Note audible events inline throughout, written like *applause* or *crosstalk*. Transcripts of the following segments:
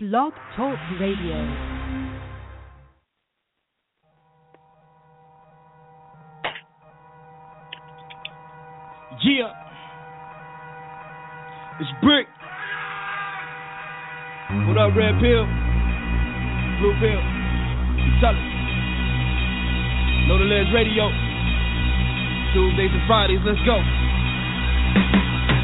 Blog Talk Radio. Yeah. It's Brick. What up, Red Pill? Blue Pill. Tell it. Know the Ledge Radio. Tuesdays and Fridays, let's go.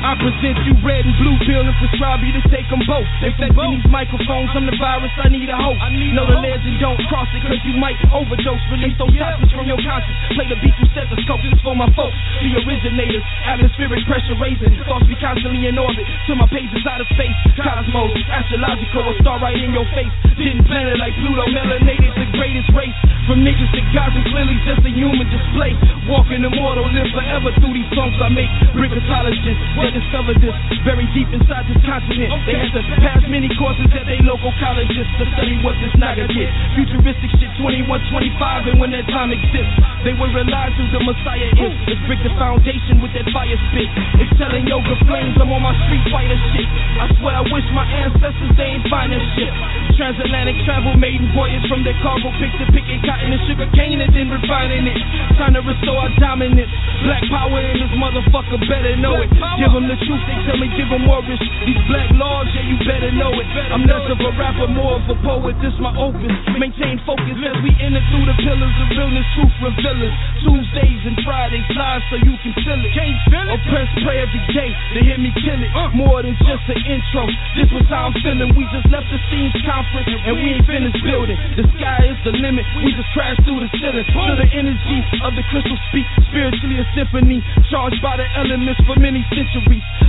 I present you red and blue pill and prescribe you to take them both. Infecting these microphones, I'm the virus, I need a host. know the legend, don't cross it, cause you might overdose. Release those toxins from your conscience. Play the beat through stethoscope, this for my folks. The originators, atmospheric pressure raising. Thoughts be constantly in orbit, till my pages out of space. Cosmos, astrological, a star right in your face. Didn't plan it like Pluto, melanated, the greatest race. From niggas to gods, and clearly just a human display. Walking immortal, live forever through these songs I make. Bricketologists, discovered this very deep inside this continent. They had to pass many courses at their local colleges to study what this naga get. Futuristic shit 21, 25, and when that time exists, they will realize who the Messiah is. Let's break the foundation with that fire spit. Excelling yoga flames, I'm on my street fighter shit. I swear I wish my ancestors they ain't find this shit. Transatlantic travel, maiden voyage from their cargo, pick to picking cotton and sugar cane and then refining it. Time to restore our dominance. Black power in this motherfucker, better know it. Give them the truth, they tell me give them more risk. These black laws, yeah, you better know it. I'm less of a rapper, more of a poet, this my opus. Maintain focus as we enter through the pillars of realness, truth revealers. Tuesdays and Fridays live so you can feel it. Can't feel it? Oppress, pray every day to hear me kill it. More than just an intro, this was how I'm feeling. We just left the scenes conference and we ain't finished building. The sky is the limit, we just crashed through the ceiling. To the energy of the crystal speak, spiritually a symphony, charged by the elements for many centuries.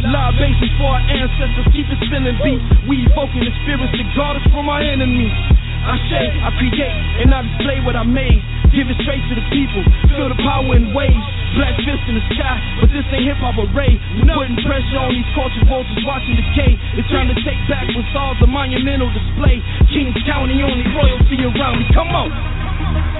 Libations for our ancestors, keep it spinning beat. We evoking the spirits that guard us from our enemies. I say, I create, and I display what I made. Give it straight to the people. Feel the power in waves. Black fist in the sky, but this ain't hip hop array. We're putting pressure on these culture vultures watching decay. It's time to take back what's all the monumental display. Kings County, only royalty around me. Come on.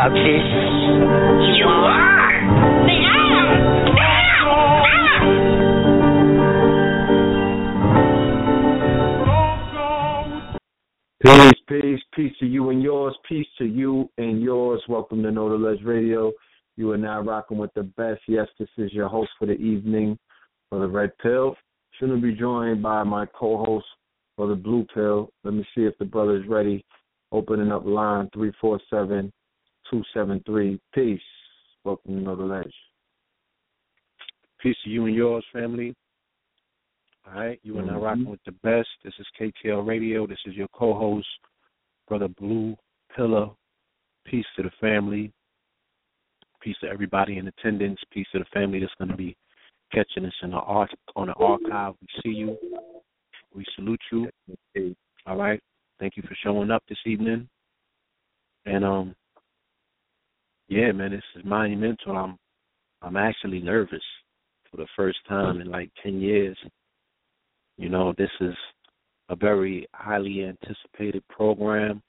About this. You are? Peace, peace, peace to you and yours, peace to you and yours. Welcome to Know the Ledge Radio. You are now rocking with the best. Yes, this is your host for the evening for the Red Pill. Soon to be joined by my co-host for the Blue Pill. Let me see if the brother's ready. Opening up line three four seven two seven three. Peace. Welcome to Know the Ledge. Peace to you and yours, family. All right, you are now Mhm. rocking with the best. This is KTL Radio. This is your co-host, Brother Blue Pillar. Peace to the family. Peace to everybody in attendance. Peace to the family that's going to be catching us in the art on the archive. We see you. We salute you. All right. Thank you for showing up this evening. And um, yeah, man, this is monumental. I'm I'm actually nervous for the first time in like ten years. You know, this is a very highly anticipated program.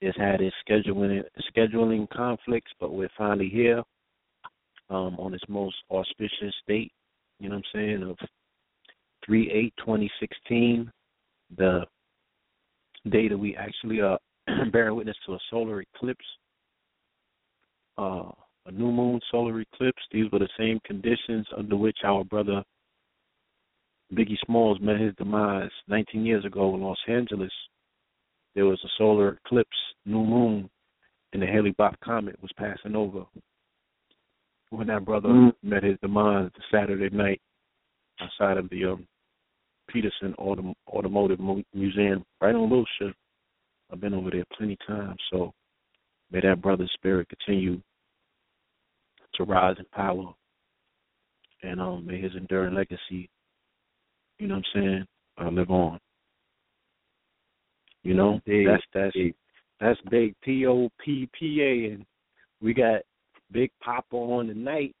It's had its scheduling scheduling conflicts, but we're finally here um, on its most auspicious date. You know what I'm saying? Of three eight twenty sixteen, the day that we actually *clears throat* are bearing witness to a solar eclipse, uh, a new moon solar eclipse. These were the same conditions under which our brother Biggie Smalls met his demise 19 years ago in Los Angeles. There was a solar eclipse, new moon, and the Haley Bopp comet was passing over. When that brother Mm. met his demise the Saturday night outside of the um, Petersen Autom- Automotive Mu- Museum, right on Wilshire. I've been over there plenty of times, so may that brother's spirit continue to rise in power, and um, may his enduring legacy you know what I'm saying? Uh, live on. You know, Indeed. that's that's Indeed. That's big P O P P A, and we got Big Papa on tonight.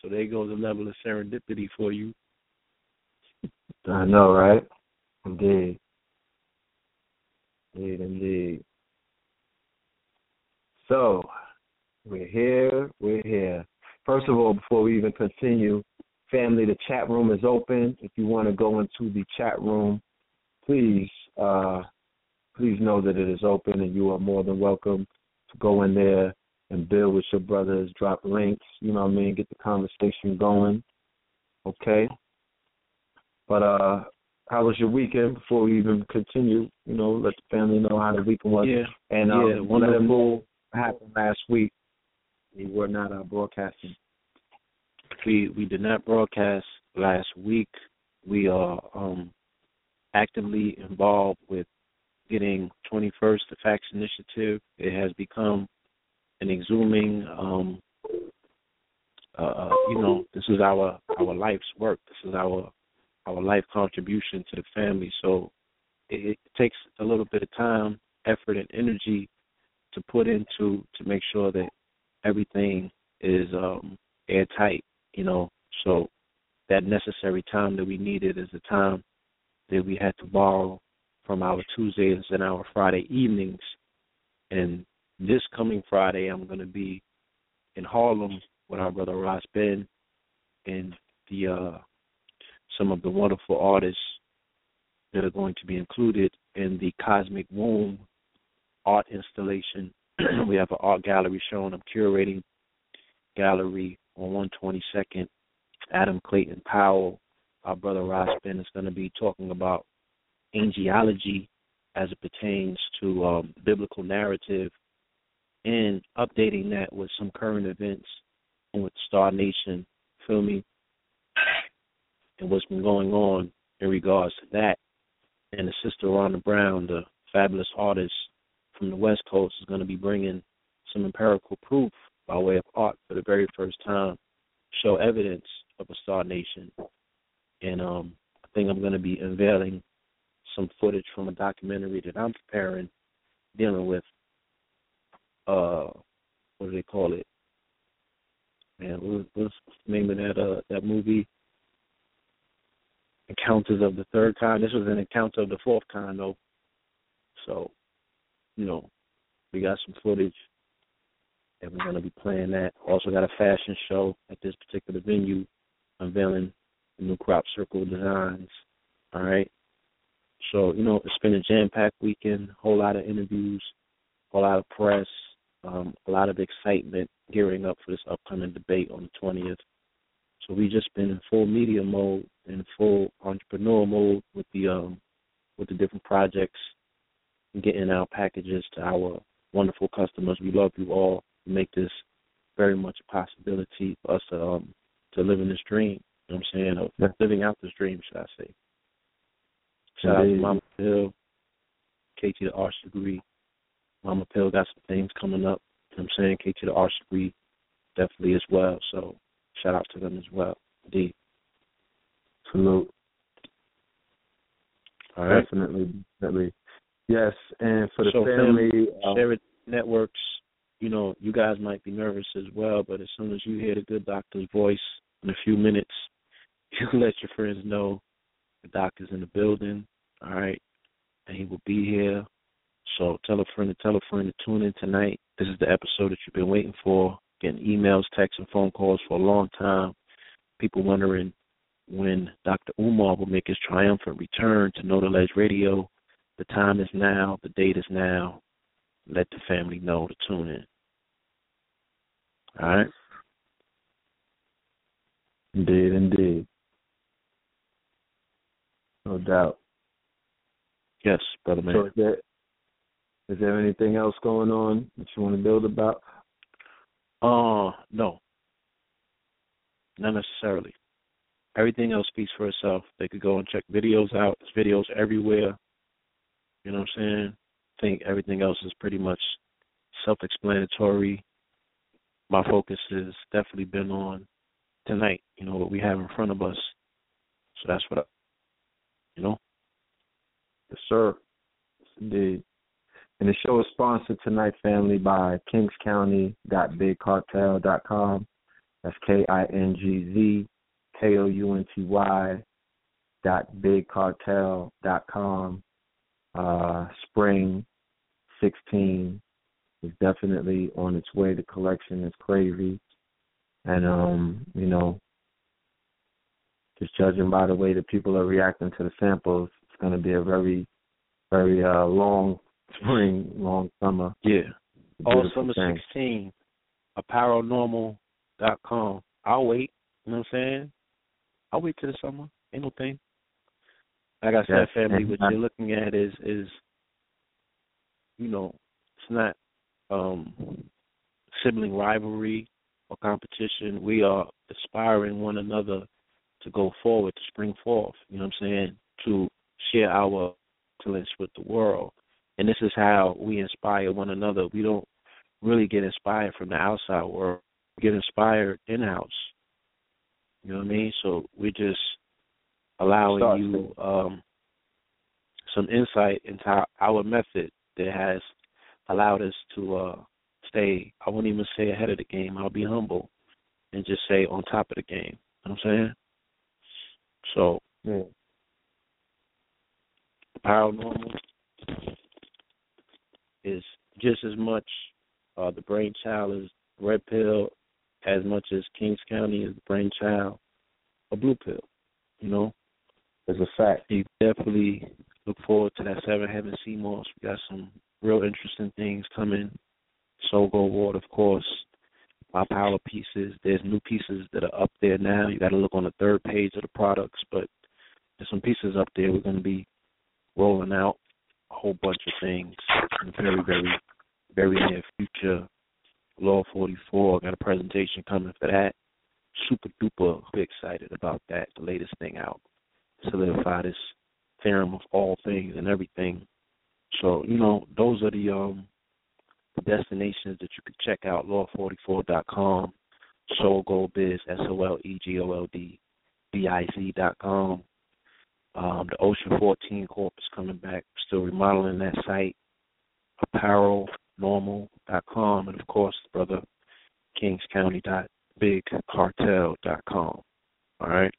So there goes a level of serendipity for you. I know, right? Indeed. Indeed, indeed. So, we're here, we're here. First of all, before we even continue, family, the chat room is open. If you want to go into the chat room, please, uh, please know that it is open and you are more than welcome to go in there and build with your brothers, drop links, you know what I mean, get the conversation going. Okay? But uh how was your weekend before we even continue? You know, let the family know how the weekend was. Yeah. And um, yeah, one let of them know happened last week. We were not uh, broadcasting. we we did not broadcast last week. We are um actively involved with getting 21st the Facts Initiative. It has become an exhuming um uh you know, this is our our life's work. This is our our life contribution to the family. So it, it takes a little bit of time, effort and energy to put into to make sure that everything is um airtight, you know. So that necessary time that we needed is the time that we had to borrow from our Tuesdays and our Friday evenings. And this coming Friday, I'm going to be in Harlem with our brother Ross Ben and the uh, some of the wonderful artists that are going to be included in the Cosmic Womb art installation. *clears throat* we have an art gallery showing. I'm curating gallery on 122nd. Adam Clayton Powell, our brother Ross Ben, is going to be talking about angelology as it pertains to um, biblical narrative and updating that with some current events and with Star Nation, feel me, and what's been going on in regards to that. And the sister Rhonda Brown, the fabulous artist from the West Coast, is going to be bringing some empirical proof by way of art for the very first time, show evidence of a Star Nation. And um, I think I'm going to be unveiling some footage from a documentary that I'm preparing dealing with uh what do they call it? Man, what, what's the name of that uh that movie? Encounters of the Third Kind. This was an encounter of the fourth kind though. So, you know, we got some footage and we're gonna be playing that. Also got a fashion show at this particular venue unveiling the new crop circle designs. All right. So, you know, it's been a jam packed weekend, a whole lot of interviews, a whole lot of press, um, a lot of excitement gearing up for this upcoming debate on the 20th. So we've just been in full media mode, in full entrepreneur mode with the um, with the different projects, and getting our packages to our wonderful customers. We love you all. Make this very much a possibility for us to um, to live in this dream. You know what I'm saying? Of Yeah. living out this dream, should I say? Shout out to Indeed. Mama Hill, KT the Arts Degree. Mama Pill got some things coming up. You know what I'm saying? KT the Arts Degree definitely as well. So shout out to them as well. D. Salute. All right. Definitely, definitely. Yes, and for the So, family, um, Share it networks, you know, you guys might be nervous as well, but as soon as you hear the good doctor's voice in a few minutes, *laughs* you let your friends know the doctor's in the building, all right, and he will be here. So tell a friend to tell a friend to tune in tonight. This is the episode that you've been waiting for. Getting emails, texts, and phone calls for a long time. People wondering when Dr. Umar will make his triumphant return to the Radio. The time is now. The date is now. Let the family know to tune in. All right. indeed, indeed, no doubt. Yes, brother man. So, is there is there anything else going on that you want to build about? Uh, no. Not necessarily. Everything else speaks for itself. They could go and check videos out. There's videos everywhere. You know what I'm saying? I think everything else is pretty much self explanatory. My focus has definitely been on tonight, you know, what we have in front of us. So that's what I, you know? Yes, sir. Indeed. And the show is sponsored tonight, family, by kingscounty.bigcartel.com. That's K I N G Z K O U N T Y dot bigcartel.com. Uh, spring 16 is definitely on its way. The collection is crazy. And, um, you know, just judging by the way that people are reacting to the samples, it's going to be a very, very uh, long spring, long summer. Yeah. All summer thing. 16, apparelnormal.com. I'll wait. You know what I'm saying? I'll wait till the summer. Ain't no thing. Like I said, Yes, family, what you're looking at is is you know, it's not um sibling rivalry or competition. We are aspiring one another to go forward, to spring forth, you know what I'm saying, to share our excellence with the world. And this is how we inspire one another. We don't really get inspired from the outside world. We get inspired in house. You know what I mean? So we're just allowing you um some insight into our, our method that has allowed us to uh stay I won't even say ahead of the game, I'll be humble and just say on top of the game. You know what I'm saying? So Yeah. paranormal is just as much uh, the brainchild as Red Pill, as much as Kings County is the brainchild of Blue Pill. You know, It's a fact. you definitely look forward to that Seven Heaven Sea Moss. We got some real interesting things coming. Soul Gold Ward, of course. My power pieces. There's new pieces that are up there now. You got to look on the third page of the products, but there's some pieces up there. We're going to be rolling out a whole bunch of things in the very, very, very near future. Law 44, got a presentation coming for that. Super duper excited about that. The latest thing out. Solidify this theorem of all things and everything. So, you know, those are the um the destinations that you could check out, law44.com, Soul Gold Biz, dot com. Um, the Ocean 14 Corp is coming back, still remodeling that site. Apparelnormal.com, and of course, brother, kingscounty.bigcartel.com. All right.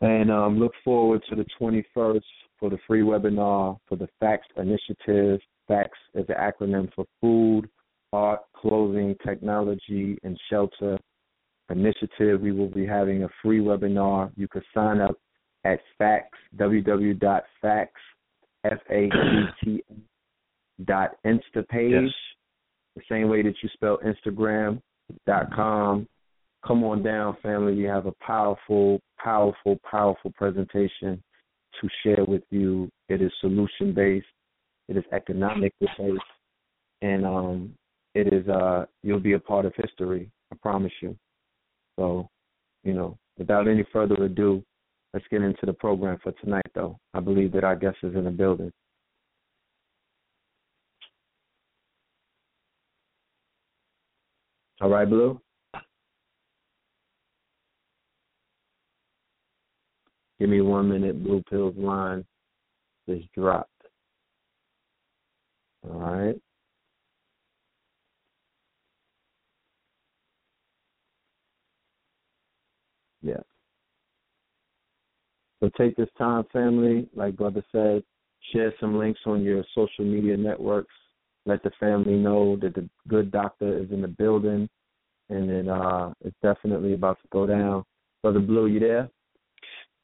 And um, look forward to the 21st for the free webinar for the FACTS initiative. FACTS is the acronym for Food, Art, Clothing, Technology, and Shelter Initiative. We will be having a free webinar. You can sign up at FACTS, www.facts, F-A-C-T, dot Instapage, Yes. the same way that you spell Instagram, dot com. Come on down, family. We have a powerful, powerful, powerful presentation to share with you. It is solution based, it is economic based, and um, it is uh, you'll be a part of history. I promise you. So, you know, without any further ado, let's get into the program for tonight. Though I believe that our guest is in the building. All right, Blue. Give me one minute. Blue Pill's line is dropped. All right. Yeah. So take this time, family. Like Brother said, share some links on your social media networks. Let the family know that the good doctor is in the building, and it uh, it's definitely about to go down. Brother Blue, you there?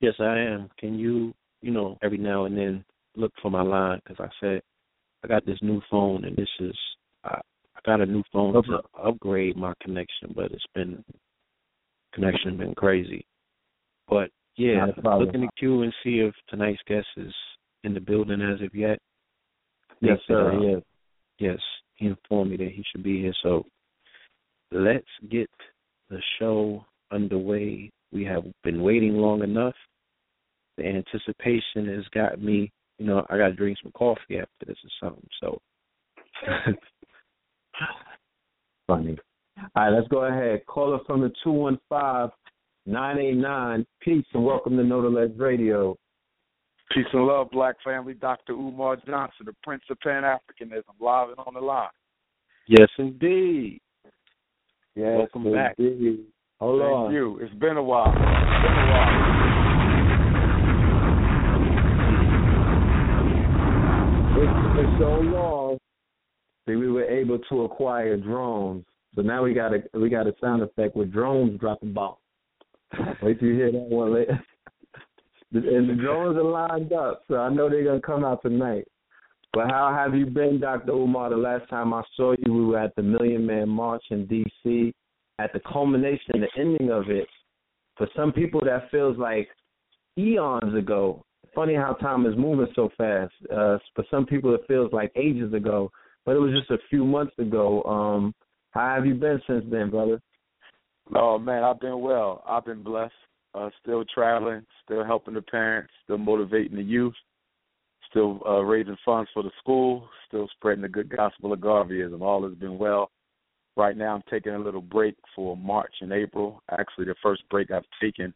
Yes, I am. Can you, you know, every now and then look for my line because I said I got this new phone and this is I, I got a new phone Okay. to upgrade my connection, but it's been connection been crazy. But yeah, Not a problem. look in the queue and see if tonight's guest is in the building as of yet. Yes, that, sir. uh, Yes. Yes, he informed me that he should be here. So let's get the show underway. We have been waiting long enough. The anticipation has got me, you know, I got to drink some coffee after this or something. So *laughs* Funny. All right, let's go ahead. Caller from the 215 989. Peace and welcome to Know the Ledge Radio. Peace and love, black family. Dr. Umar Johnson, the Prince of Pan Africanism, live and on the line. Yes, indeed. Yes, Welcome back. indeed. Hold Thank on. you. It's been a while. It's been a while. It's so long that we were able to acquire drones. So now we got a we got a sound effect with drones dropping bombs. Wait till you hear that one later. *laughs* and the drones are lined up, so I know they're gonna come out tonight. But how have you been, Dr. Umar? The last time I saw you, we were at the Million Man March in D.C. At the culmination, the ending of it. For some people, that feels like eons ago. Funny how time is moving so fast. Uh, for some people, it feels like ages ago, but it was just a few months ago. Um, how have you been since then, brother? Oh man, I've been well. I've been blessed. Uh, still traveling, still helping the parents, still motivating the youth, still uh, raising funds for the school, still spreading the good gospel of Garveyism. All has been well. Right now, I'm taking a little break for March and April. Actually, the first break I've taken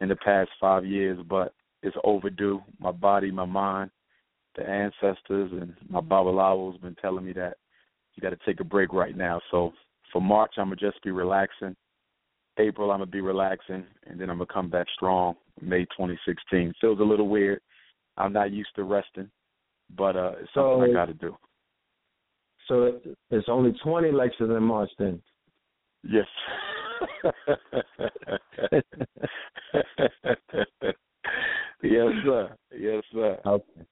in the past five years, but it's overdue. My body, my mind, the ancestors, and my Babalawo has been telling me that you got to take a break right now. So for March, I'm gonna just be relaxing. April, I'm gonna be relaxing, and then I'm gonna come back strong. May 2016 feels a little weird. I'm not used to resting, but uh, it's something I So- got to do. So it's only 20 lectures in March then. Yes. *laughs* *laughs* *laughs* yes, sir. Yes, sir. Okay.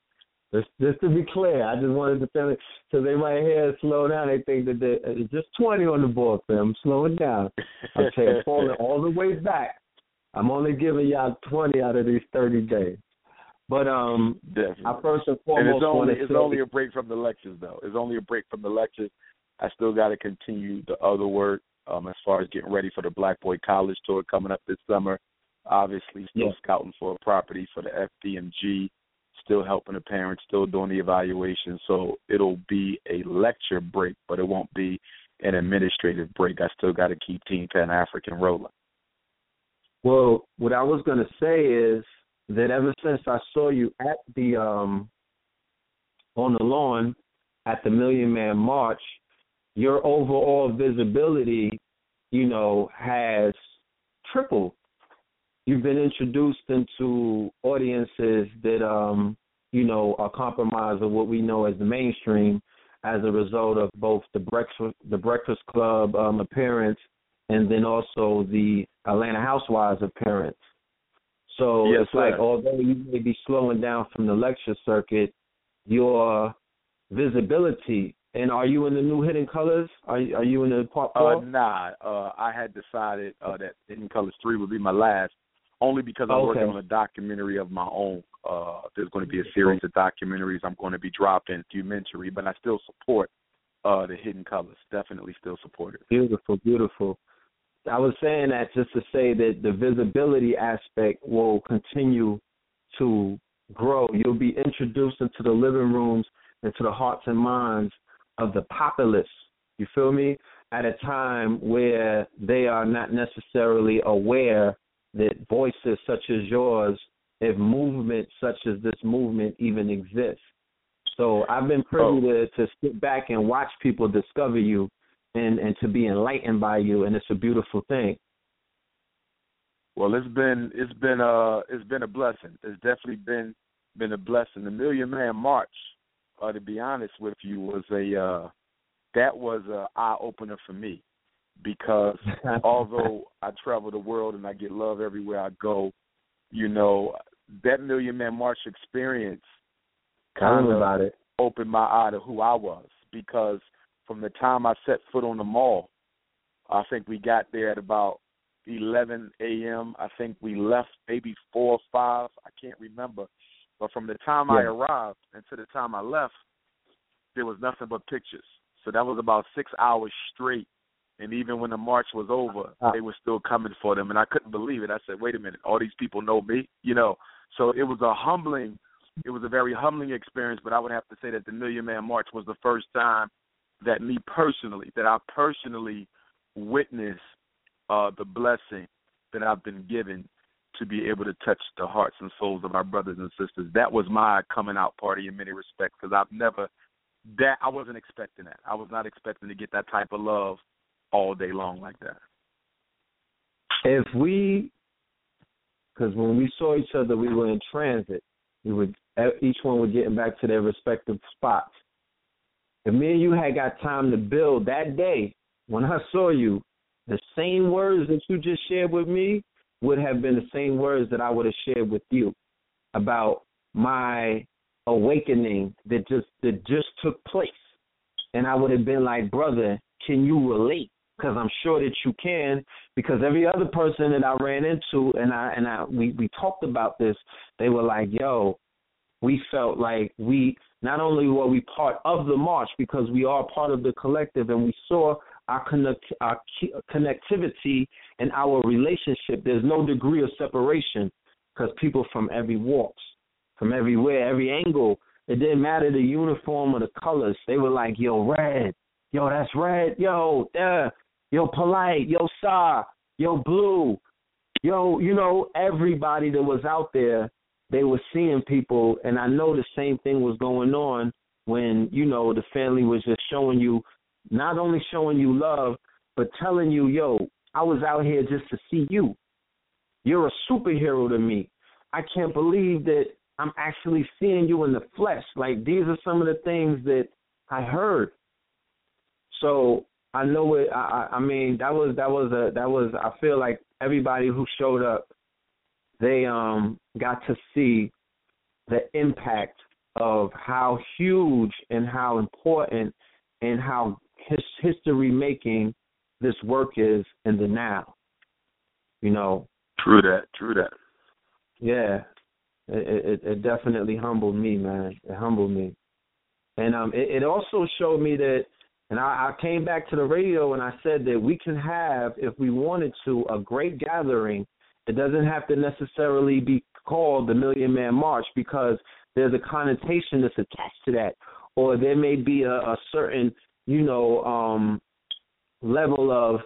Just, just to be clear, I just wanted to tell it so they might hear it slow down. They think that it's just 20 on the board, fam. Slow it down. I'm saying falling all the way back. I'm only giving y'all 20 out of these 30 days. But um, Definitely. I first and and foremost it's only it's say, only a break from the lectures though. It's only a break from the lectures. I still got to continue the other work um, as far as getting ready for the Black Boy College tour coming up this summer. Obviously, still Yeah. scouting for a property for the FDMG. Still helping the parents. Still doing the evaluation. So it'll be a lecture break, but it won't be an administrative break. I still got to keep Team Pan African rolling. Well, what I was going to say is that ever since I saw you at the um on the lawn at the Million Man March, your overall visibility, you know, has tripled. You've been introduced into audiences that um, you know, are compromised of what we know as the mainstream as a result of both the breakfast the Breakfast Club um appearance and then also the Atlanta Housewives appearance. So Yes, it's like although you may be slowing down from the lecture circuit, your visibility and are you in the new Hidden Colors? Are you- are you in the part Uh, nah, uh, I had decided uh, that Hidden Colors three would be my last, only because I'm Okay. working on a documentary of my own. Uh, there's going to be a series of documentaries I'm going to be dropping, documentary, but I still support uh, the Hidden Colors. Definitely still support it. Beautiful, beautiful. I was saying that just to say that the visibility aspect will continue to grow. You'll be introduced into the living rooms, into the hearts and minds of the populace. You feel me? At a time where they are not necessarily aware that voices such as yours, if movement such as this movement even exists. So I've been privy to, to sit back and watch people discover you and, and to be enlightened by you and it's a beautiful thing. Well, it's been it's been uh it's been a blessing. It's definitely been been a blessing. The Million Man March, uh, to be honest with you, was a uh, that was a eye opener for me because *laughs* although I travel the world and I get love everywhere I go, you know that Million Man March experience kind of about it. opened my eye to who I was because from the time I set foot on the mall, I think we got there at about 11 a.m. I think we left maybe four or five. I can't remember. But from the time I Yeah. arrived until the time I left, there was nothing but pictures. So that was about six hours straight. And even when the march was over, Ah. they were still coming for them. And I couldn't believe it. I said, wait a minute, all these people know me? You know, so it was a humbling, it was a very humbling experience. But I would have to say that the Million Man March was the first time that me personally, that I personally witnessed uh, the blessing that I've been given to be able to touch the hearts and souls of our brothers and sisters. That was my coming out party in many respects because I've never that I wasn't expecting that. I was not expecting to get that type of love all day long like that. If we, because when we saw each other, we were in transit. We would each one were getting back to their respective spots. If me and you had got time to build that day, when I saw you, the same words that you just shared with me would have been the same words that I would have shared with you about my awakening that just that just took place. And I would have been like, brother, can you relate? Because I'm sure that you can. Because every other person that I ran into and I and I we we talked about this, they were like, yo, we felt like we not only were we part of the march because we are part of the collective and we saw our connect our connectivity and our relationship. There's no degree of separation because people from every walks, from everywhere, every angle. It didn't matter the uniform or the colors. They were like, "Yo, red, yo, that's red, yo, yeah, yo, polite, yo, sa, yo, blue, yo." You know, everybody that was out there, they were seeing people, and I know the same thing was going on when you know the family was just showing you not only showing you love, but telling you, yo, I was out here just to see you. You're a superhero to me. I can't believe that I'm actually seeing you in the flesh. Like these are some of the things that I heard. So I know it. I, I mean, that was that was a that was. I feel like everybody who showed up, they um got to see the impact of how huge and how important and how his history making this work is in the now. You know. True that. True that. Yeah, it, it, it definitely humbled me, man. It humbled me, and um, it, it also showed me that. And I, I came back to the radio and I said that we can have, if we wanted to, a great gathering. It doesn't have to necessarily be called the Million Man March because there's a connotation that's attached to that, or there may be a, a certain you know, um, level of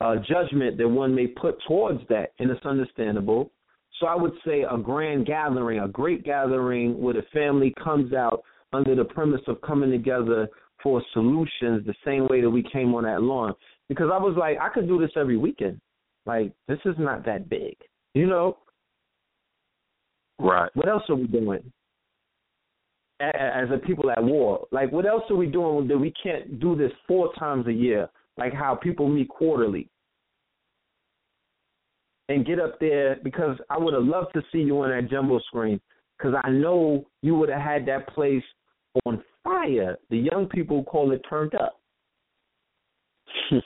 uh, judgment that one may put towards that, and it's understandable. So I would say a grand gathering, a great gathering where the family comes out under the premise of coming together for solutions the same way that we came on that lawn. Because I was like, I could do this every weekend. Like, this is not that big, you know? Right. What else are we doing? as a people at war. Like, what else are we doing that we can't do this four times a year? Like how people meet quarterly. And get up there because I would have loved to see you on that jumbo screen because I know you would have had that place on fire. The young people call it turned up. *laughs*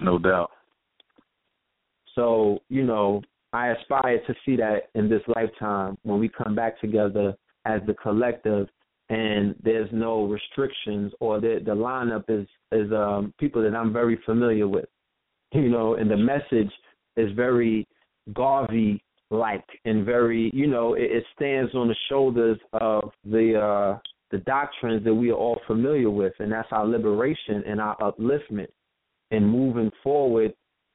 no doubt. So, you know, I aspire to see that in this lifetime when we come back together as the collective and there's no restrictions or the the lineup is is um people that I'm very familiar with. *laughs* You know, and the message is very Garvey like and very you know, it, it stands on the shoulders of the uh the doctrines that we are all familiar with and that's our liberation and our upliftment and moving forward,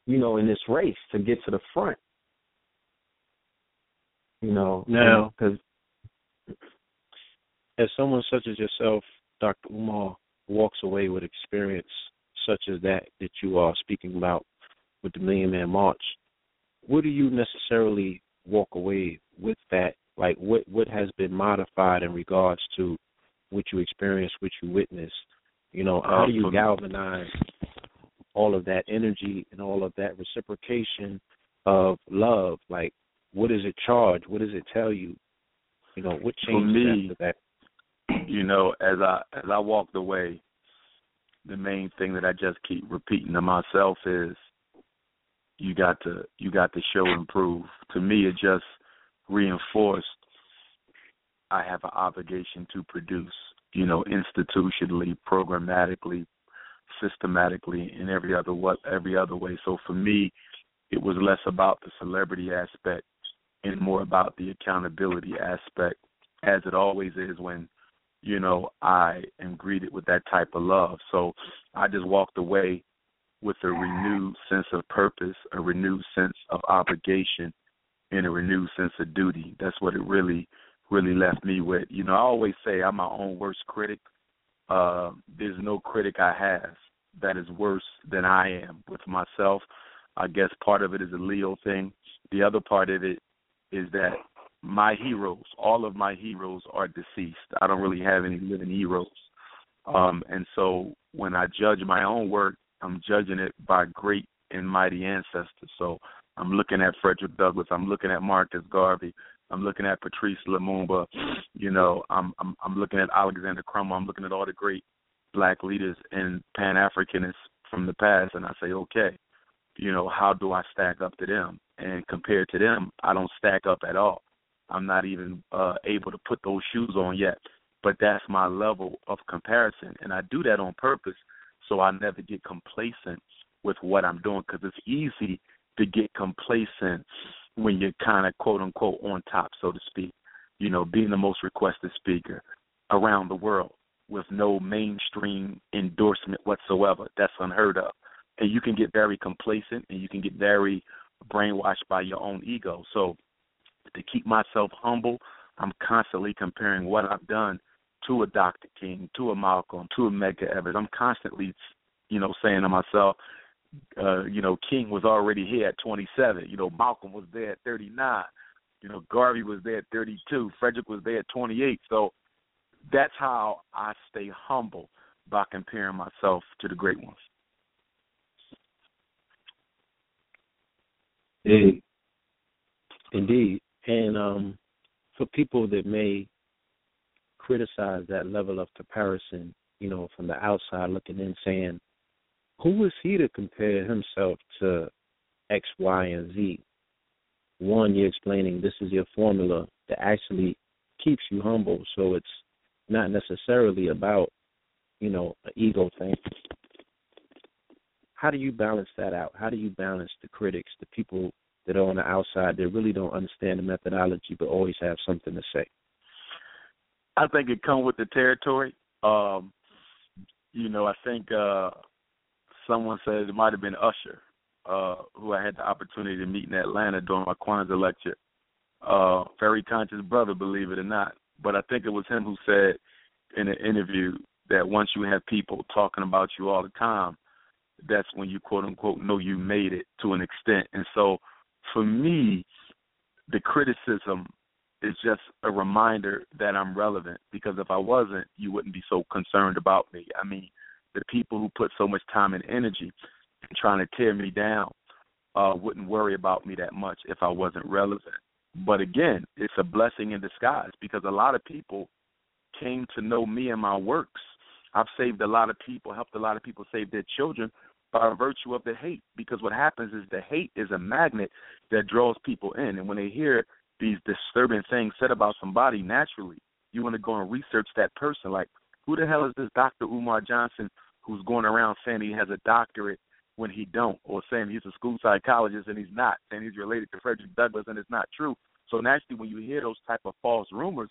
you know, in this race to get to the front. You know, now because as someone such as yourself, Dr. Umar, walks away with experience such as that that you are speaking about with the Million Man March, what do you necessarily walk away with that? Like what what has been modified in regards to what you experienced, what you witnessed? You know, how do you galvanize all of that energy and all of that reciprocation of love? Like what does it charge? What does it tell you? You know, what changed me, after that? you know, as I as I walked away, the main thing that I just keep repeating to myself is you got to you got to show and prove. To me it just reinforced I have an obligation to produce, you know, institutionally, programmatically, systematically, in every other what every other way. So for me, it was less about the celebrity aspect and more about the accountability aspect, as it always is when you know, I am greeted with that type of love. So I just walked away with a renewed sense of purpose, a renewed sense of obligation, and a renewed sense of duty. That's what it really, really left me with. You know, I always say I'm my own worst critic. Uh, there's no critic I have that is worse than I am with myself. I guess part of it is a Leo thing. The other part of it is that my heroes, all of my heroes are deceased. I don't really have any living heroes. Um, and so when I judge my own work, I'm judging it by great and mighty ancestors. So I'm looking at Frederick Douglass. I'm looking at Marcus Garvey. I'm looking at Patrice Lumumba. You know, I'm I'm, I'm looking at Alexander Crummell. I'm looking at all the great black leaders and Pan Africanists from the past, and I say, okay, you know, how do I stack up to them? And compared to them, I don't stack up at all. I'm not even uh, able to put those shoes on yet. But that's my level of comparison, and I do that on purpose so I never get complacent with what I'm doing because it's easy to get complacent when you're kind of quote unquote on top, so to speak. You know, being the most requested speaker around the world with no mainstream endorsement whatsoever. That's unheard of. And you can get very complacent and you can get very brainwashed by your own ego. So to keep myself humble, I'm constantly comparing what I've done to a Dr. King, to a Malcolm, to a Medgar Evers. I'm constantly, you know, saying to myself, uh, you know, King was already here at 27. You know, Malcolm was there at 39. You know, Garvey was there at 32. Frederick was there at 28. So that's how I stay humble by comparing myself to the great ones. Indeed. And um, for people that may criticize that level of comparison, you know, from the outside looking in, saying, who is he to compare himself to X, Y, and Z? One, you're explaining this is your formula that actually keeps you humble. So it's not necessarily about, you know, an ego thing. How do you balance that out? How do you balance the critics, the people that are on the outside that really don't understand the methodology but always have something to say? I think it comes with the territory. Um, you know, I think uh someone said it might have been Usher, uh, who I had the opportunity to meet in Atlanta during my Kwanzaa lecture. Uh, very conscious brother, believe it or not. But I think it was him who said in an interview that once you have people talking about you all the time, that's when you quote unquote know you made it to an extent. And so for me, the criticism is just a reminder that I'm relevant because if I wasn't, you wouldn't be so concerned about me. I mean, the people who put so much time and energy in trying to tear me down uh wouldn't worry about me that much if I wasn't relevant. But again, it's a blessing in disguise because a lot of people came to know me and my works. I've saved a lot of people, helped a lot of people save their children by virtue of the hate. Because what happens is the hate is a magnet that draws people in. And when they hear these disturbing things said about somebody, naturally, you want to go and research that person. Like, who the hell is this Dr. Umar Johnson who's going around saying he has a doctorate when he don't, or saying he's a school psychologist and he's not, saying he's related to Frederick Douglass and it's not true. So naturally, when you hear those type of false rumors,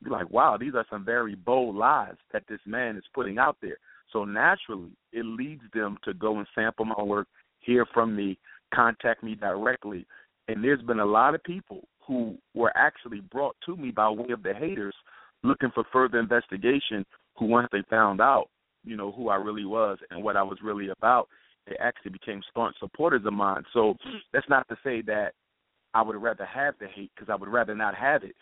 you're like, wow, these are some very bold lies that this man is putting out there. So naturally, it leads them to go and sample my work, hear from me, contact me directly. And there's been a lot of people who were actually brought to me by way of the haters looking for further investigation who once they found out, you know, who I really was and what I was really about, they actually became staunch supporters of mine. So mm-hmm. that's not to say that I would rather have the hate because I would rather not have it.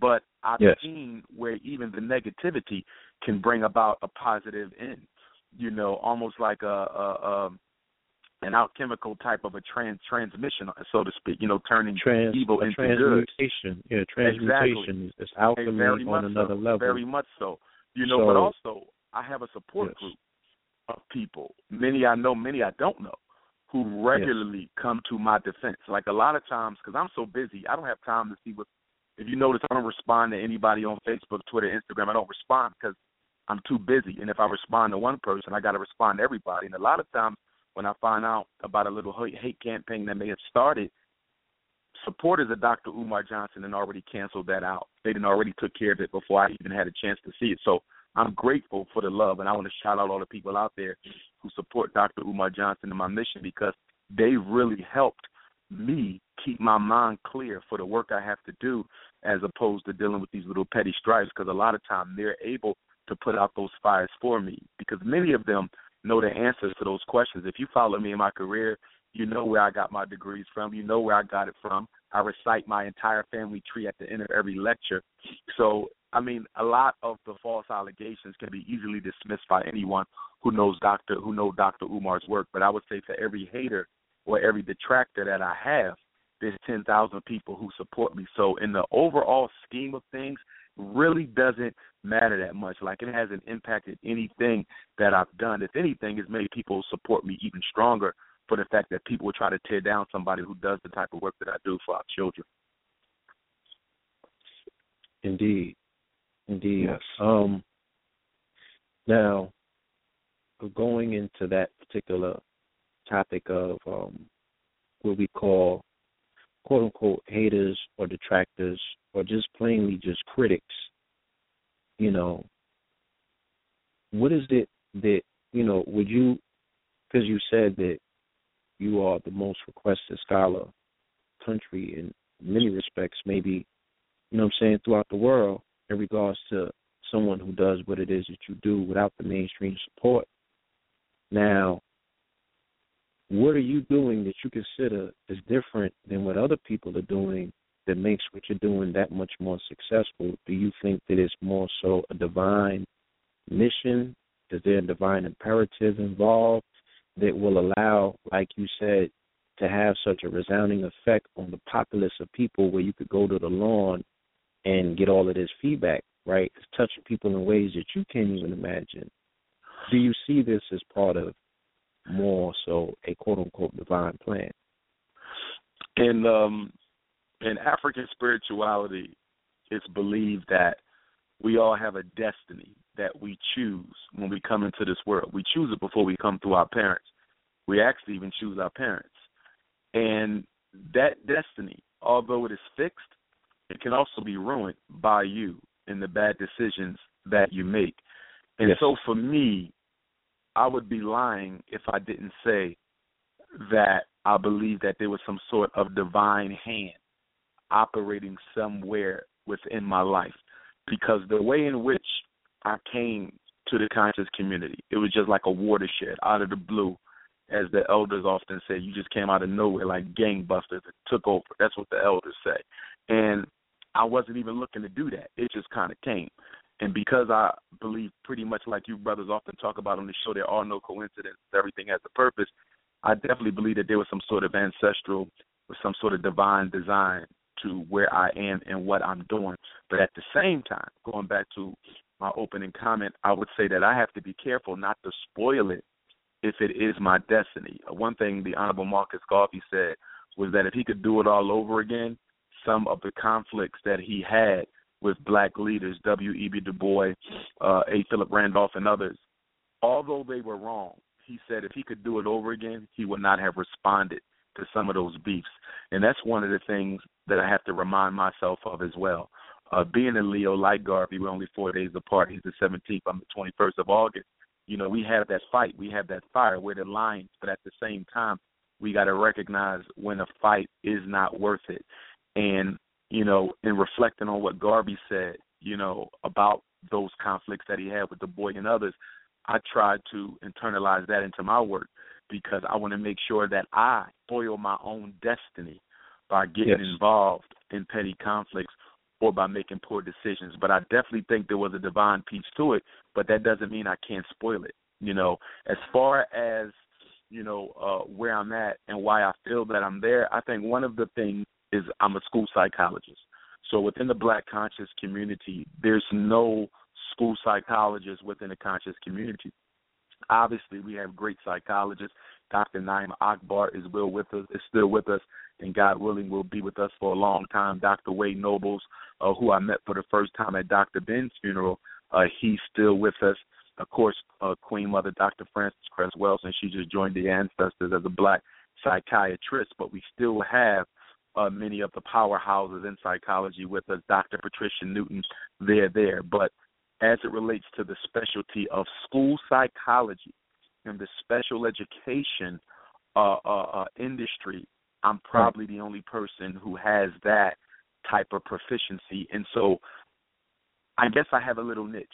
But I've yes. seen where even the negativity can bring about a positive end. You know, almost like a, a, a an alchemical type of a trans transmission, so to speak. You know, turning Trans, evil into transmutation. good. Yeah, transmutation exactly. is alchemy very on another so. level. Very much so. You know, So- but also I have a support Yes. group of people. Many I know, many I don't know, who regularly come to my defense. Like a lot of times, because I'm so busy, I don't have time to see what. If you notice, I don't respond to anybody on Facebook, Twitter, Instagram. I don't respond because I'm too busy. And if I respond to one person, I got to respond to everybody. And a lot of times, when I find out about a little hate hate campaign that may have started, supporters of Dr. Umar Johnson had already canceled that out. They didn't already took care of it before I even had a chance to see it. So I'm grateful for the love, and I want to shout out all the people out there who support Dr. Umar Johnson and my mission because they really helped me keep my mind clear for the work I have to do as opposed to dealing with these little petty stripes because a lot of time they're able to put out those fires for me because many of them know the answers to those questions. If you follow me in my career, you know where I got my degrees from, you know where I got it from. I recite my entire family tree at the end of every lecture. So, I mean, a lot of the false allegations can be easily dismissed by anyone who knows Dr. who know Dr. Umar's work, but I would say for every hater or every detractor that I have, there's 10,000 people who support me. So in the overall scheme of things, really doesn't matter that much. Like it hasn't impacted anything that I've done. If anything, it's made people support me even stronger for the fact that people will try to tear down somebody who does the type of work that I do for our children. Indeed. Indeed. Yes. Um now going into that particular topic of um, what we call quote unquote haters or detractors or just plainly just critics, you know, what is it that, you know, would you, because you said that you are the most requested scholar country in many respects, maybe, you know I'm saying, throughout the world in regards to someone who does what it is that you do without the mainstream support. Now, what are you doing that you consider is different than what other people are doing that makes what you're doing that much more successful? Do you think that it's more so a divine mission? Is there a divine imperative involved that will allow, like you said, to have such a resounding effect on the populace of people where you could go to the lawn and get all of this feedback, right? It's touching people in ways that you can't even imagine. Do you see this as part of more so a quote unquote divine plan. In um in African spirituality, it's believed that we all have a destiny that we choose when we come into this world. We choose it before we come through our parents. We actually even choose our parents. And that destiny, although it is fixed, it can also be ruined by you and the bad decisions that you make. And yes. so for me, I would be lying if I didn't say that I believe that there was some sort of divine hand operating somewhere within my life. Because the way in which I came to the conscious community, it was just like a watershed out of the blue. As the elders often say, you just came out of nowhere like gangbusters and took over. That's what the elders say. And I wasn't even looking to do that. It just kind of came. And because I believe pretty much like you brothers often talk about on the show, there are no coincidences. Everything has a purpose. I definitely believe that there was some sort of ancestral or some sort of divine design to where I am and what I'm doing. But at the same time, going back to my opening comment, I would say that I have to be careful not to spoil it if it is my destiny. One thing the Honorable Marcus Garvey said was that if he could do it all over again, some of the conflicts that he had with black leaders, W.E.B. Du Bois, uh, A. Philip Randolph, and others. Although they were wrong, he said if he could do it over again, he would not have responded to some of those beefs. And that's one of the things that I have to remind myself of as well. Uh, being a Leo like Garvey, we're only four days apart. He's the 17th. I'm the 21st of August. You know, we have that fight. We have that fire. We're the lions. But at the same time, we got to recognize when a fight is not worth it. And you know, in reflecting on what Garvey said, you know, about those conflicts that he had with Du Bois and others, I tried to internalize that into my work because I want to make sure that I spoil my own destiny by getting yes. involved in petty conflicts or by making poor decisions. But I definitely think there was a divine piece to it, but that doesn't mean I can't spoil it. You know, as far as you know uh, where I'm at and why I feel that I'm there, I think one of the things is I'm a school psychologist. So within the black conscious community, there's no school psychologist within the conscious community. Obviously, we have great psychologists. Dr. Na'im Akbar is still with us, is still with us, and God willing, will be with us for a long time. Dr. Wade Nobles, uh, who I met for the first time at Dr. Ben's funeral, uh, he's still with us. Of course, uh, Queen Mother Dr. Frances Cress Welsing, she just joined the ancestors as a black psychiatrist, but we still have uh, many of the powerhouses in psychology with us, Dr. Patricia Newton, they're there. But as it relates to the specialty of school psychology, in the special education uh, uh, uh, industry, I'm probably the only person who has that type of proficiency, and so I guess I have a little niche.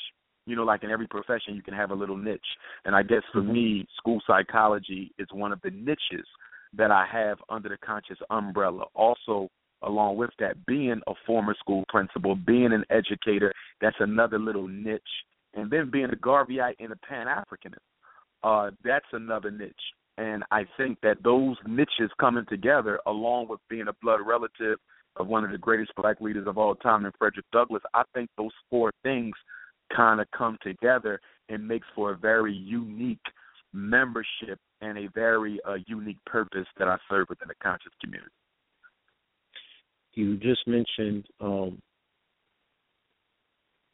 You know, like in every profession, you can have a little niche, and I guess for Mhm. me, school psychology is one of the niches that I have under the conscious umbrella. Also, along with that, being a former school principal, being an educator, that's another little niche, and then being a Garveyite and a Pan Africanist, uh, that's another niche. And I think that those niches coming together, along with being a blood relative of one of the greatest black leaders of all time, in Frederick Douglass, I think those four things kind of come together and makes for a very unique membership and a very uh, unique purpose that I serve within the conscious community. You just mentioned um,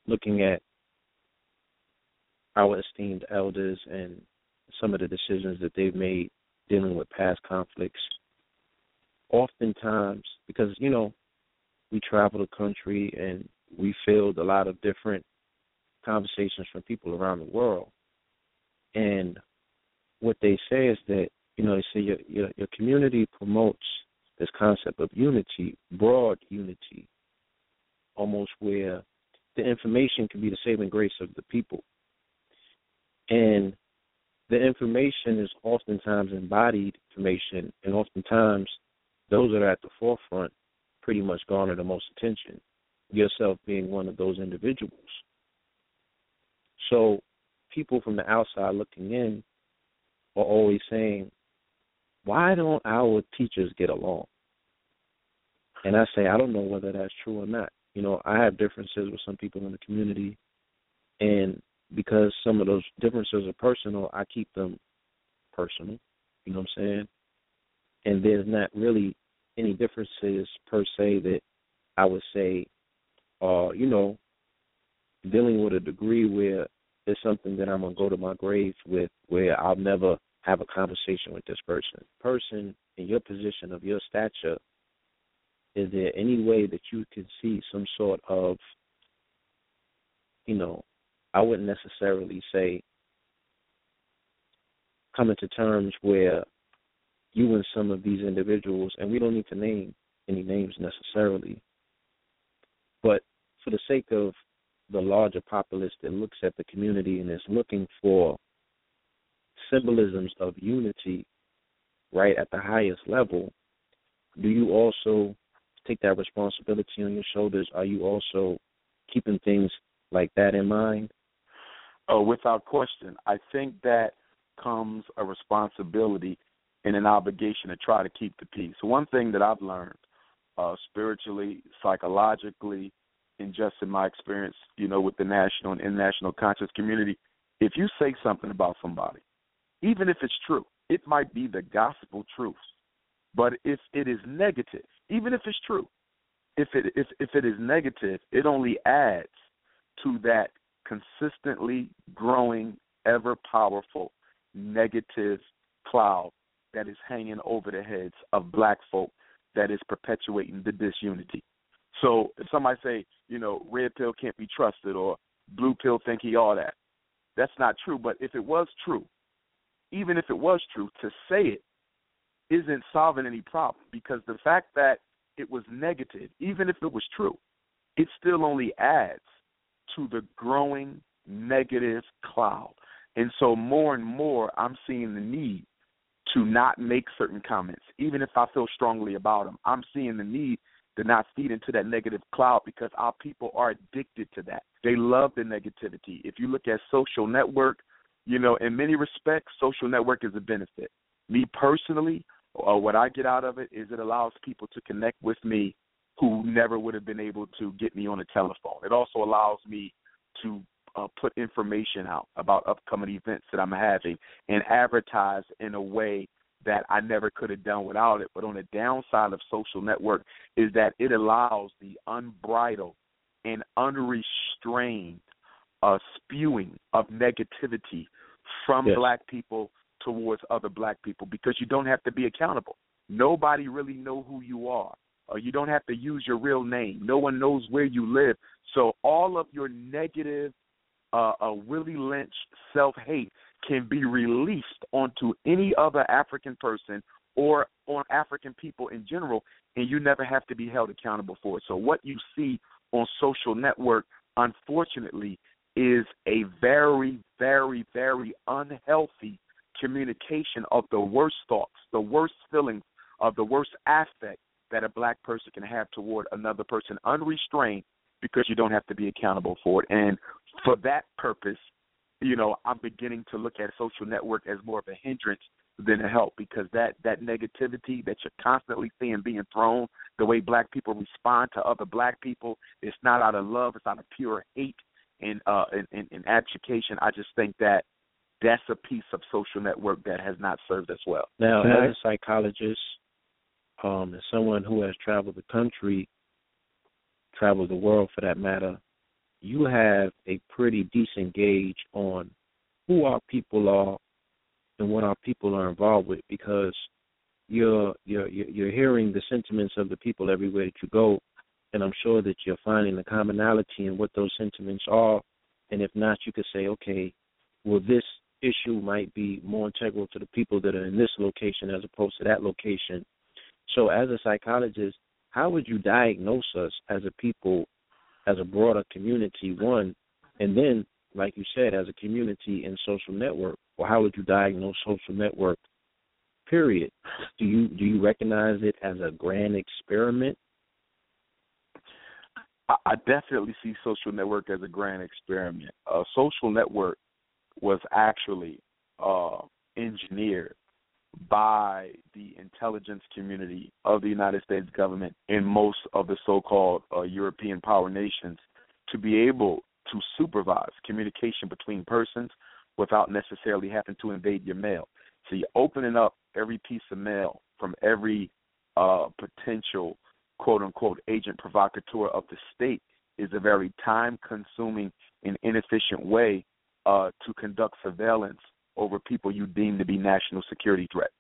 looking at our esteemed elders and some of the decisions that they've made dealing with past conflicts. Oftentimes, because you know, we travel the country and we field a lot of different conversations from people around the world, and what they say is that you know they say your your, your community promotes this concept of unity, broad unity, almost where the information can be the saving grace of the people. And the information is oftentimes embodied information, and oftentimes those that are at the forefront pretty much garner the most attention, yourself being one of those individuals. So people from the outside looking in are always saying, why don't our teachers get along? And I say, I don't know whether that's true or not. You know, I have differences with some people in the community, and because some of those differences are personal, I keep them personal. You know what I'm saying? And there's not really any differences per se that I would say, uh, you know, dealing with a degree where it's something that I'm gonna go to my grave with, where I'll never have a conversation with this person. Person in your position of your stature, is there any way that you can see some sort of, you know, I wouldn't necessarily say coming to terms where you and some of these individuals, and we don't need to name any names necessarily, but for the sake of the larger populace that looks at the community and is looking for symbolisms of unity right at the highest level, do you also take that responsibility on your shoulders? Are you also keeping things like that in mind? Oh, without question. I think that comes a responsibility and an obligation to try to keep the peace. One thing that I've learned uh, spiritually, psychologically, and just in my experience, you know, with the national and international conscious community, if you say something about somebody, even if it's true, it might be the gospel truth. But if it is negative, even if it's true, if it if if it is negative, it only adds to that consistently growing, ever powerful negative cloud that is hanging over the heads of black folk that is perpetuating the disunity. So if somebody say, you know, red pill can't be trusted or blue pill think he all that, that's not true. But if it was true, even if it was true, to say it isn't solving any problem because the fact that it was negative, even if it was true, it still only adds to the growing negative cloud. And so more and more I'm seeing the need to not make certain comments, even if I feel strongly about them. I'm seeing the need to not feed into that negative cloud because our people are addicted to that. They love the negativity. If you look at social network, you know, in many respects, social network is a benefit. Me personally, uh, what I get out of it is it allows people to connect with me who never would have been able to get me on a telephone. It also allows me to uh, put information out about upcoming events that I'm having and advertise in a way that I never could have done without it. But on the downside of social network is that it allows the unbridled and unrestrained uh, spewing of negativity from Yes. black people towards other black people because you don't have to be accountable. Nobody really know who you are. Or you don't have to use your real name. No one knows where you live. So all of your negative uh, uh Willie Lynch self hate can be released onto any other African person or on African people in general, and you never have to be held accountable for it. So what you see on social network, unfortunately, is a very, very, very unhealthy communication of the worst thoughts, the worst feelings, of the worst aspect that a black person can have toward another person unrestrained because you don't have to be accountable for it. And for that purpose, you know, I'm beginning to look at social network as more of a hindrance than a help because that that negativity that you're constantly seeing being thrown, the way black people respond to other black people, it's not out of love, it's out of pure hate and uh and, and, and education. I just think that that's a piece of social network that has not served us well. Now, as a psychologist, um, as someone who has traveled the country, traveled the world for that matter, you have a pretty decent gauge on who our people are and what our people are involved with because you're you're you're hearing the sentiments of the people everywhere that you go, and I'm sure that you're finding the commonality in what those sentiments are. And if not, you could say, okay, well, this issue might be more integral to the people that are in this location as opposed to that location. So, as a psychologist, how would you diagnose us as a people, as a broader community, one, and then, like you said, as a community and social network, or how would you diagnose social network? Period. Do you do you recognize it as a grand experiment? I definitely see social network as a grand experiment. A social network was actually uh, engineered by the intelligence community of the United States government and most of the so-called uh, European power nations to be able to supervise communication between persons without necessarily having to invade your mail. So you're opening up every piece of mail from every uh, potential quote unquote agent provocateur of the state is a very time consuming and inefficient way uh, to conduct surveillance over people you deem to be national security threats.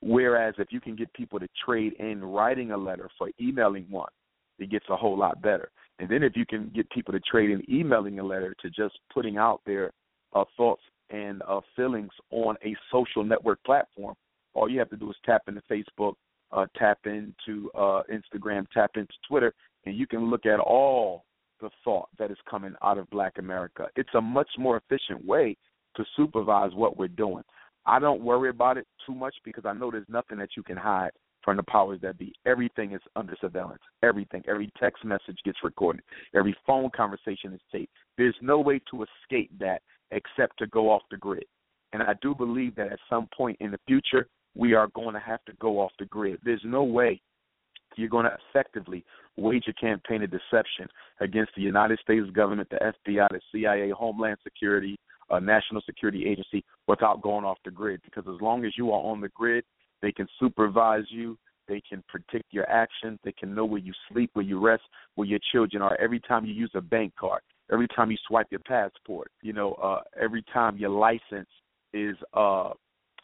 Whereas if you can get people to trade in writing a letter for emailing one, it gets a whole lot better. And then if you can get people to trade in emailing a letter to just putting out their uh, thoughts and uh, feelings on a social network platform, all you have to do is tap into Facebook, uh, tap into uh, Instagram, tap into Twitter, and you can look at all the thought that is coming out of Black America. It's a much more efficient way to supervise what we're doing. I don't worry about it too much because I know there's nothing that you can hide from the powers that be. Everything is under surveillance. Everything. Every text message gets recorded. Every phone conversation is taped. There's no way to escape that except to go off the grid. And I do believe that at some point in the future, we are going to have to go off the grid. There's no way you're going to effectively wage a campaign of deception against the United States government, the FBI, the CIA, Homeland Security, a national security agency without going off the grid. Because as long as you are on the grid, they can supervise you, they can predict your actions, they can know where you sleep, where you rest, where your children are. Every time you use a bank card, every time you swipe your passport, you know, uh, every time your license is uh,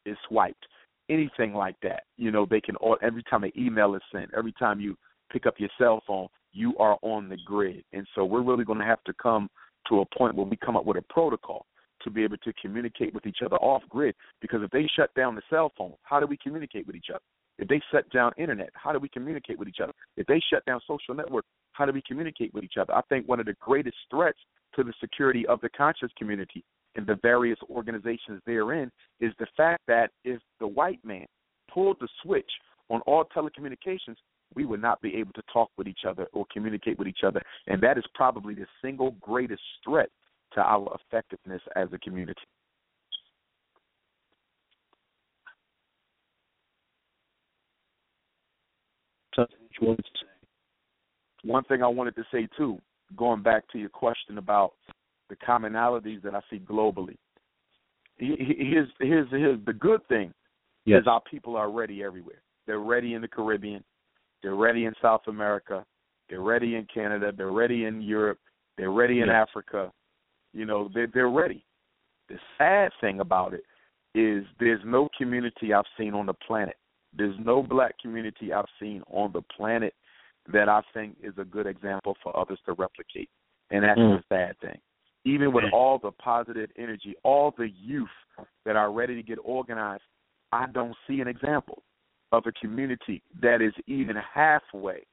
is swiped, anything like that. You know, they can every time an email is sent, every time you pick up your cell phone, you are on the grid. And so we're really going to have to come to a point where we come up with a protocol to be able to communicate with each other off grid. Because if they shut down the cell phone, how do we communicate with each other? If they shut down internet, how do we communicate with each other? If they shut down social network, how do we communicate with each other? I think one of the greatest threats to the security of the conscious community and the various organizations therein is the fact that if the white man pulled the switch on all telecommunications, we would not be able to talk with each other or communicate with each other. And that is probably the single greatest threat to our effectiveness as a community. One thing I wanted to say too, going back to your question about the commonalities that I see globally. Here's here's here's the good thing yes. is our people are ready everywhere. They're ready in the Caribbean, they're ready in South America, they're ready in Canada, they're ready in Europe, they're ready in yes. Africa, you know, they're, they're ready. The sad thing about it is there's no community I've seen on the planet. There's no black community I've seen on the planet that I think is a good example for others to replicate. And that's mm. the sad thing. Even with all the positive energy, all the youth that are ready to get organized, I don't see an example of a community that is even halfway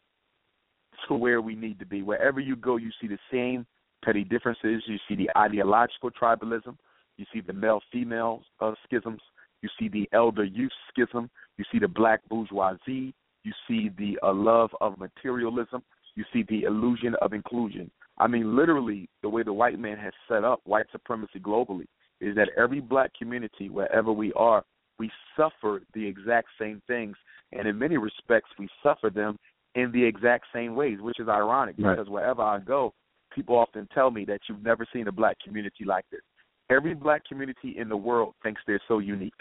to where we need to be. Wherever you go, you see the same petty differences. You see the ideological tribalism. You see the male female uh, schisms. You see the elder youth schism. You see the black bourgeoisie. You see the uh, love of materialism. You see the illusion of inclusion. I mean, literally, the way the white man has set up white supremacy globally is that every black community, wherever we are, we suffer the exact same things. And in many respects, we suffer them in the exact same ways, which is ironic Right. because wherever I go, people often tell me that you've never seen a black community like this. Every black community in the world thinks they're so unique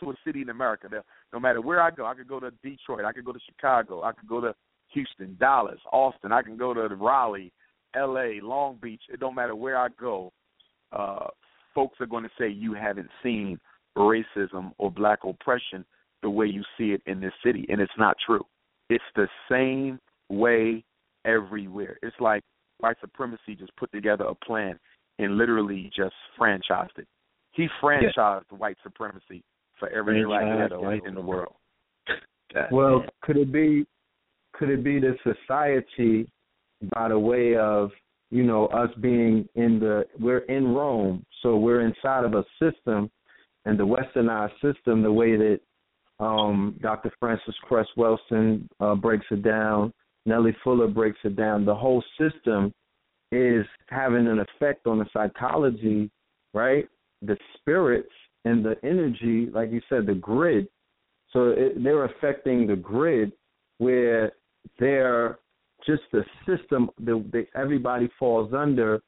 to a city in America. No matter where I go, I could go to Detroit, I could go to Chicago, I could go to Houston, Dallas, Austin, I can go to Raleigh, L.A., Long Beach. It don't matter where I go. Uh, folks are going to say you haven't seen racism or black oppression the way you see it in this city, and it's not true. It's the same way everywhere. It's like white supremacy just put together a plan and literally just franchised it. He franchised white supremacy for every black ghetto in the world. *laughs* God Well, could it be could it be the society by the way of you know us being in the we're in Rome, so we're inside of a system, and the Westernized system, the way that um, Dr. Frances Cress Welsing uh, breaks it down, Neely Fuller breaks it down. The whole system is having an effect on the psychology, right? The spirits and the energy, like you said, the grid. So it, they're affecting the grid where they're just the system that, everybody falls under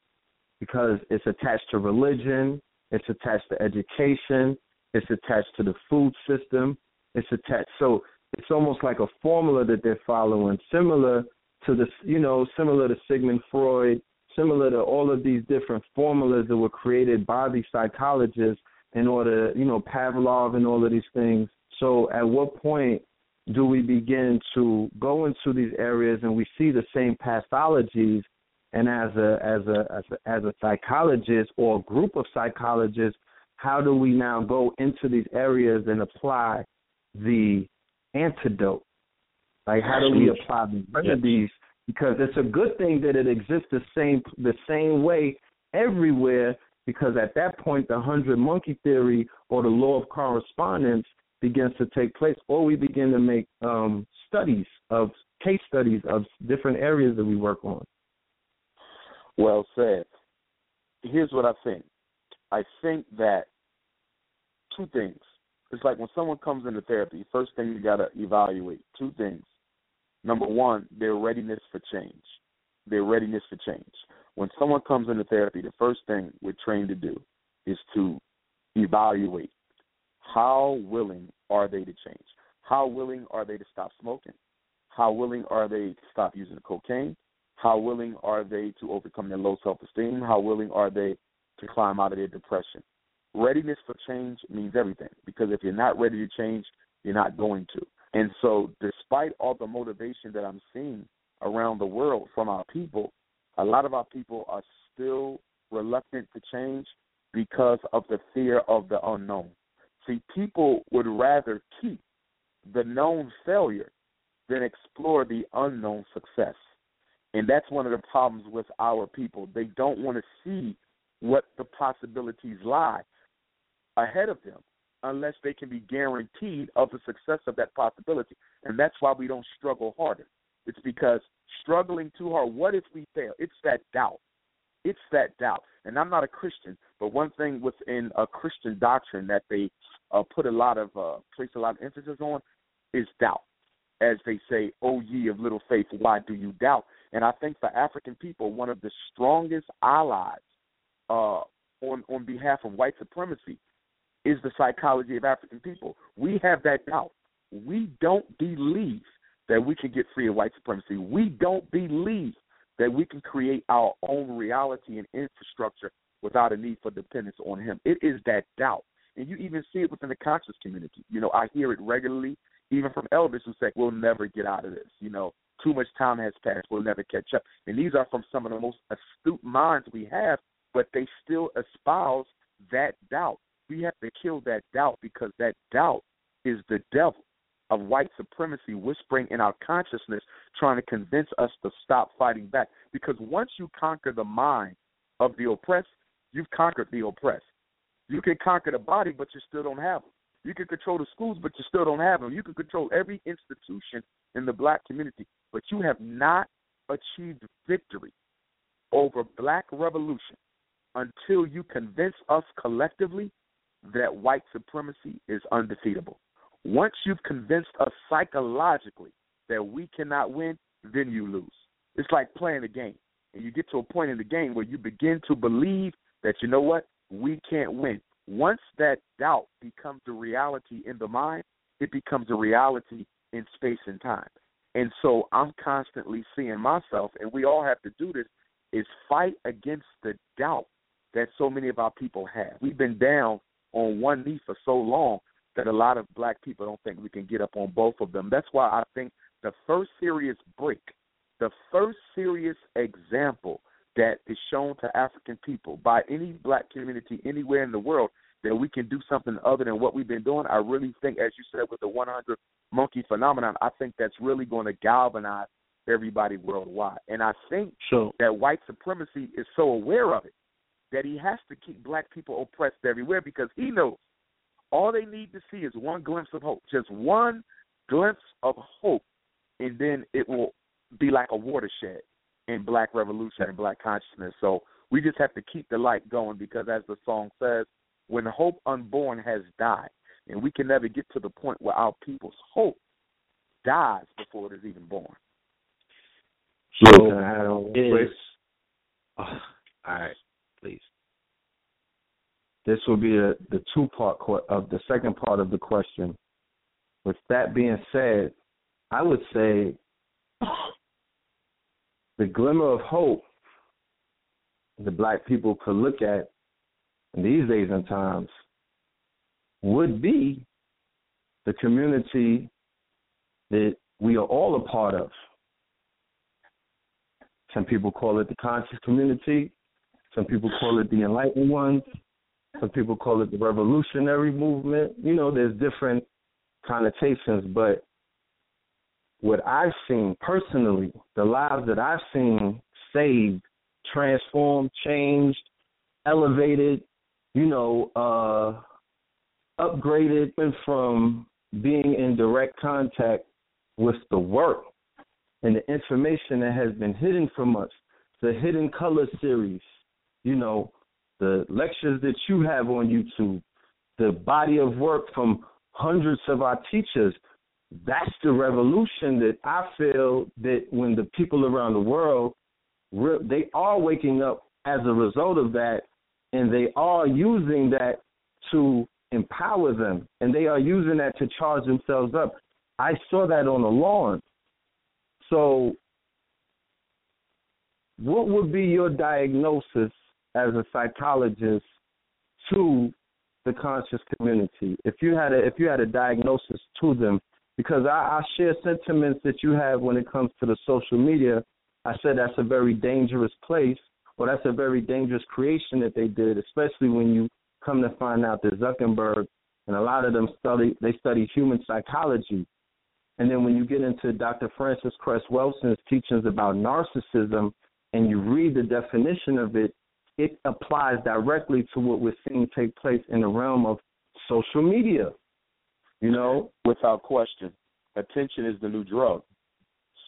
because it's attached to religion, it's attached to education, it's attached to the food system, it's attached. So it's almost like a formula that they're following, similar to the, you know, similar to Sigmund Freud, similar to all of these different formulas that were created by these psychologists in order, you know, Pavlov and all of these things. So at what point do we begin to go into these areas and we see the same pathologies and as a as a as a, as a psychologist or a group of psychologists how do we now go into these areas and apply the antidote like how do we apply the remedies because it's a good thing that it exists the same the same way everywhere because at that point the hundred monkey theory or the law of correspondence begins to take place, or we begin to make um, studies of case studies of different areas that we work on. Well said. Here's what I think. I think that two things. It's like when someone comes into therapy, first thing you got to evaluate two things. Number one, their readiness for change. Their readiness for change. When someone comes into therapy, the first thing we're trained to do is to evaluate how willing are they to change? How willing are they to stop smoking? How willing are they to stop using cocaine? How willing are they to overcome their low self esteem? How willing are they to climb out of their depression? Readiness for change means everything because if you're not ready to change, you're not going to. And so, despite all the motivation that I'm seeing around the world from our people, a lot of our people are still reluctant to change because of the fear of the unknown. See, people would rather keep the known failure than explore the unknown success. And that's one of the problems with our people. They don't want to see what the possibilities lie ahead of them unless they can be guaranteed of the success of that possibility. And that's why we don't struggle harder. It's because struggling too hard, what if we fail? It's that doubt. It's that doubt. And I'm not a Christian, but one thing within a Christian doctrine that they uh, put a lot of uh, place a lot of emphasis on is doubt. As they say, "O ye of little faith, why do you doubt?" And I think for African people, one of the strongest allies uh, on on behalf of white supremacy is the psychology of African people. We have that doubt. We don't believe that we can get free of white supremacy. We don't believe that we can create our own reality and infrastructure without a need for dependence on him. It is that doubt. And you even see it within the conscious community. You know, I hear it regularly, even from elders who say, We'll never get out of this. You know, too much time has passed, we'll never catch up. And these are from some of the most astute minds we have but they still espouse that doubt. We have to kill that doubt because that doubt is the devil of white supremacy whispering in our consciousness, trying to convince us to stop fighting back. Because once you conquer the mind of the oppressed, you've conquered the oppressed. You can conquer the body, but you still don't have them. You can control the schools, but you still don't have them. You can control every institution in the black community, but you have not achieved victory over black revolution until you convince us collectively that white supremacy is undefeatable. Once you've convinced us psychologically that we cannot win, then you lose. It's like playing a game. And you get to a point in the game where you begin to believe that, you know what, we can't win. Once that doubt becomes a reality in the mind, it becomes a reality in space and time. And so I'm constantly seeing myself, and we all have to do this, is fight against the doubt that so many of our people have. We've been down on one knee for so long that a lot of black people don't think we can get up on both of them. That's why I think the first serious break, the first serious example that is shown to African people by any black community anywhere in the world that we can do something other than what we've been doing, I really think, as you said, with the 100 monkey phenomenon, I think that's really going to galvanize everybody worldwide. And I think so, that white supremacy is so aware of it that he has to keep black people oppressed everywhere because he knows all they need to see is one glimpse of hope, just one glimpse of hope, and then it will be like a watershed in black revolution and black consciousness. So we just have to keep the light going because, as the song says, when hope unborn has died, and we can never get to the point where our people's hope dies before it is even born. So is, oh, *sighs* all right, please. This will be the two part of the second part of the question. With that being said, I would say the glimmer of hope the black people could look at in these days and times would be the community that we are all a part of. Some people call it the conscious community. Some people call it the enlightened ones. Some people call it the revolutionary movement. You know, there's different connotations, but what I've seen personally, the lives that I've seen saved, transformed, changed, elevated, you know, uh, upgraded from being in direct contact with the work and the information that has been hidden from us. The Hidden Color series, you know, the lectures that you have on YouTube, the body of work from hundreds of our teachers. That's the revolution that I feel that when the people around the world, they are waking up as a result of that, and they are using that to empower them, and they are using that to charge themselves up. I saw that on the lawn. So, what would be your diagnosis as a psychologist to the conscious community. If you had a if you had a diagnosis to them, because I, I share sentiments that you have when it comes to the social media. I said that's a very dangerous place, or that's a very dangerous creation that they did, especially when you come to find out that Zuckerberg and a lot of them study they study human psychology. And then when you get into Dr. Frances Cress Welsing's teachings about narcissism and you read the definition of it, it applies directly to what we're seeing take place in the realm of social media. You know, without question, attention is the new drug.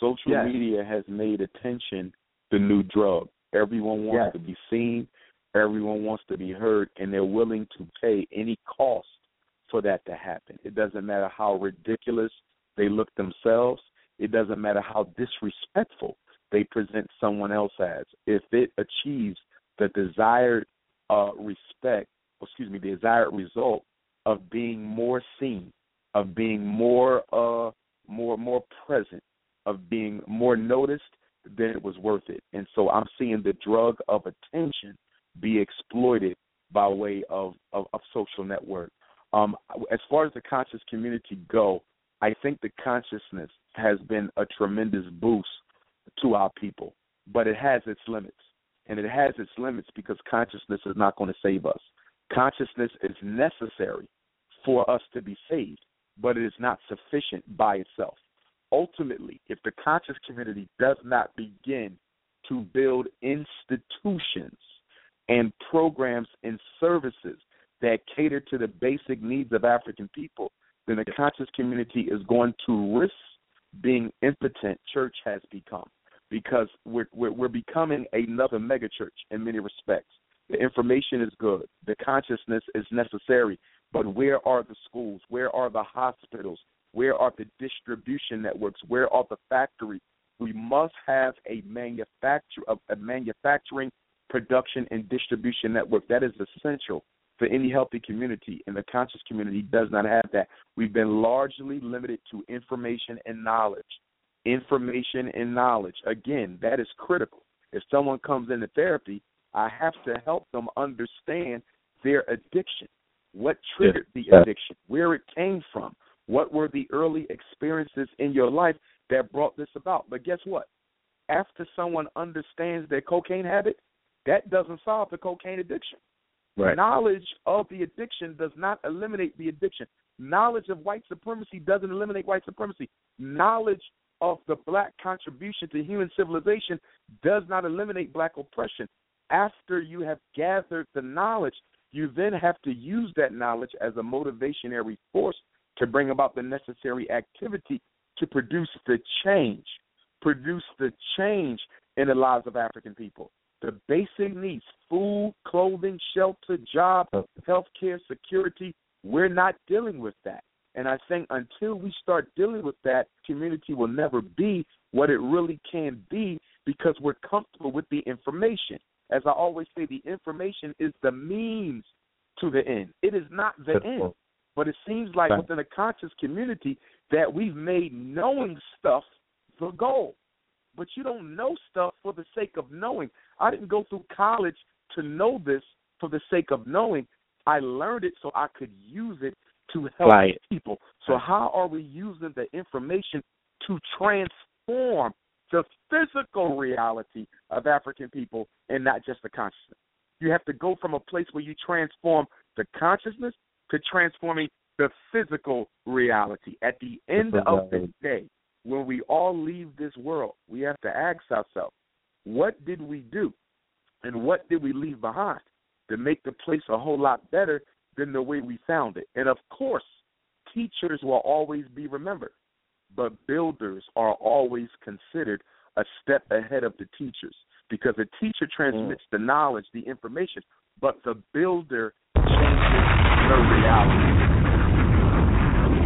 Social yes. media has made attention the new drug. Everyone wants yes. to be seen, everyone wants to be heard, and they're willing to pay any cost for that to happen. It doesn't matter how ridiculous they look themselves, it doesn't matter how disrespectful they present someone else as. If it achieves the desired uh, respect, excuse me, the desired result of being more seen, of being more uh, more more present, of being more noticed, then it was worth it. And so I'm seeing the drug of attention be exploited by way of of, of social network. Um, as far as the conscious community go, I think the consciousness has been a tremendous boost to our people, but it has its limits and it has its limits because consciousness is not going to save us. Consciousness is necessary for us to be saved, but it is not sufficient by itself. Ultimately, if the conscious community does not begin to build institutions and programs and services that cater to the basic needs of African people, then the conscious community is going to risk being impotent. Church has become because we're, we're, we're becoming another megachurch in many respects. The information is good, the consciousness is necessary, but where are the schools? Where are the hospitals? Where are the distribution networks? Where are the factories? We must have a manufacture a manufacturing, production, and distribution network. That is essential for any healthy community, and the conscious community does not have that. We've been largely limited to information and knowledge. Information and knowledge. Again, that is critical. If someone comes into therapy, I have to help them understand their addiction. What triggered the addiction? Where it came from? What were the early experiences in your life that brought this about? But guess what? After someone understands their cocaine habit, that doesn't solve the cocaine addiction. Right. Knowledge of the addiction does not eliminate the addiction. Knowledge of white supremacy doesn't eliminate white supremacy. Knowledge of the black contribution to human civilization does not eliminate black oppression. After you have gathered the knowledge, you then have to use that knowledge as a motivationary force to bring about the necessary activity to produce the change, produce the change in the lives of African people. The basic needs food, clothing, shelter, job, health care, security we're not dealing with that. And I think until we start dealing with that, community will never be what it really can be because we're comfortable with the information. As I always say, the information is the means to the end. It is not the end. But it seems like within a conscious community that we've made knowing stuff the goal. But you don't know stuff for the sake of knowing. I didn't go through college to know this for the sake of knowing. I learned it so I could use it to help right. people. So how are we using the information to transform the physical reality of African people and not just the consciousness? You have to go from a place where you transform the consciousness to transforming the physical reality. At the end of the day, when we all leave this world, we have to ask ourselves, what did we do and what did we leave behind to make the place a whole lot better than the way we found it? And of course, teachers will always be remembered, but builders are always considered a step ahead of the teachers because the teacher transmits mm. the knowledge, the information, but the builder changes the reality.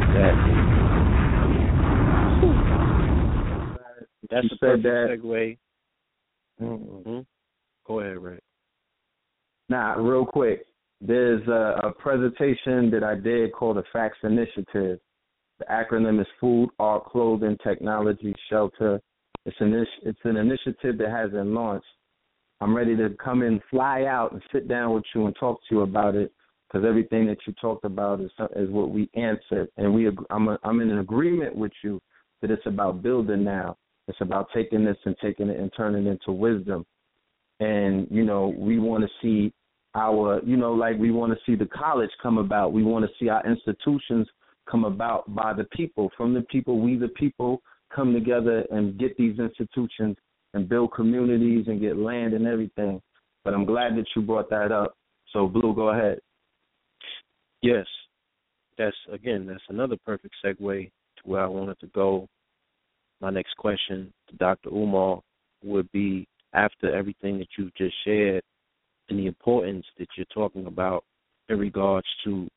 Exactly. That's you a perfect that. segue. Mm-hmm. Go ahead, Ray. Nah, real quick. There's a, a presentation that I did called the Facts Initiative. The acronym is Food, Art, Clothing, Technology, Shelter. It's an it's an initiative that hasn't launched. I'm ready to come in, fly out, and sit down with you and talk to you about it because everything that you talked about is is what we answered, and we I'm a, I'm in an agreement with you that it's about building now. It's about taking this and taking it and turning it into wisdom. And, you know, we want to see our, you know, like we want to see the college come about. We want to see our institutions come about by the people, from the people, we the people come together and get these institutions and build communities and get land and everything. But I'm glad that you brought that up. So, Blue, go ahead. Yes, that's again, that's another perfect segue to where I wanted to go my next question to Dr. Umar would be after everything that you've just shared and the importance that you're talking about in regards to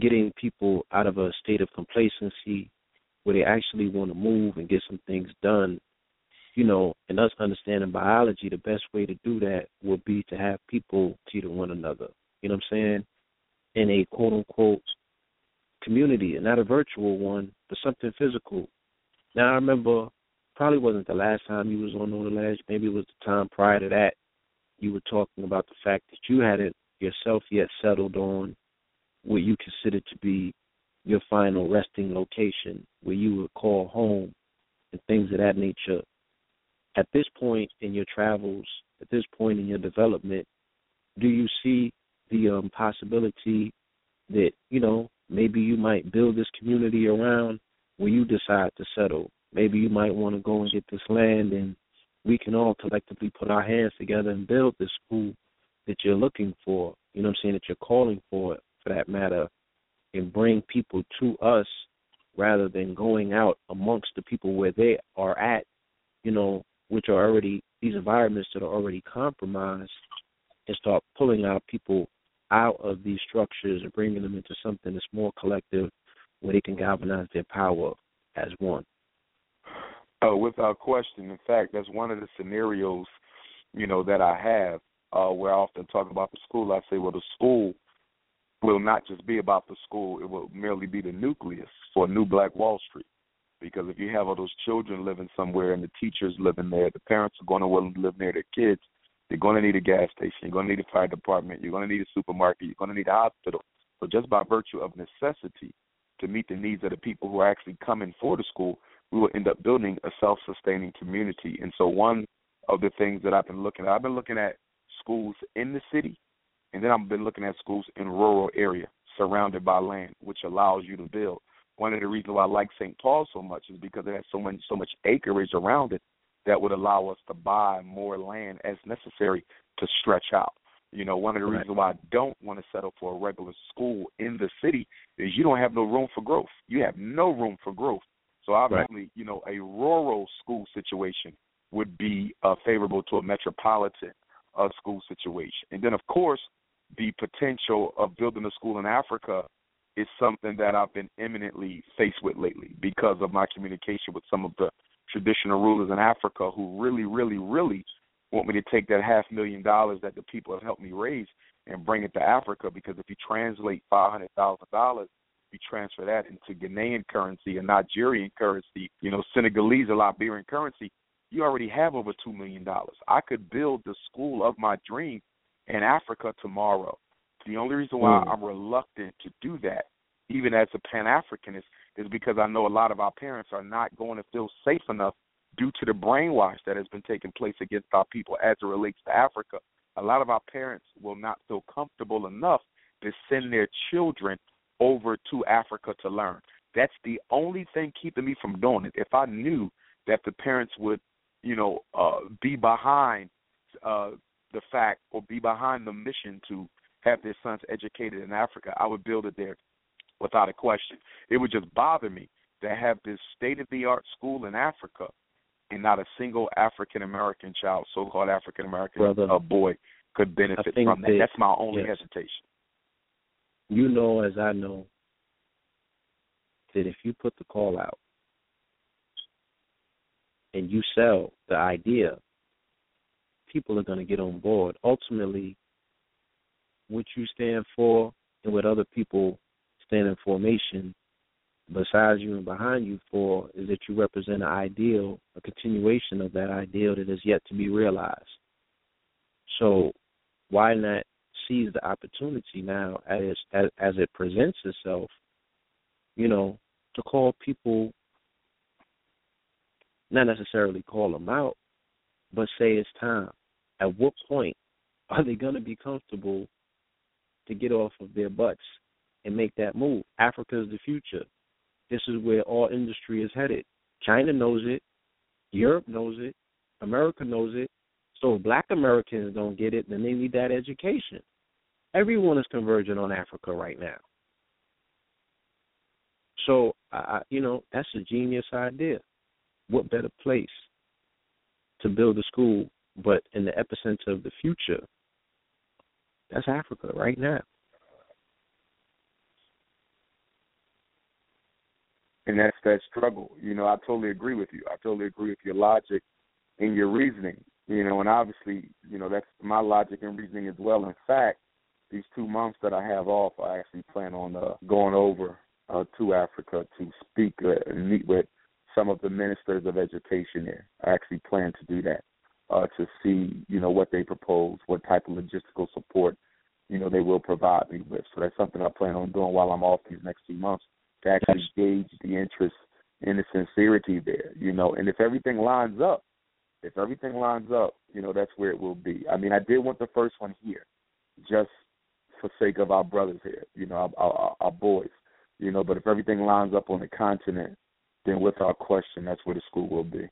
getting people out of a state of complacency where they actually want to move and get some things done, you know, and us understanding biology, the best way to do that would be to have people to one another. You know what I'm saying? In a quote unquote community and not a virtual one, but something physical now I remember probably wasn't the last time you was on the ledge. Maybe it was the time prior to that. You were talking about the fact that you hadn't yourself yet settled on what you considered to be your final resting location, where you would call home, and things of that nature. at this point in your travels, at this point in your development, do you see the um, possibility that you know maybe you might build this community around where you decide to settle? Maybe you might want to go and get this land, and we can all collectively put our hands together and build this school that you're looking for. You know what I'm saying? That you're calling for, for that matter, and bring people to us rather than going out amongst the people where they are at, you know, which are already these environments that are already compromised, and start pulling out people out of these structures and bringing them into something that's more collective, where they can galvanize their power as one. Uh, without question. In fact, that's one of the scenarios, you know, that I have uh, where I often talk about the school. I say, well, the school will not just be about the school; it will merely be the nucleus for a new Black Wall Street. Because if you have all those children living somewhere and the teachers living there, the parents are going to want to live near their kids. You're going to need a gas station. You're going to need a fire department. You're going to need a supermarket. You're going to need a hospital. So just by virtue of necessity, to meet the needs of the people who are actually coming for the school, we will end up building a self-sustaining community. And so one of the things that I've been looking at, I've been looking at schools in the city, and then I've been looking at schools in rural area surrounded by land, which allows you to build. One of the reasons why I like St. Paul so much is because it has so much so much acreage around it that would allow us to buy more land as necessary to stretch out. You know, one of the right. reasons why I don't want to settle for a regular school in the city is you don't have no room for growth. You have no room for growth so obviously, right. you know, a rural school situation would be uh, favorable to a metropolitan uh, school situation. And then, of course, the potential of building a school in Africa is something that I've been eminently faced with lately because of my communication with some of the traditional rulers in Africa who really, really, really want me to take that half million dollars that the people have helped me raise and bring it to Africa because if you translate five hundred thousand dollars you transfer that into Ghanaian currency and Nigerian currency, you know, Senegalese or Liberian currency, you already have over two million dollars. I could build the school of my dream in Africa tomorrow. The only reason why mm. I'm reluctant to do that, even as a Pan Africanist, is because I know a lot of our parents are not going to feel safe enough due to the brainwash that has been taking place against our people as it relates to Africa. A lot of our parents will not feel comfortable enough to send their children over to Africa to learn. That's the only thing keeping me from doing it. If I knew that the parents would, you know, uh, be behind uh, the fact or be behind the mission to have their sons educated in Africa, I would build it there without a question. It would just bother me to have this state of the art school in Africa and not a single African American child, so called African American uh, boy, could benefit from that. That's my only yes. hesitation you know as I know that if you put the call out and you sell the idea, people are going to get on board. Ultimately, what you stand for and what other people stand in formation, besides you and behind you for, is that you represent an ideal, a continuation of that ideal that is yet to be realized. So, why not seize the opportunity now as as, as it presents itself, you know, to call people not necessarily call them out, but say it's time. At what point *laughs* are they going to be comfortable to get off of their butts and make that move? Africa is the future. This is where all industry is headed. China knows it. Europe knows it. America knows it. So if black Americans don't get it, then they need that education. Everyone is converging on Africa right now. So, I, you know, that's a genius idea. What better place to build a school, but in the epicenter of the future? That's Africa right now. And that's that struggle. You know, I totally agree with you. I totally agree with your logic and your reasoning. You know, and obviously, you know, that's my logic and reasoning as well. In fact, these two months that I have off, I actually plan on uh, going over uh, to Africa to speak uh, and meet with some of the ministers of education there. I actually plan to do that uh, to see, you know, what they propose, what type of logistical support, you know, they will provide me with. So that's something I plan on doing while I'm off these next two months to actually gauge the interest and the sincerity there, you know. And if everything lines up, if everything lines up, you know, that's where it will be. I mean, I did want the first one here, just for sake of our brothers here, you know, our, our, our boys, you know. But if everything lines up on the continent, then without question, that's where the school will be.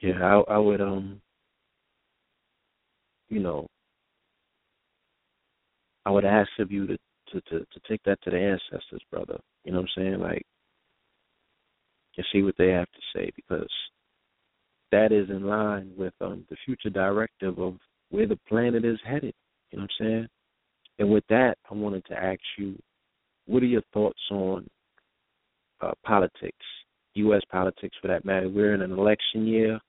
Yeah, I, I would um, you know, I would ask of you to, to to to take that to the ancestors, brother. You know what I'm saying? Like, and see what they have to say because that is in line with um the future directive of where the planet is headed. You know what I'm saying? And with that, I wanted to ask you, what are your thoughts on uh, politics, U.S. politics for that matter? We're in an election year,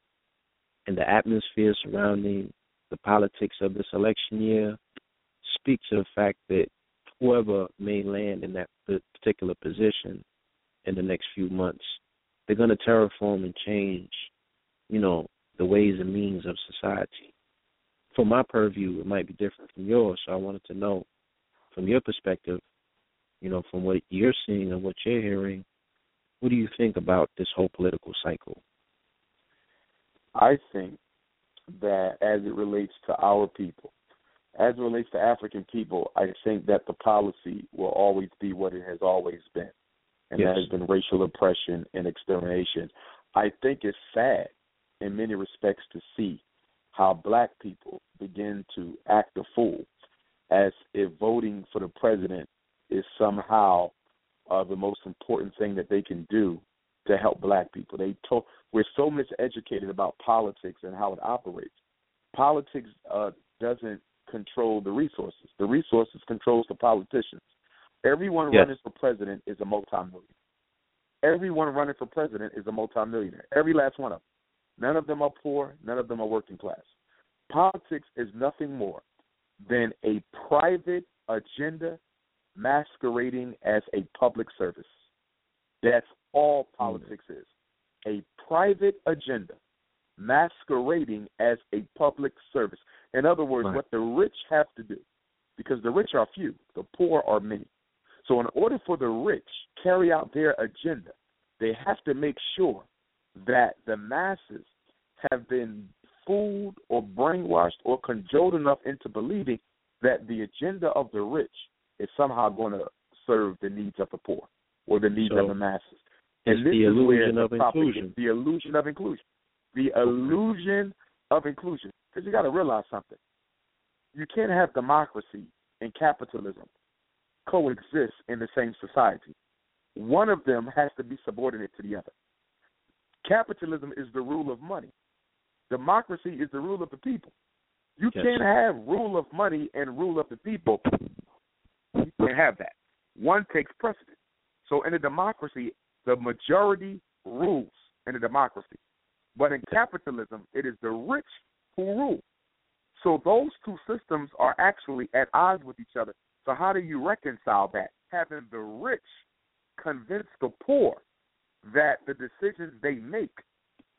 and the atmosphere surrounding the politics of this election year speak to the fact that whoever may land in that particular position in the next few months, they're going to terraform and change, you know, the ways and means of society. From my purview, it might be different from yours. So I wanted to know, from your perspective, you know, from what you're seeing and what you're hearing, what do you think about this whole political cycle? I think that as it relates to our people, as it relates to African people, I think that the policy will always be what it has always been, and yes. that has been racial oppression and extermination. I think it's sad in many respects to see how black people begin to act a fool as if voting for the president is somehow uh, the most important thing that they can do to help black people. They told we're so miseducated about politics and how it operates. Politics uh, doesn't control the resources. The resources controls the politicians. Everyone yes. running for president is a multimillionaire. Everyone running for president is a multimillionaire. Every last one of them. None of them are poor. None of them are working class. Politics is nothing more than a private agenda masquerading as a public service. That's all politics mm-hmm. is. A private agenda masquerading as a public service. In other words, right. what the rich have to do, because the rich are few, the poor are many. So, in order for the rich carry out their agenda, they have to make sure that the masses have been fooled or brainwashed or cajoled enough into believing that the agenda of the rich is somehow going to serve the needs of the poor or the needs so of the masses. And this the illusion of inclusion. Is, the illusion of inclusion. The illusion of inclusion. Because you got to realize something. You can't have democracy and capitalism coexist in the same society. One of them has to be subordinate to the other. Capitalism is the rule of money. Democracy is the rule of the people. You yes. can't have rule of money and rule of the people. You can't have that. One takes precedent. So in a democracy, the majority rules in a democracy. But in capitalism, it is the rich who rule. So those two systems are actually at odds with each other. So how do you reconcile that? Having the rich convince the poor that the decisions they make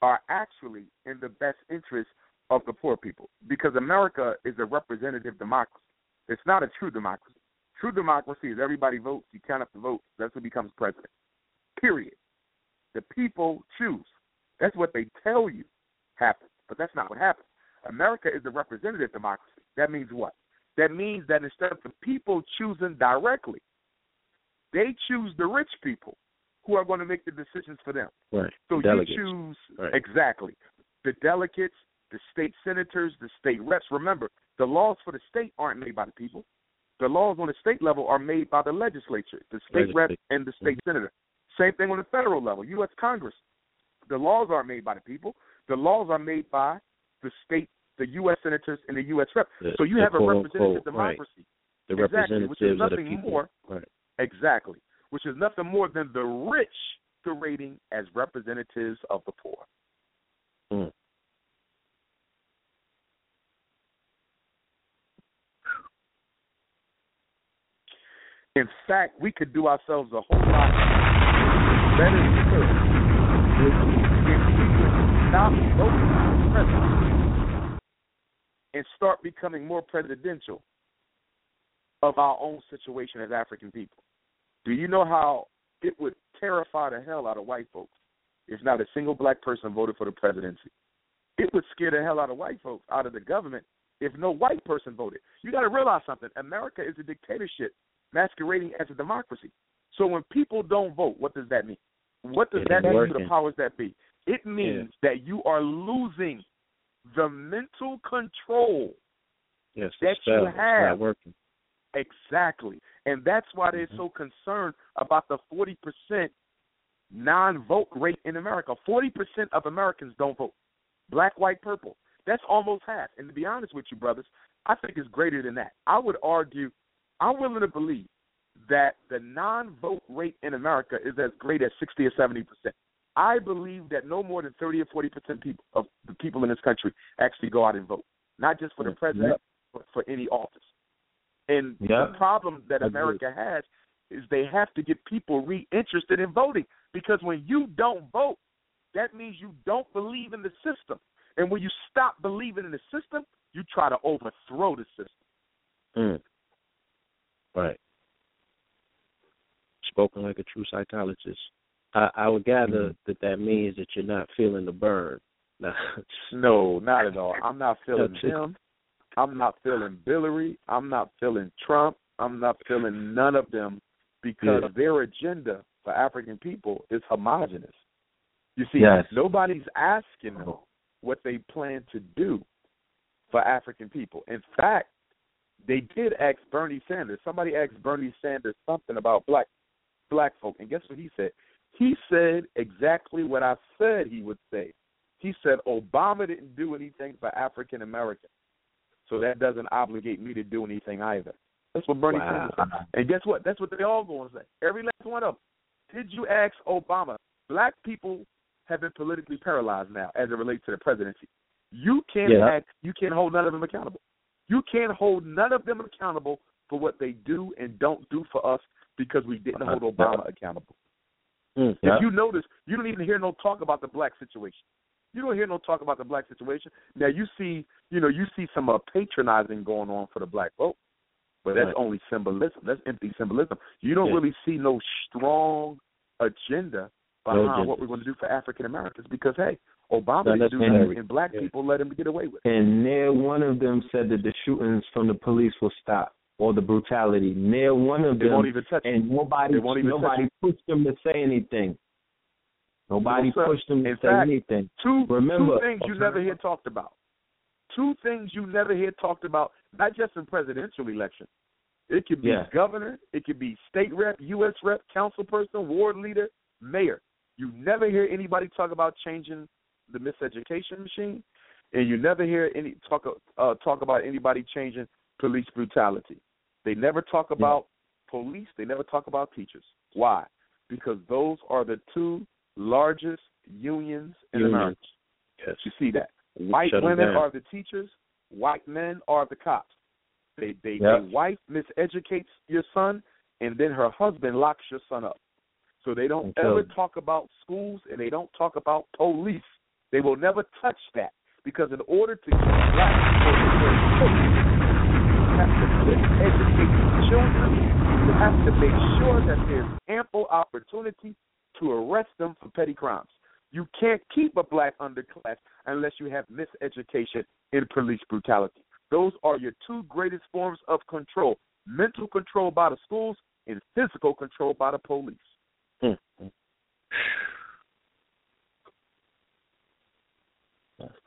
are actually in the best interest of the poor people. Because America is a representative democracy. It's not a true democracy. True democracy is everybody votes, you count up the votes, that's who becomes president. Period. The people choose. That's what they tell you happens, but that's not what happens. America is a representative democracy. That means what? That means that instead of the people choosing directly, they choose the rich people who are going to make the decisions for them. Right. So Delegates. you choose right. exactly the delegates, the state senators, the state reps. Remember, the laws for the state aren't made by the people. The laws on the state level are made by the legislature, the state Legislature. rep, and the state mm-hmm. senator. Same thing on the federal level, U.S. Congress. The laws aren't made by the people. The laws are made by the state, the U.S. senators, and the U.S. rep. The, so you have a representative unquote, democracy. Right. The exactly, which is representatives of the nothing people. more. Right. Exactly, which is nothing more than the rich masquerading as representatives of the poor. Mm. In fact, we could do ourselves a whole lot better if we would stop voting for president and start becoming more presidential of our own situation as African people. Do you know how it would terrify the hell out of white folks if not a single black person voted for the presidency? it would scare the hell out of white folks, out of the government, if no white person voted. You got to realize something. America is a dictatorship masquerading as a democracy. So when people don't vote, what does that mean? What does It that mean to the powers that be? It means that you are losing the mental control Yes, that you have. working. Exactly. And that's why they're Mhm. so concerned about the 40% non vote rate in America. 40% of Americans don't vote. Black, white, purple. That's almost half. And to be honest with you, brothers, I think it's greater than that. I would argue, I'm willing to believe that the non vote rate in America is as great as 60 or 70%. I believe that no more than 30 or 40% people of the people in this country actually go out and vote, not just for the Yep. president, but for any office. And Yep. the problem that America has is they have to get people reinterested in voting because when you don't vote, that means you don't believe in the system. And when you stop believing in the system, you try to overthrow the system. Mm. Right. Spoken like a true psychologist. I, I would gather Mm-hmm. that that means that you're not feeling the burn. *laughs* No, not at all. I'm not feeling it. him. I'm not feeling Hillary. I'm not feeling Trump. I'm not feeling none of them because Yeah. their agenda for African people is homogenous. You see, Yes. nobody's asking them what they plan to do for African people. In fact, they did ask Bernie Sanders. Somebody asked Bernie Sanders something about black black folk, and guess what he said? He said exactly what I said he would say. He said Obama didn't do anything for African Americans, so that doesn't obligate me to do anything either. That's what Bernie Wow. Sanders said. And guess what? That's what they all going to say. Every last one of them. Did you ask Obama? Black people have been politically paralyzed now as it relates to the presidency. You can't Yeah. act, you can't hold none of them accountable. You can't hold none of them accountable for what they do and don't do for us because we didn't hold Obama accountable. Mm. Yeah. If you notice, you don't even hear no talk about the black situation. You don't hear no talk about the black situation. Now you see, you know, you see some uh, patronizing going on for the black vote, but that's Right. only symbolism. That's empty symbolism. You don't Yeah. really see no strong agenda behind agenda. what we're going to do for African Americans because hey, Obama None didn't do necessary. nothing, and black Yeah. people let him get away with it. And near one of them said that the shootings from the police will stop or the brutality. Near one of They them, won't even touch and nobody They won't even touch nobody pushed them to say anything. Nobody No, sir. pushed them to In say fact, anything. Two Remember- two things you never hear talked about. Two things you never hear talked about, not just in presidential elections. It could be Yeah. governor, it could be state rep, U.S. rep, council person, ward leader, mayor. You never hear anybody talk about changing the miseducation machine, and you never hear any talk uh, talk about anybody changing police brutality. They never talk about police. They never talk about teachers. Why? Because those are the two largest unions in Unions. America. Yes. You see that? White Shut women are the teachers. White men are the cops. They they Yep. their wife miseducates your son, and then her husband locks your son up. So they don't Okay. ever talk about schools, and they don't talk about police. They will never touch that because in order to keep black people in their place, you have to educate children. You have to make sure that there's ample opportunity to arrest them for petty crimes. You can't keep a black underclass unless you have miseducation and police brutality. Those are your two greatest forms of control mental control by the schools and physical control by the police. *laughs* That's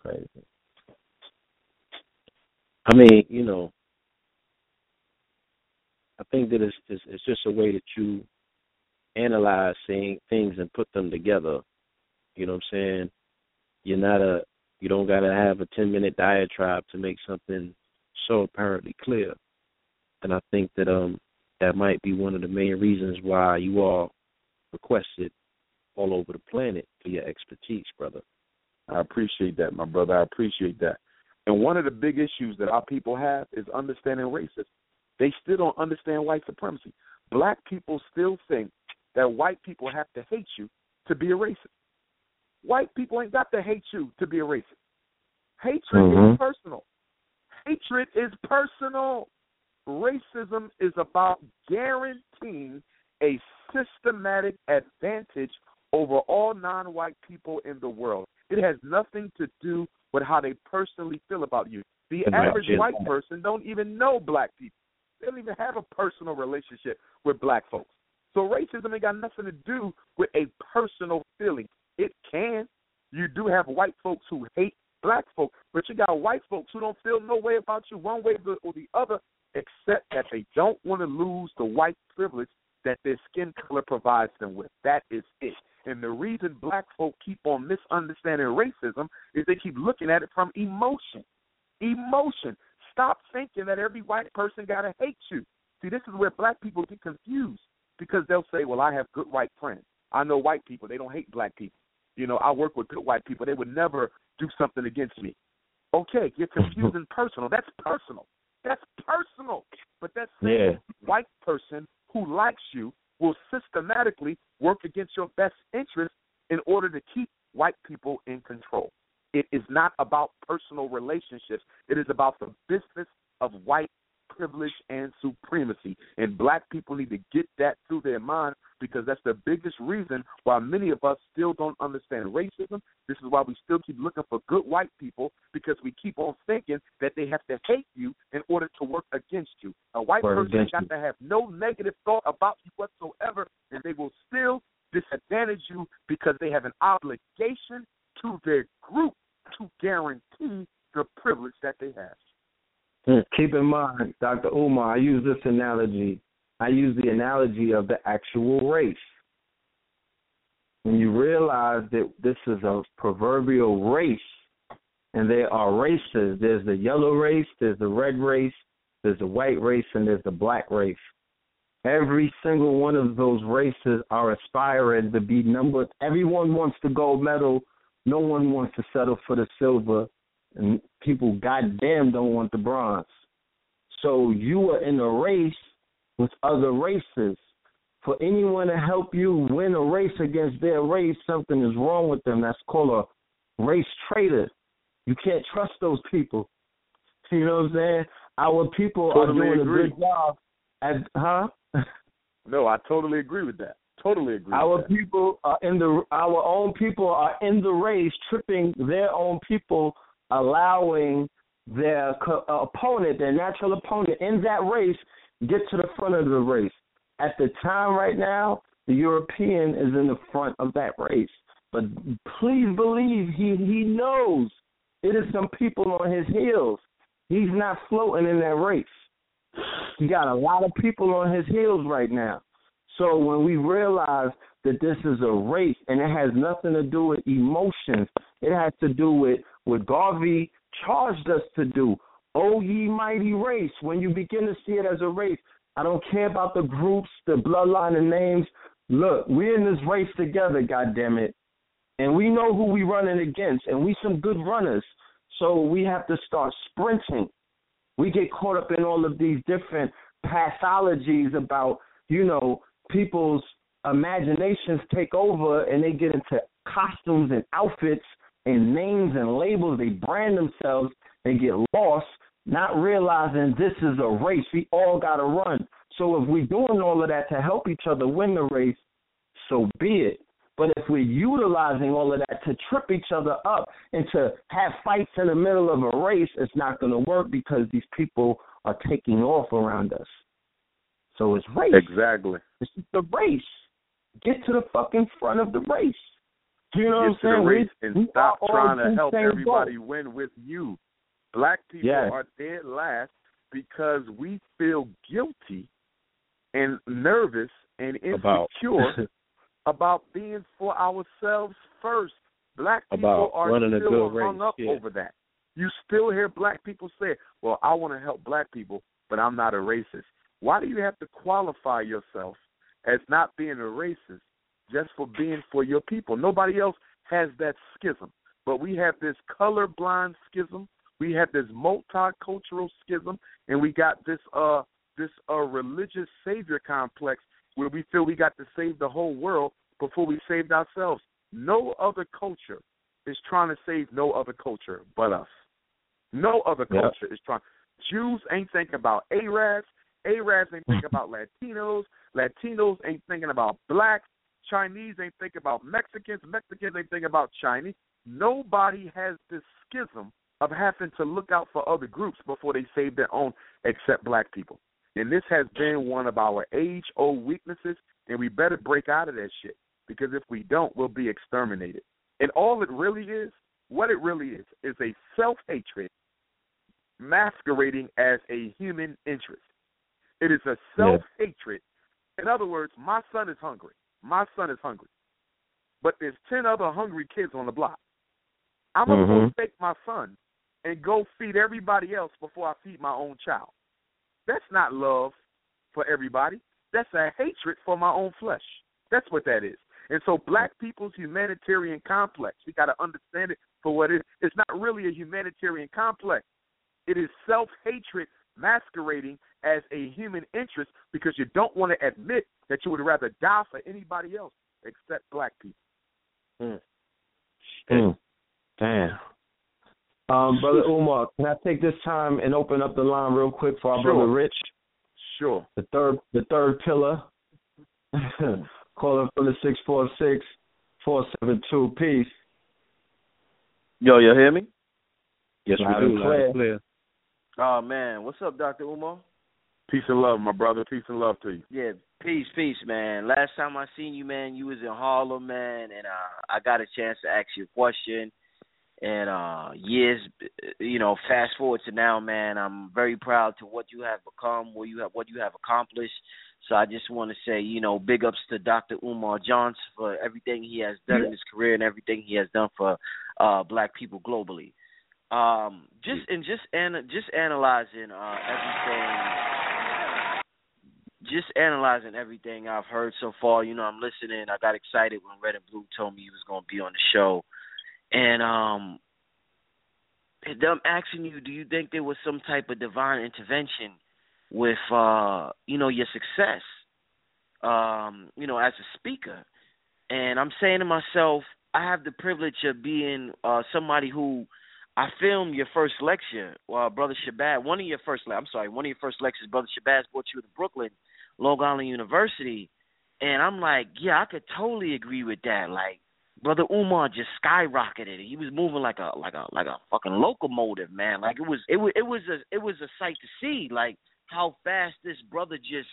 crazy. I mean, you know, I think that it's, it's it's just a way that you analyze things and put them together. You know what I'm saying? You're not a you don't gotta have a ten minute diatribe to make something so apparently clear. And I think that um that might be one of the main reasons why you all requested all over the planet for your expertise, brother. I appreciate that, my brother. I appreciate that. And one of the big issues that our people have is understanding racism. They still don't understand white supremacy. Black people still think that white people have to hate you to be a racist. White people ain't got to hate you to be a racist. Hatred Mhm. is personal. Hatred is personal. Racism is about guaranteeing a systematic advantage over all non white people in the world. It has nothing to do with how they personally feel about you. The Right. average white person don't even know black people. They don't even have a personal relationship with black folks. So racism ain't got nothing to do with a personal feeling. It can. You do have white folks who hate black folks, but you got white folks who don't feel no way about you one way or the other, except that they don't want to lose the white privilege that their skin color provides them with. That is it. And the reason black folk keep on misunderstanding racism is they keep looking at it from emotion. Emotion. Stop thinking that every white person gotta hate you. See, this is where black people get confused because they'll say, "Well, I have good white friends. I know white people. They don't hate black people. You know, I work with good white people. They would never do something against me." Okay, you're confusing *laughs* personal. That's personal. That's personal. But that same Yeah. white person who likes you will systematically work against your best interest in order to keep white people in control. It is not about personal relationships. It is about the business of white privilege and supremacy. And black people need to get that through their mind because that's the biggest reason why many of us still don't understand racism. This is why we still keep looking for good white people because we keep on thinking that they have to hate you in order to work against you. A white Work person got you. to have no negative thought about you whatsoever, and they will still disadvantage you because they have an obligation to their group to guarantee the privilege that they have. Mm, Keep in mind, Dr. Umar, I use this analogy. I use the analogy of the actual race. When you realize that this is a proverbial race, and there are races, there's the yellow race, there's the red race, there's the white race, and there's the black race. Every single one of those races are aspiring to be numbered. Everyone wants the gold medal. No one wants to settle for the silver and people goddamn don't want the bronze. So you are in a race with other races. For anyone to help you win a race against their race, something is wrong with them. That's called a race traitor. You can't trust those people. *laughs* You know what I'm saying? Our people Totally are doing agree. a good job at huh? *laughs* No, I totally agree with that. Totally agree. Our with that. people are in the our own people are in the race, tripping their own people, allowing their co- uh, opponent, their natural opponent in that race, get to the front of the race. At the time right now, the European is in the front of that race. But please believe he he knows it is some people on his heels. He's not floating in that race. He got a lot of people on his heels right now. So when we realize that this is a race and it has nothing to do with emotions, it has to do with what Garvey charged us to do. Oh ye mighty race. When you begin to see it as a race, I don't care about the groups, the bloodline and names. Look, we're in this race together, God damn it. And we know who we're running against, and we some good runners. So we have to start sprinting. We get caught up in all of these different pathologies about, you know, people's imaginations take over and they get into costumes and outfits and names and labels. They brand themselves. They get lost, not realizing this is a race. We all got to run. So if we're doing all of that to help each other win the race, so be it. But if we're utilizing all of that to trip each other up and to have fights in the middle of a race, it's not going to work because these people are taking off around us. So it's race. Exactly. Is the race. Get to the fucking front of the race. You know Get to what I'm the saying? race We- and we stop trying to help everybody win with you. Black people Yes. are dead last because we feel guilty and nervous and insecure *laughs* about being for ourselves first. Black people About are running a still good hung race, up yeah. over that. You still hear black people say, "Well, I want to help black people, but I'm not a racist." Why do you have to qualify yourself as not being a racist just for being for your people? Nobody else has that schism, but we have this colorblind schism. We have this multicultural schism, and we got this uh this uh religious savior complex where we feel we got to save the whole world before we saved ourselves. No other culture is trying to save no other culture but us. No other culture is trying. Jews ain't thinking about Arabs. Arabs ain't thinking about Latinos. Latinos ain't thinking about blacks. Chinese ain't thinking about Mexicans. Mexicans ain't thinking about Chinese. nobody has this schism of having to look out for other groups before they save their own, except black people. And this has been one of our age old weaknesses, and we better break out of that shit. Because if we don't, we'll be exterminated. And all it really is, what it really is, is a self hatred masquerading as a human interest. It is a self hatred. In other words, my son is hungry. My son is hungry. But there's 10 other hungry kids on the block. I'm going to Mhm. take my son and go feed everybody else before I feed my own child. That's not love for everybody. That's a hatred for my own flesh. That's what that is. And so black people's humanitarian complex, we got to understand it for what it is. It's not really a humanitarian complex. It is self-hatred masquerading as a human interest because you don't want to admit that you would rather die for anybody else except black people. Mm. Damn. Um, *laughs* brother Umar, can I take this time and open up the line real quick for our Sure. brother Rich, Sure. the third the third pillar. *laughs* Calling from the six four six four seven two. Peace. Yo, you hear me? Yes, Loud we do. clear. Clear. Oh man, what's up, Doctor Umar? Peace and love, my brother. Peace and love to you. Yeah, peace, peace, man. Last time I seen you, man, you was in Harlem, man, and uh, I got a chance to ask you a question. And uh years, you know, fast forward to now, man, I'm very proud to what you have become, what you have, what you have accomplished. So I just want to say, you know, big ups to Dr. Umar Johnson for everything he has done in his career and everything he has done for uh black people globally. Um, just and just and just analyzing uh everything just analyzing everything I've heard so far, you know, I'm listening. I got excited when Red and Blue told me he was going to be on the show. And um I'm asking you, do you think there was some type of divine intervention with uh, you know, your success um, you know, as a speaker? And I'm saying to myself, I have the privilege of being uh somebody who I filmed your first lecture, uh, Brother Shabazz. One of your first, le- I'm sorry, one of your first lectures, Brother Shabazz brought you to Brooklyn, Long Island University, and I'm like, yeah, I could totally agree with that. Like, Brother Umar just skyrocketed. He was moving like a like a like a fucking locomotive, man. Like it was it was it was a it was a sight to see. Like how fast this brother just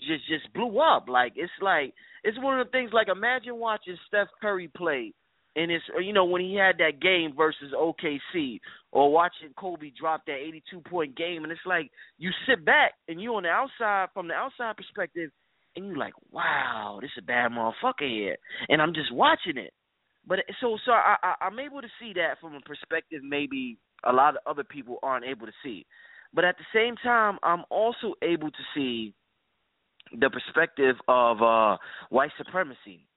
just just blew up. Like it's like it's one of the things. Like imagine watching Steph Curry play and it's you know when he had that game versus OKC or watching Kobe drop that 82 point game and it's like you sit back and you on the outside from the outside perspective and you're like wow this is a bad motherfucker here. And I'm just watching it. But so so I, I I'm able to see that from a perspective maybe a lot of other people aren't able to see. But at the same time I'm also able to see the perspective of uh white supremacy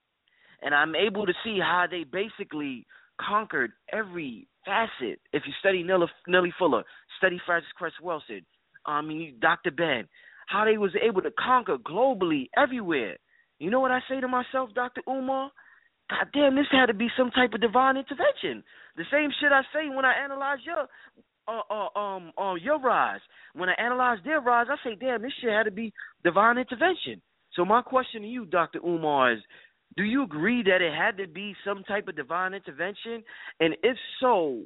and I'm able to see how they basically conquered every facet. If you study Neely, Neely Fuller, study Frances Cress Welsing, I mean Dr. Ben, how they was able to conquer globally everywhere. You know what I say to myself, Dr. Umar? God damn, this had to be some type of divine intervention. The same shit I say when I analyze your uh, uh, um uh, your rise. When I analyze their rise, I say, damn, this shit had to be divine intervention. So my question to you, Dr. Umar, is do you agree that it had to be some type of divine intervention? And if so,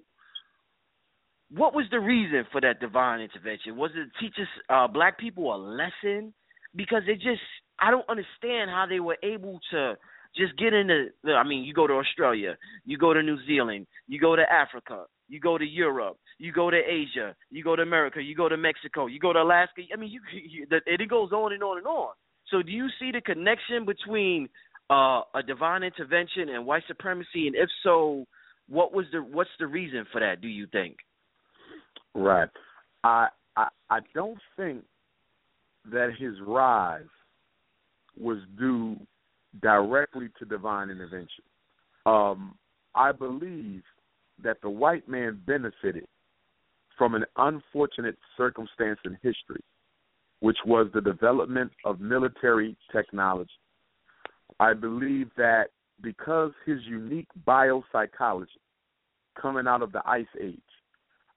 what was the reason for that divine intervention? Was it to teach us uh, black people a lesson? Because it just, I don't understand how they were able to just get into. I mean, you go to Australia, you go to New Zealand, you go to Africa, you go to Europe, you go to Asia, you go to America, you go to Mexico, you go to Alaska. I mean, you, *laughs* you it goes on and on and on. So, do you see the connection between uh, a divine intervention and white supremacy? And if so, what was the what's the reason for that? Do you think? Right. I I I don't think that his rise was due directly to divine intervention. Um, I believe that the white man benefited from an unfortunate circumstance in history, which was the development of military technology. I believe that because his unique biopsychology coming out of the ice age,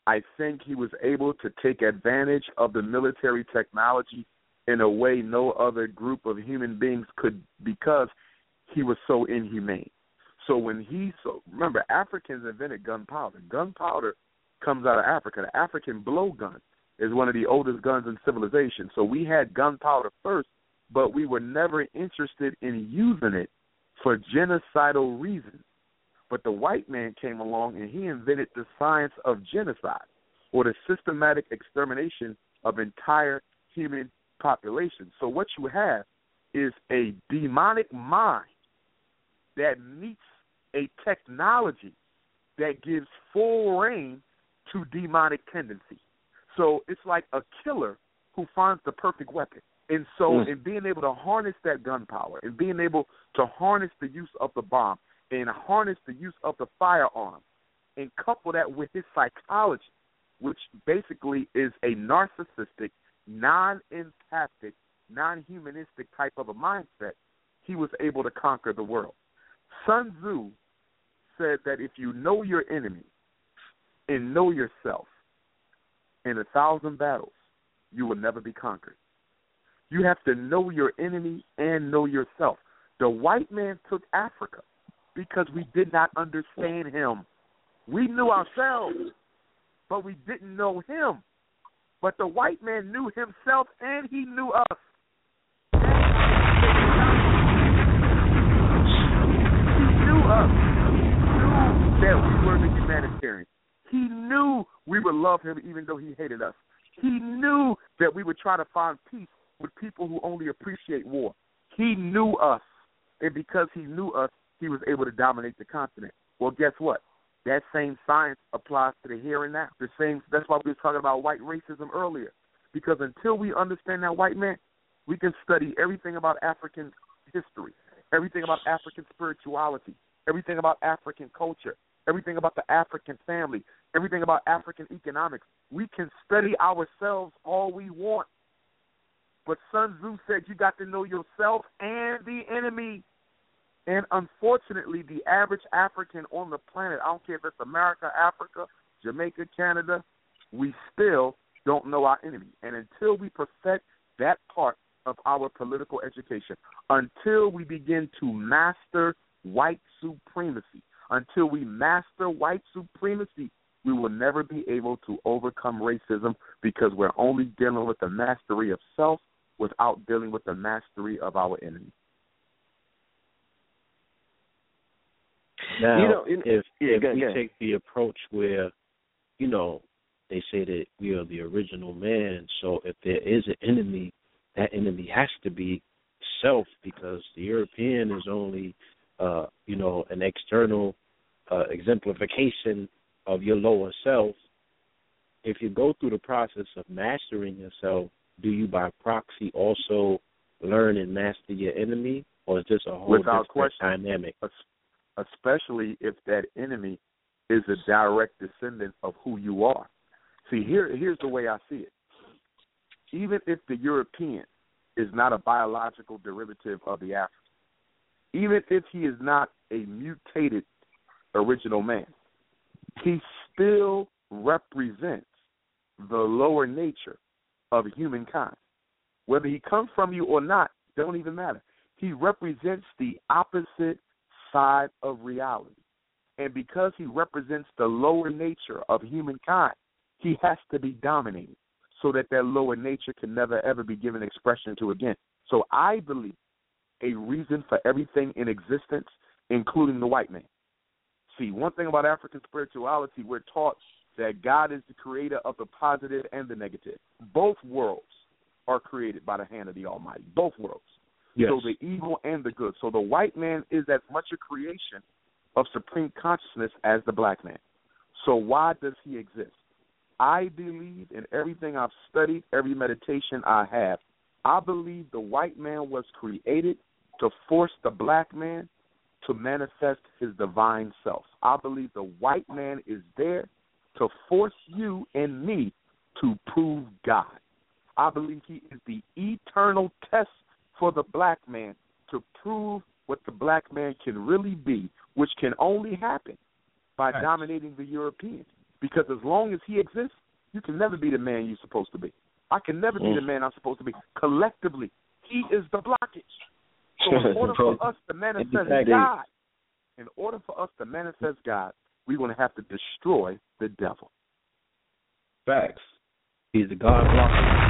I think he was able to take advantage of the military technology in a way no other group of human beings could because he was so inhumane. So when he so remember Africans invented gunpowder. Gunpowder comes out of Africa. The African blowgun is one of the oldest guns in civilization. So we had gunpowder first, but we were never interested in using it for genocidal reasons. But the white man came along and he invented the science of genocide or the systematic extermination of entire human populations. So what you have is a demonic mind that meets a technology that gives full reign to demonic tendencies. So it's like a killer who finds the perfect weapon. And so, mm. in being able to harness that gunpowder, and being able to harness the use of the bomb, and harness the use of the firearm, and couple that with his psychology, which basically is a narcissistic, non-empathic, non-humanistic type of a mindset, he was able to conquer the world. Sun Tzu said that if you know your enemy and know yourself in a thousand battles, you will never be conquered. You have to know your enemy and know yourself. The white man took Africa because we did not understand him. We knew ourselves, but we didn't know him. But the white man knew himself and he knew us. He knew us. He knew that we were the humanitarians. He knew we would love him even though he hated us. He knew that we would try to find peace with people who only appreciate war. He knew us, and because he knew us, he was able to dominate the continent. Well, guess what? That same science applies to the here and now. The same. That's why we were talking about white racism earlier, because until we understand that white man, we can study everything about African history, everything about African spirituality, everything about African culture, everything about the African family, everything about African economics. We can study ourselves all we want. But Sun Tzu said you got to know yourself and the enemy. And unfortunately, the average African on the planet, I don't care if it's America, Africa, Jamaica, Canada, we still don't know our enemy. And until we perfect that part of our political education, until we begin to master white supremacy, until we master white supremacy, we will never be able to overcome racism because we're only dealing with the mastery of self without dealing with the mastery of our enemy. Now, You know, in- if yeah, if go- we go. take the approach where, you know, they say that we are the original man, so if there is an enemy, that enemy has to be self because the European is only, uh, you know, an external uh, exemplification of your lower self. If you go through the process of mastering yourself, do you by proxy also learn and master your enemy, or is this a whole Without different question. dynamic? especially if that enemy is a direct descendant of who you are. See, here here's the way I see it. Even if the European is not a biological derivative of the African, even if he is not a mutated original man, he still represents the lower nature of humankind. Whether he comes from you or not, don't even matter. He represents the opposite side of reality. And because he represents the lower nature of humankind, he has to be dominated so that that lower nature can never ever be given expression to again. So I believe a reason for everything in existence, including the white man. See, one thing about African spirituality, we're taught that God is the creator of the positive and the negative. Both worlds are created by the hand of the Almighty. Both worlds. Yes. So the evil and the good. So the white man is as much a creation of supreme consciousness as the black man. So why does he exist? I believe in everything I've studied, every meditation I have. I believe the white man was created to force the black man to manifest his divine self. I believe the white man is there to force you and me to prove God. I believe he is the eternal test for the black man to prove what the black man can really be, which can only happen by Right. dominating the Europeans. Because as long as he exists, you can never be the man you're supposed to be. I can never be Mm. the man I'm supposed to be. Collectively, he is the blockage. So in *laughs* order for us to manifest God, in order for us to manifest God, we're going to have to destroy the devil. Facts. He's the God blocker.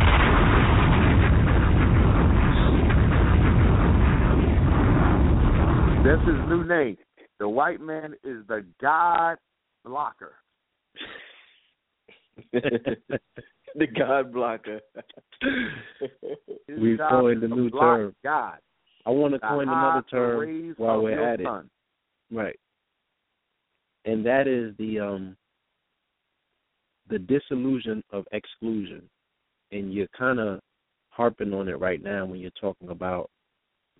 That's his new name. The white man is the God blocker. *laughs* the God blocker. His We've job coined is a new block term. God. I want to to coin another term while we're your at it. Right. And that is the um the disillusion of exclusion. And you're kind of harping on it right now when you're talking about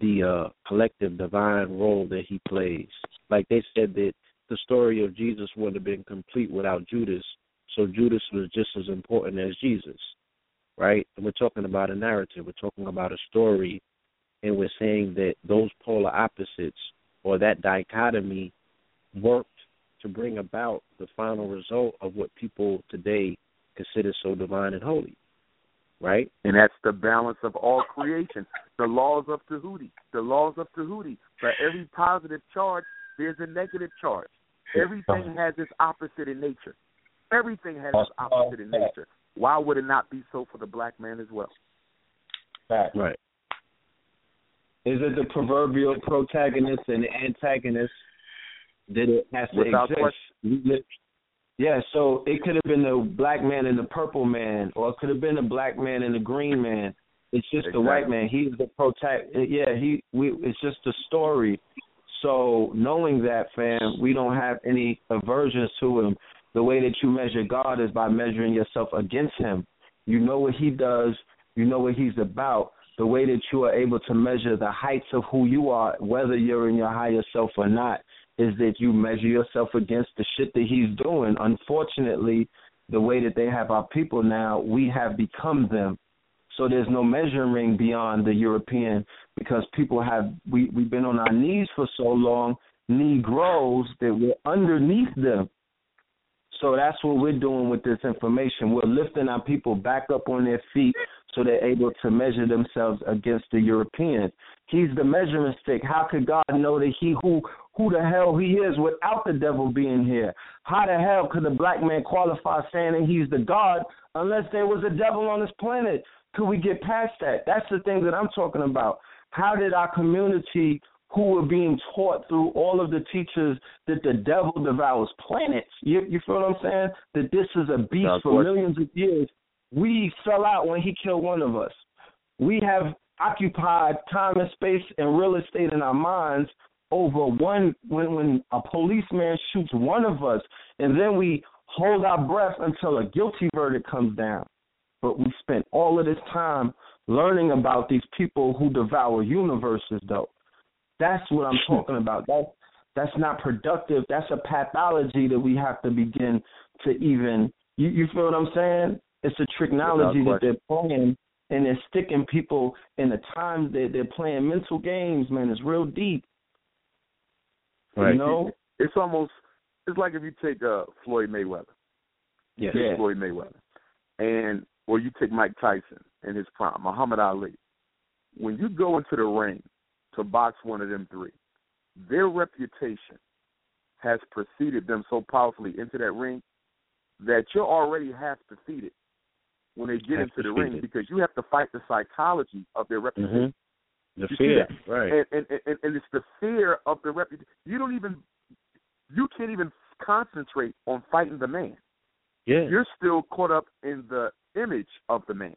the uh collective divine role that he plays. Like they said that the story of Jesus wouldn't have been complete without Judas, so Judas was just as important as Jesus. Right? And we're talking about a narrative, we're talking about a story and we're saying that those polar opposites or that dichotomy worked to bring about the final result of what people today consider so divine and holy. Right? And that's the balance of all creation. The laws of Tahuti. The laws of Tahuti. For every positive charge, there's a negative charge. Everything has its opposite in nature. Everything has its opposite in nature. Why would it not be so for the black man as well? Facts. Right. Is it the proverbial protagonist and antagonist that it has to Without exist? question. Yeah, so it could have been the black man and the purple man, or it could have been the black man and the green man. It's just the white man. He's the protect. Yeah, he. We. It's just a story. So knowing that, fam, we don't have any aversions to him. The way that you measure God is by measuring yourself against him. You know what he does. You know what he's about. The way that you are able to measure the heights of who you are, whether you're in your higher self or not, is that you measure yourself against the shit that he's doing. Unfortunately, the way that they have our people now, we have become them. So there's no measuring beyond the European because people have we we've been on our knees for so long, Negroes that we're underneath them. So that's what we're doing with this information. We're lifting our people back up on their feet so they're able to measure themselves against the Europeans. He's the measuring stick. How could God know that he who who the hell he is without the devil being here? How the hell could the black man qualify saying that he's the God unless there was a devil on this planet? Could we get past that? That's the thing that I'm talking about. How did our community who were being taught through all of the teachers that the devil devours planets. You, you feel what I'm saying? That this is a beast for millions of years. We fell out when he killed one of us. We have occupied time and space and real estate in our minds over one when when a policeman shoots one of us and then we hold our breath until a guilty verdict comes down. But we spent all of this time learning about these people who devour universes though. That's what I'm talking about. That that's not productive. That's a pathology that we have to begin to even you, you feel what I'm saying? It's a technology that they're playing and they're sticking people in the time that they're playing mental games, man. It's real deep. Right. You know? It's almost it's like if you take uh, Floyd Mayweather. Yes. Yeah. Floyd Mayweather, and or you take Mike Tyson in his prime, Muhammad Ali. When you go into the ring to box one of them three, their reputation has preceded them so powerfully into that ring that you're already half defeated when they get into the ring defeated. because you have to fight the psychology of their reputation. hmm The You fear. Right. and, and, and and it's the fear of the reputation. You don't even, you can't even concentrate on fighting the man. yeah. You're still caught up in the image of the man,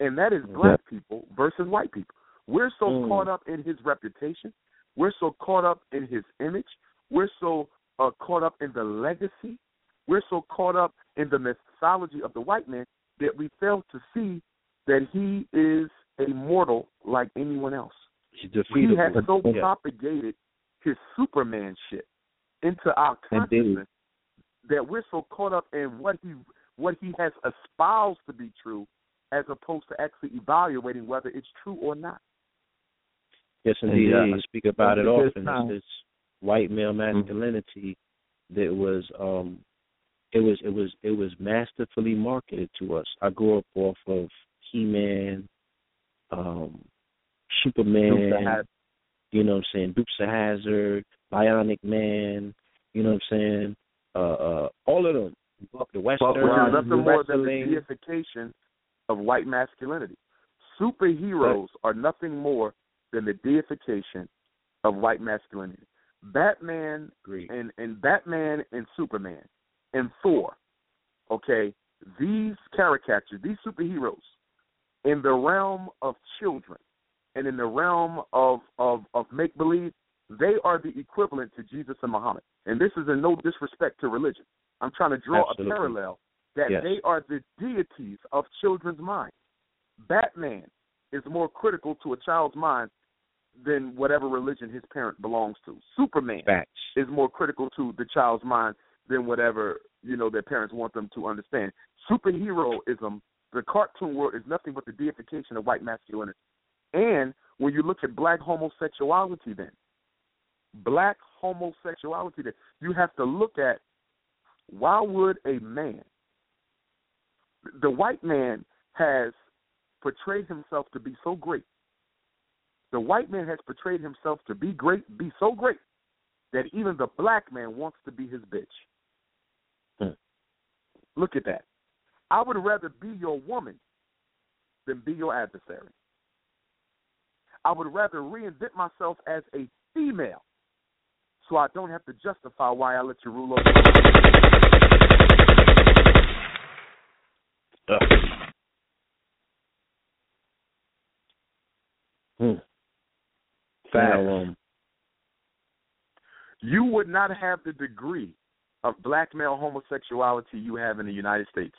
and that is black people versus white people. We're so Mm. caught up in his reputation. We're so caught up in his image. We're so uh, caught up in the legacy. We're so caught up in the mythology of the white man that we fail to see that he is a mortal like anyone else. He's He has so yeah. propagated his superman shit into our Indeed. consciousness that we're so caught up in what he what he has espoused to be true as opposed to actually evaluating whether it's true or not. Yes, indeed. I, I speak about it It's a good often. time. It's this white male masculinity that was um it was it was it was masterfully marketed to us. I grew up off of He Man, um, Superman, you know what I'm saying, Dukes of Hazzard, Bionic Man, you know what I'm saying? Uh, uh, all of them, Buck the Western, is nothing more than the deification of white masculinity. Superheroes are nothing more than the deification of white masculinity. Batman and and Batman and Superman and Thor, okay, these caricatures, these superheroes, in the realm of children and in the realm of of of make believe, they are the equivalent to Jesus and Muhammad. And this is in no disrespect to religion. I'm trying to draw Absolutely. a parallel that Yes. they are the deities of children's minds. Batman is more critical to a child's mind than whatever religion his parent belongs to. Superman Facts. is more critical to the child's mind than whatever you know their parents want them to understand. Superheroism, the cartoon world, is nothing but the deification of white masculinity. And when you look at black homosexuality, then black homosexuality, then you have to look at why would a man, the white man, has portrayed himself to be so great. The white man has portrayed himself to be great, be so great that even the black man wants to be his bitch. Look at that. I would rather be your woman than be your adversary. I would rather reinvent myself as a female so I don't have to justify why I let you rule over me. Ugh. Hmm. Facts. Now, um, You would not have the degree of black male homosexuality you have in the United States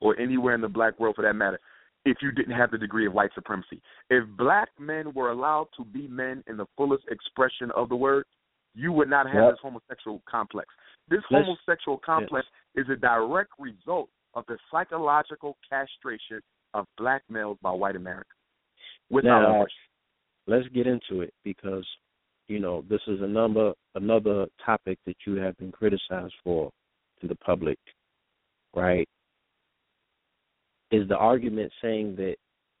or anywhere in the black world for that matter if you didn't have the degree of white supremacy. If black men were allowed to be men in the fullest expression of the word, you would not have Yep. this homosexual complex. This homosexual complex is a direct result of the psychological castration of black males by white America. Without Now, question. let's get into it because you know this is a number another topic that you have been criticized for to the public, right? Is the argument saying that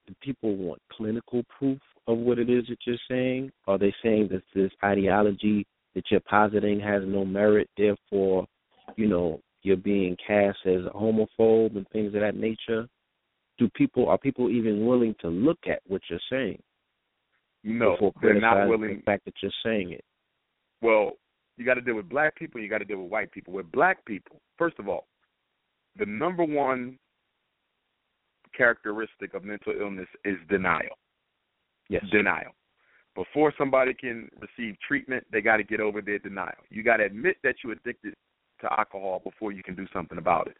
the people want clinical proof of what it is that you're saying? Are they saying that this ideology that you're positing has no merit, therefore, you know, you're being cast as a homophobe and things of that nature? Do people are people even willing to look at what you're saying? No, they're not willing the fact that you're saying it. well, you got to deal with black people. You got to deal with white people. With black people, first of all, the number one characteristic of mental illness is denial. Yes. Denial. Before somebody can receive treatment, they got to get over their denial. You got to admit that you're addicted to alcohol before you can do something about it.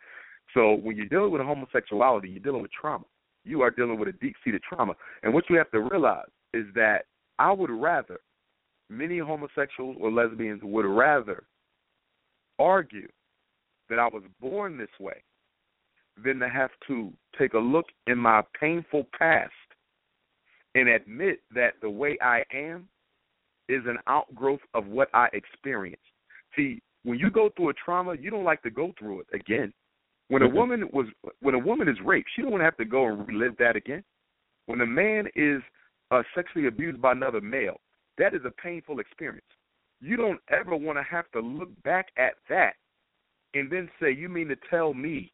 So when you're dealing with homosexuality, you're dealing with trauma. You are dealing with a deep-seated trauma, and what you have to realize is that I would rather many homosexuals or lesbians would rather argue that I was born this way than to have to take a look in my painful past and admit that the way I am is an outgrowth of what I experienced. See, when you go through a trauma, you don't like to go through it again. When a Mhm. woman was when a woman is raped, she don't want to have to go and relive that again. When a man is uh, sexually abused by another male, that is a painful experience. You don't ever want to have to look back at that and then say, "You mean to tell me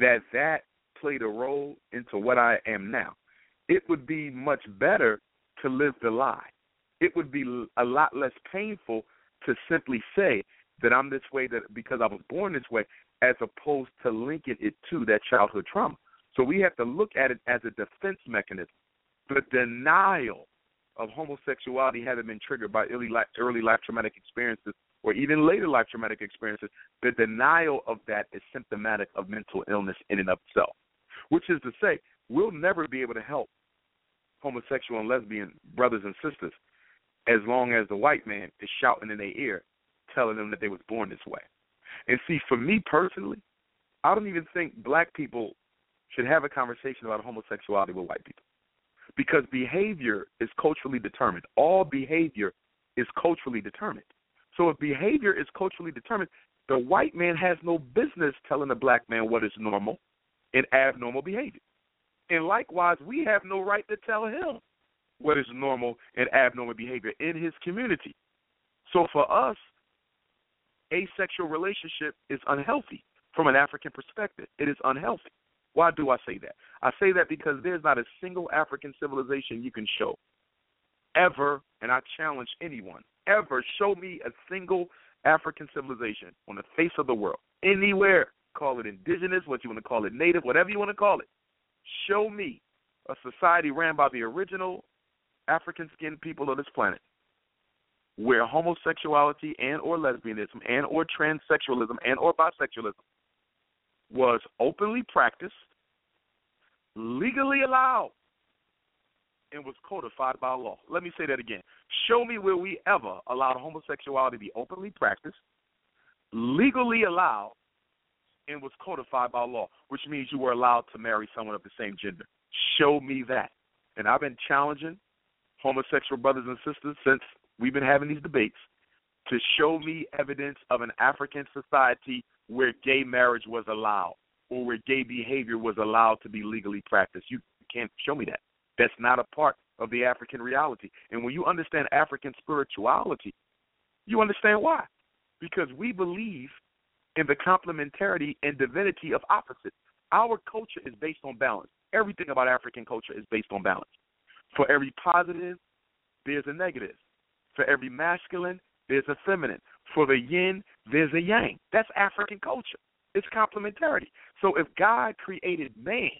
that that played a role into what I am now?" It would be much better to live the lie. It would be a lot less painful to simply say that I'm this way that because I was born this way, as opposed to linking it to that childhood trauma. So we have to look at it as a defense mechanism. The denial of homosexuality having been triggered by early life, early life traumatic experiences or even later life traumatic experiences, the denial of that is symptomatic of mental illness in and of itself. Which is to say, we'll never be able to help homosexual and lesbian brothers and sisters as long as the white man is shouting in their ear, telling them that they was born this way. And see, for me personally, I don't even think black people should have a conversation about homosexuality with white people because behavior is culturally determined. All behavior is culturally determined. So if behavior is culturally determined, the white man has no business telling the black man what is normal and abnormal behavior. And likewise, we have no right to tell him what is normal and abnormal behavior in his community. So for us, asexual relationship is unhealthy from an African perspective. It is unhealthy. Why do I say that? I say that because there's not a single African civilization you can show ever, and I challenge anyone, ever show me a single African civilization on the face of the world, anywhere, call it indigenous, what you want to call it, native, whatever you want to call it. Show me a society ran by the original African skinned people of this planet where homosexuality and or lesbianism and or transsexualism and or bisexualism was openly practiced, legally allowed, and was codified by law. Let me say that again. Show me where we ever allowed homosexuality to be openly practiced, legally allowed, and was codified by law, which means you were allowed to marry someone of the same gender. Show me that. And I've been challenging homosexual brothers and sisters since we've been having these debates to show me evidence of an African society where gay marriage was allowed or where gay behavior was allowed to be legally practiced. You can't show me that. That's not a part of the African reality. And when you understand African spirituality, you understand why. Because we believe in the complementarity and divinity of opposites. Our culture is based on balance. Everything about African culture is based on balance. For every positive, there's a negative. For every masculine, there's a feminine. For the yin, there's a yang. That's African culture. It's complementarity. So if God created man,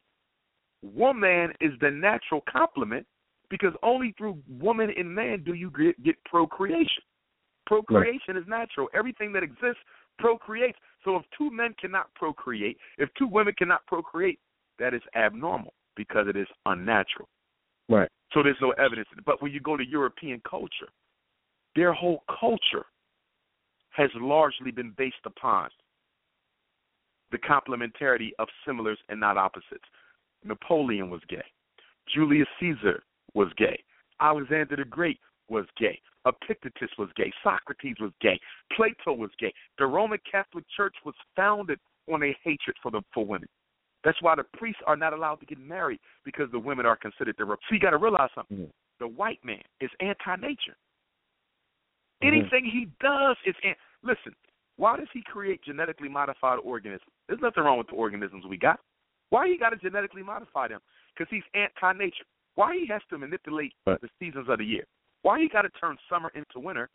woman is the natural complement because only through woman and man do you get, get procreation. Procreation right. is natural. Everything that exists procreates. So if two men cannot procreate, if two women cannot procreate, that is abnormal because it is unnatural. Right. So there's no evidence. But when you go to European culture, their whole culture has largely been based upon the complementarity of similars and not opposites. Napoleon was gay. Julius Caesar was gay. Alexander the Great was gay. Epictetus was gay. Socrates was gay. Plato was gay. The Roman Catholic Church was founded on a hatred for the for women. That's why the priests are not allowed to get married because the women are considered the. So you got to realize something. Mm-hmm. The white man is anti-nature. Mm-hmm. Anything he does is an- listen. Why does he create genetically modified organisms? There's nothing wrong with the organisms we got. Why he got to genetically modify them? Because he's anti-nature. Why he has to manipulate right. the seasons of the year? Why he got to turn summer into winter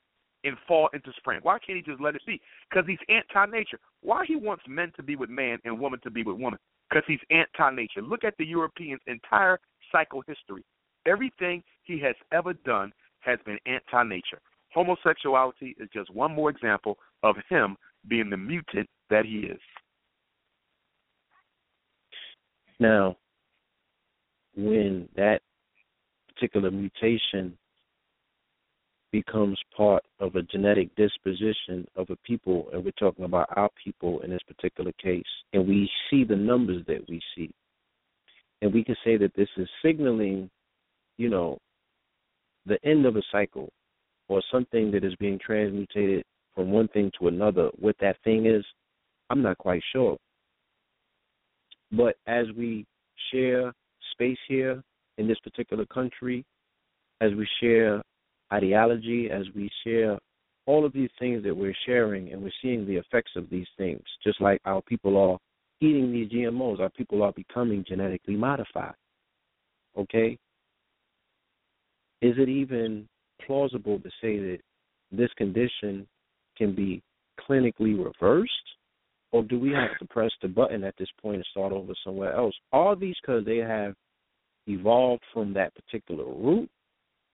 and fall into spring? Why can't he just let it be? Because he's anti-nature. Why he wants men to be with man and woman to be with woman? Because he's anti-nature. Look at the European's entire cycle history. Everything he has ever done has been anti-nature. Homosexuality is just one more example of him being the mutant that he is. Now, when that particular mutation becomes part of a genetic disposition of a people, and we're talking about our people in this particular case, and we see the numbers that we see, and we can say that this is signaling, you know, the end of a cycle or something that is being transmutated from one thing to another. What that thing is, I'm not quite sure. But as we share space here in this particular country, as we share ideology, as we share all of these things that we're sharing and we're seeing the effects of these things, just like our people are eating these GMOs, our people are becoming genetically modified. Okay? Is it even plausible to say that this condition can be clinically reversed? Or do we have to press the button at this point and start over somewhere else? Are these because they have evolved from that particular root?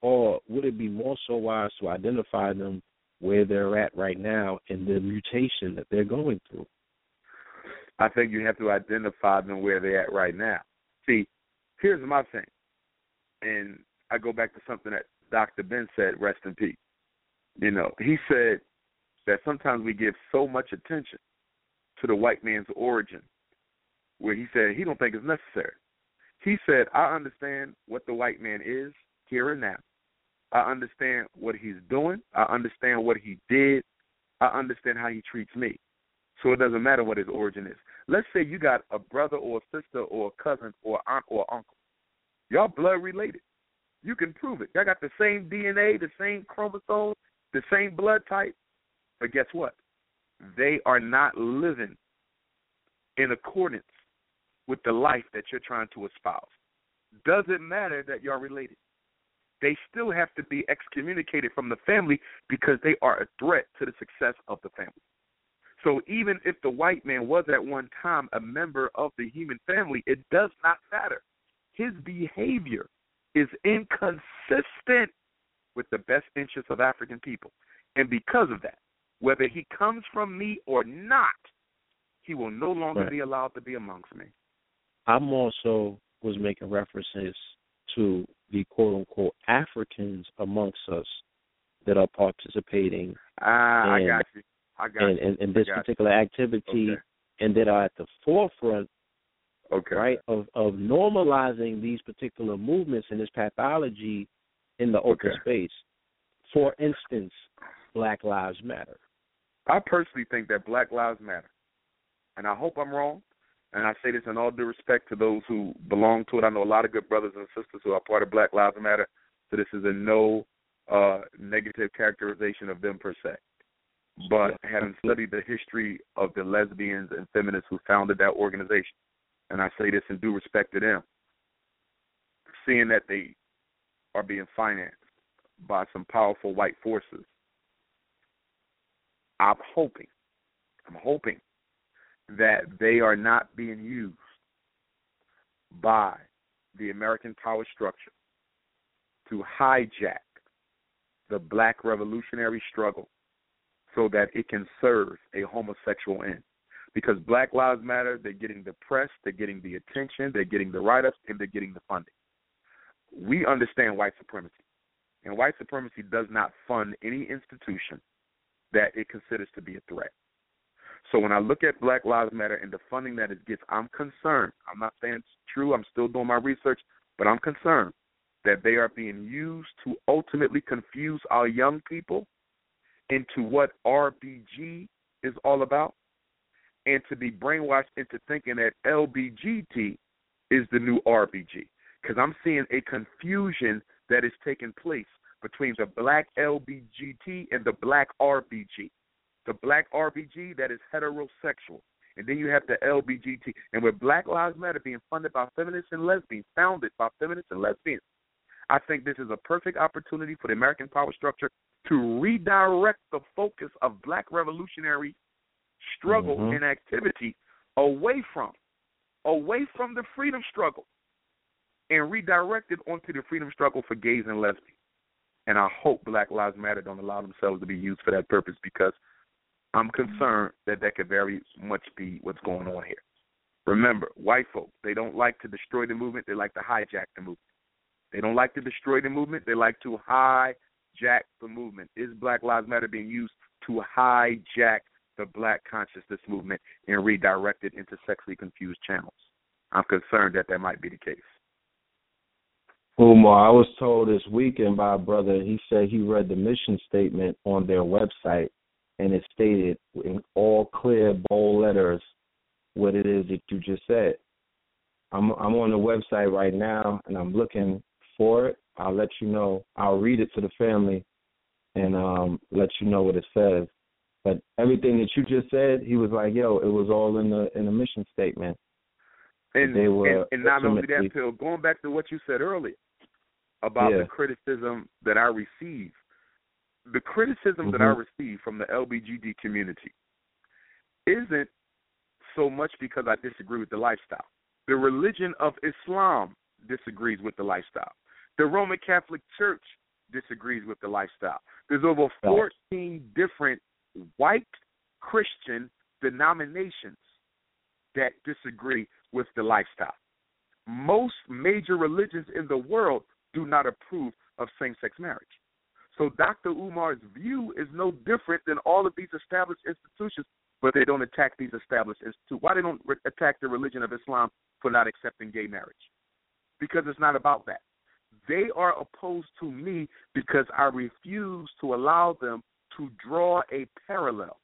Or would it be more so wise to identify them where they're at right now and the mutation that they're going through? I think you have to identify them where they're at right now. See, here's my thing. And I go back to something that Dr. Ben said, rest in peace. You know, he said that sometimes we give so much attention to the white man's origin, where he said he don't think it's necessary. He said, I understand what the white man is here and now. I understand what he's doing. I understand what he did. I understand how he treats me. So it doesn't matter what his origin is. Let's say you got a brother or a sister or a cousin or aunt or uncle. Y'all blood related. You can prove it. Y'all got the same DNA, the same chromosomes. the same blood type, but guess what? They are not living in accordance with the life that you're trying to espouse. Doesn't matter that you're related. They still have to be excommunicated from the family because they are a threat to the success of the family. So even if the white man was at one time a member of the human family, it does not matter. His behavior is inconsistent with the best interests of African people. And because of that, whether he comes from me or not, he will no longer Right. be allowed to be amongst me. I'm also was making references to the quote unquote Africans amongst us that are participating Ah, I got you. I got in, you. in, in this particular activity. Okay. and that are at the forefront Okay. right of of normalizing these particular movements and this pathology in the open Okay. space. For instance, Black Lives Matter. I personally think that Black Lives Matter, and I hope I'm wrong. And I say this in all due respect to those who belong to it. I know a lot of good brothers and sisters who are part of Black Lives Matter. So this is a no uh, negative characterization of them per se. But having studied the history of the lesbians and feminists who founded that organization, and I say this in due respect to them, seeing that they are being financed by some powerful white forces, I'm hoping, I'm hoping that they are not being used by the American power structure to hijack the black revolutionary struggle so that it can serve a homosexual end. Because Black Lives Matter, they're getting the press, they're getting the attention, they're getting the write ups, and they're getting the funding. We understand white supremacy. And white supremacy does not fund any institution that it considers to be a threat. So when I look at Black Lives Matter and the funding that it gets, I'm concerned. I'm not saying it's true. I'm still doing my research, but I'm concerned that they are being used to ultimately confuse our young people into what RBG is all about and to be brainwashed into thinking that LBGT is the new RBG. Because I'm seeing a confusion that is taking place between the black LBGT and the black RBG. The black RBG that is heterosexual. And then you have the LBGT. And with Black Lives Matter being funded by feminists and lesbians, founded by feminists and lesbians, I think this is a perfect opportunity for the American power structure to redirect the focus of black revolutionary struggle Mhm. and activity away from away from the freedom struggle and redirected onto the freedom struggle for gays and lesbians. And I hope Black Lives Matter don't allow themselves to be used for that purpose because I'm concerned that that could very much be what's going on here. Remember, white folk, they don't like to destroy the movement, they like to hijack the movement. They don't like to destroy the movement, they like to hijack the movement. Is Black Lives Matter being used to hijack the black consciousness movement and redirect it into sexually confused channels? I'm concerned that that might be the case. Umar, I was told this weekend by a brother, he said he read the mission statement on their website and it stated in all clear, bold letters what it is that you just said. I'm I'm on the website right now and I'm looking for it. I'll let you know. I'll read it to the family and um let you know what it says. But everything that you just said, he was like, "Yo, it was all in the in the mission statement." And They were and, and not only that, Phil, going back to what you said earlier about Yeah. the criticism that I receive, the criticism that I Mhm. receive from the LBGT community isn't so much because I disagree with the lifestyle. The religion of Islam disagrees with the lifestyle. The Roman Catholic Church disagrees with the lifestyle. There's over 14 different white Christian denominations that disagree with the lifestyle. Most major religions in the world do not approve of same sex marriage. So Dr. Umar's view is no different than all of these established institutions, but they don't attack these established institutions. Why they don't re- attack the religion of Islam for not accepting gay marriage? Because it's not about that. They are opposed to me because I refuse to allow them to draw a parallel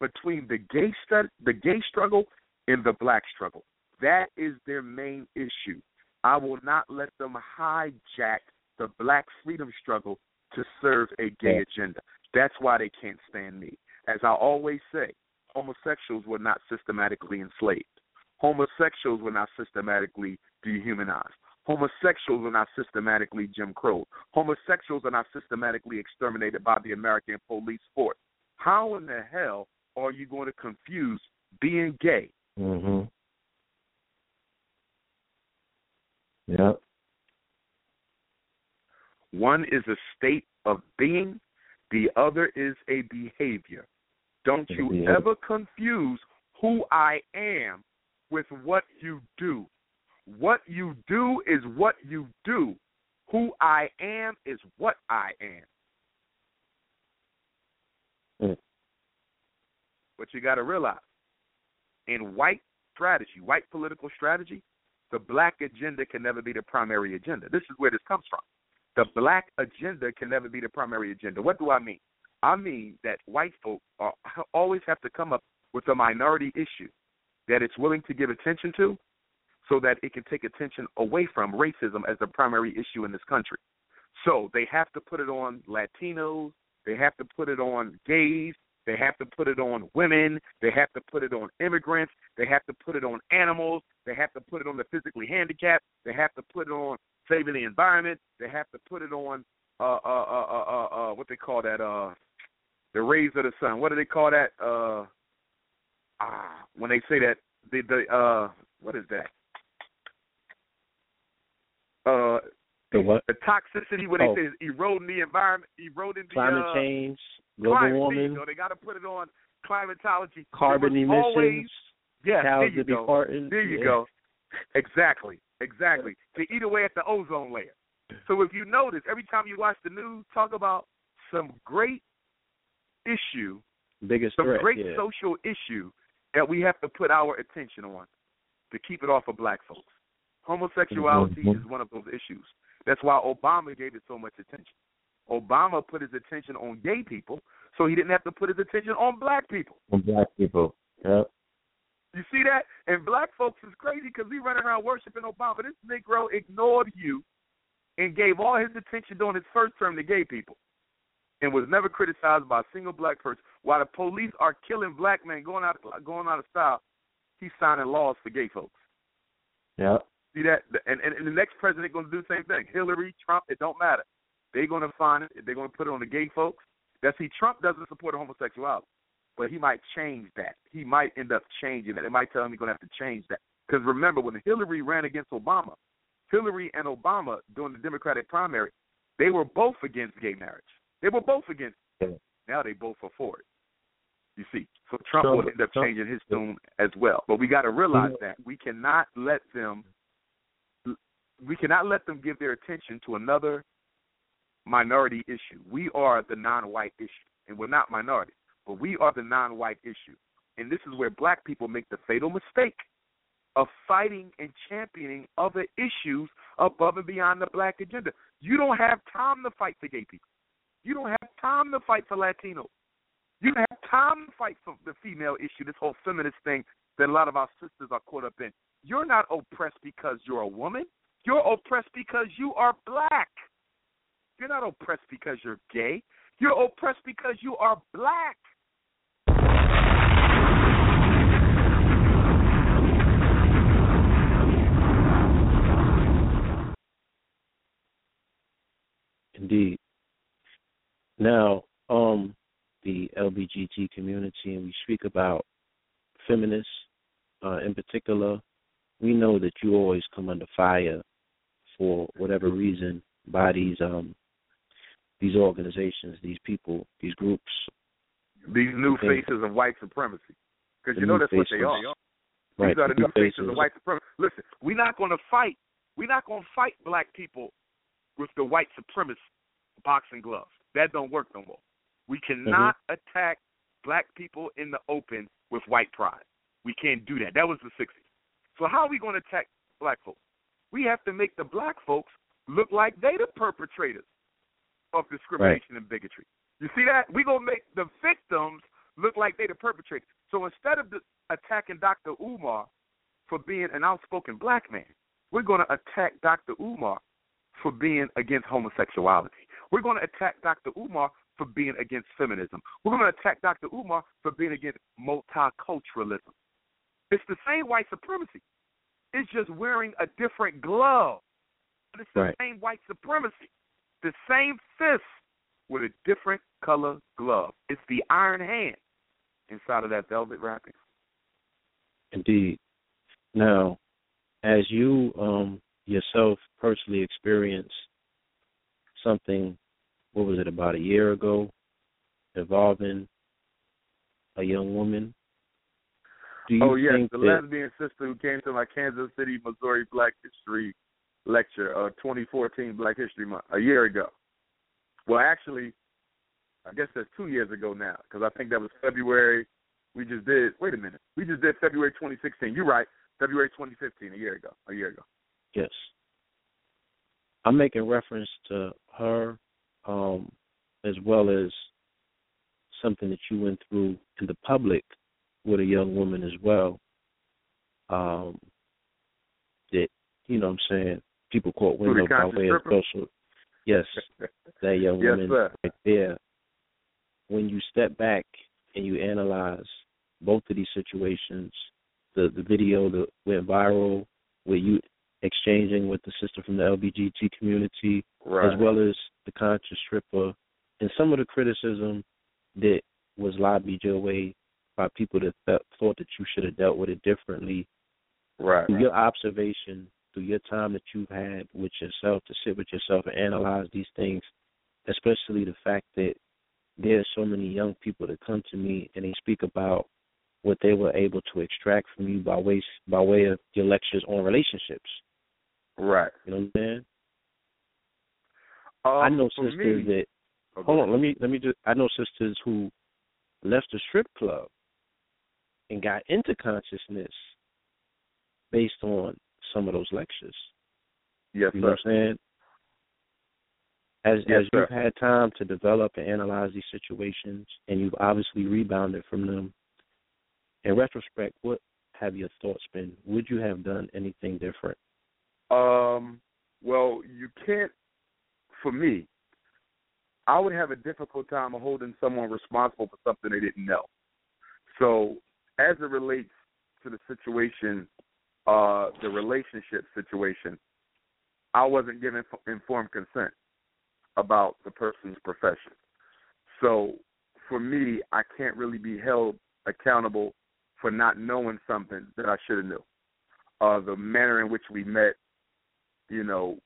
between the gay stud- the gay struggle and the black struggle. That is their main issue. I will not let them hijack the black freedom struggle to serve a gay agenda. That's why they can't stand me. As I always say, homosexuals were not systematically enslaved. Homosexuals were not systematically dehumanized. Homosexuals are not systematically Jim Crow. Homosexuals are not systematically exterminated by the American police force. How in the hell are you going to confuse being gay? Mhm. Yep. One is a state of being, the other is a behavior. Don't you Behavior. ever confuse who I am with what you do. What you do is what you do. Who I am is what I am. Mm. But you got to realize in white strategy, white political strategy, the black agenda can never be the primary agenda. This is where this comes from. The black agenda can never be the primary agenda. What do I mean? I mean that white folk are, always have to come up with a minority issue that it's willing to give attention to so that it can take attention away from racism as the primary issue in this country. So they have to put it on Latinos, they have to put it on gays, they have to put it on women, they have to put it on immigrants, they have to put it on animals, they have to put it on the physically handicapped, they have to put it on saving the environment, they have to put it on uh uh uh uh, uh, uh what they call that uh the rays of the sun. What do they call that? Uh ah when they say that the the uh what is that? Uh The what? the toxicity when Oh. they say it's eroding the environment, eroding the Climate uh, change, global climate, warming, So they got to put it on climatology. carbon Always, emissions, yes, there you go. farting. There you yeah. go. Exactly, exactly. They eat away at the ozone layer. So if you notice, every time you watch the news, talk about some great issue, Biggest some threat. great yeah. social issue that we have to put our attention on to keep it off of black folks. Homosexuality is one of those issues. That's why Obama gave it so much attention. Obama put his attention on gay people, so he didn't have to put his attention on black people. From black people. Yep. You see that? And black folks is crazy because we run around worshiping Obama. This Negro ignored you and gave all his attention during his first term to gay people and was never criticized by a single black person. While the police are killing black men going out going out of style, he's signing laws for gay folks. Yep. See that? And, and, and the next president going to do the same thing. Hillary, Trump, it don't matter. They're going to find it. They're going to put it on the gay folks. That see, Trump doesn't support homosexuality, but he might change that. He might end up changing that. They might tell him he's going to have to change that. Because remember, when Hillary ran against Obama, Hillary and Obama during the Democratic primary, they were both against gay marriage. They were both against. It. Now they both are for it. You see, so Trump So- will end up so- changing his tune as well. But we got to realize that we cannot let them we cannot let them give their attention to another minority issue. We are the non-white issue, and we're not minority, but we are the non-white issue. And this is where black people make the fatal mistake of fighting and championing other issues above and beyond the black agenda. You don't have time to fight for gay people. You don't have time to fight for Latinos. You don't have time to fight for the female issue, this whole feminist thing that a lot of our sisters are caught up in. You're not oppressed because you're a woman. You're oppressed because you are black. You're not oppressed because you're gay. You're oppressed because you are black. Indeed. Now, um, the LBGT community, and we speak about feminists uh, in particular. We know that you always come under fire for whatever reason by these um these organizations, these people, these groups. These new Okay. faces of white supremacy. Because you know that's what they faces. are. Right, These are the new faces faces. of white supremacy. Listen, we're not going to fight. We're not going to fight black people with the white supremacist boxing gloves. That don't work no more. We cannot attack black people in the open with white pride. We can't do that. That was the 60s. So how are we going to attack black folks? We have to make the black folks look like they the perpetrators of discrimination and bigotry. You see that? We're going to make the victims look like they the perpetrators. So instead of attacking Dr. Umar for being an outspoken black man, we're going to attack Dr. Umar for being against homosexuality. We're going to attack Dr. Umar for for being against feminism. We're going to attack Dr. Umar for being against multiculturalism. It's the same white supremacy. It's just wearing a different glove. But it's the Right. same white supremacy. The same fist with a different color glove. It's the iron hand inside of that velvet wrapping. Indeed. Now, as you um, yourself personally experienced something, what was it, about a year ago, involving a young woman? Oh yes, the that, lesbian sister who came to my Kansas City, Missouri Black History lecture, uh, 2014 Black History Month, a year ago. Well, actually, I guess that's two years ago now, because I think that was February. We just did. Wait a minute, we just did February 2016. You're right, February 2015, a year ago. A year ago. Yes. I'm making reference to her um, as well as something that you went through in the public with a young woman as well. Um, that, you know what I'm saying, people caught wind of by way of social. Yes, that young *laughs* Yes, woman sir. right there. When you step back and you analyze both of these situations, the the video that went viral where you exchanging with the sister from the LBGT community, Right. as well as the conscious stripper, and some of the criticism that was lobbied your way by people that thought that you should have dealt with it differently. Right. Through your observation, through your time that you've had with yourself to sit with yourself and analyze these things, especially the fact that there's so many young people that come to me and they speak about what they were able to extract from you by way by way of your lectures on relationships. Right. You know what I'm saying? Um, I know sisters me, that Oh, hold on, let me let me just I know sisters who left the strip club and got into consciousness based on some of those lectures. Yes, You know sir. what I'm saying? As Yes, as you've had time to develop and analyze these situations and you've obviously rebounded from them, in retrospect, what have your thoughts been? Would you have done anything different? Um, well, you can't. For me, I would have a difficult time of holding someone responsible for something they didn't know. So, as it relates to the situation, uh, the relationship situation, I wasn't given informed consent about the person's profession. So, for me, I can't really be held accountable for not knowing something that I should have knew. Uh, the manner in which we met, you know,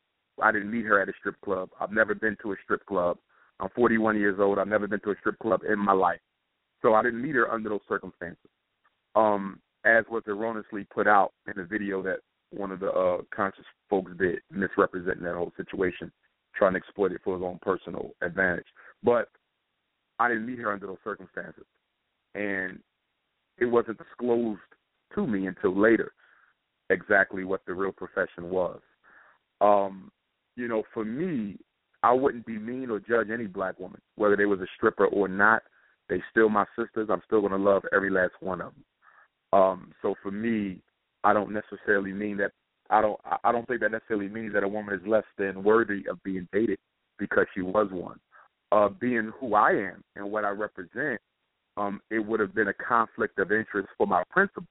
I didn't meet her at a strip club. I've never been to a strip club. I'm 41 years old. I've never been to a strip club in my life. So I didn't meet her under those circumstances. Um, as was erroneously put out in the video that one of the uh, conscious folks did, misrepresenting that whole situation, trying to exploit it for his own personal advantage. But I didn't meet her under those circumstances. And it wasn't disclosed to me until later exactly what the real profession was. Um, you know, for me, I wouldn't be mean or judge any black woman, whether they was a stripper or not. They still my sisters. I'm still gonna love every last one of them. Um, so for me, I don't necessarily mean that. I don't. I don't think that necessarily means that a woman is less than worthy of being dated because she was one. Uh, being who I am and what I represent, um, it would have been a conflict of interest for my principal.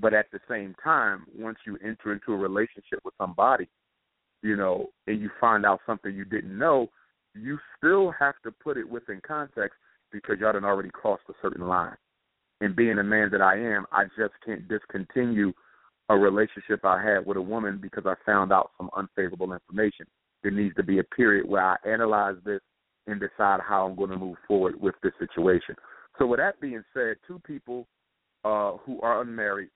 But at the same time, once you enter into a relationship with somebody, you know, and you find out something you didn't know, you still have to put it within context because y'all done already crossed a certain line. And being the man that I am, I just can't discontinue a relationship I had with a woman because I found out some unfavorable information. There needs to be a period where I analyze this and decide how I'm going to move forward with this situation. So, with that being said, two people uh, who are unmarried,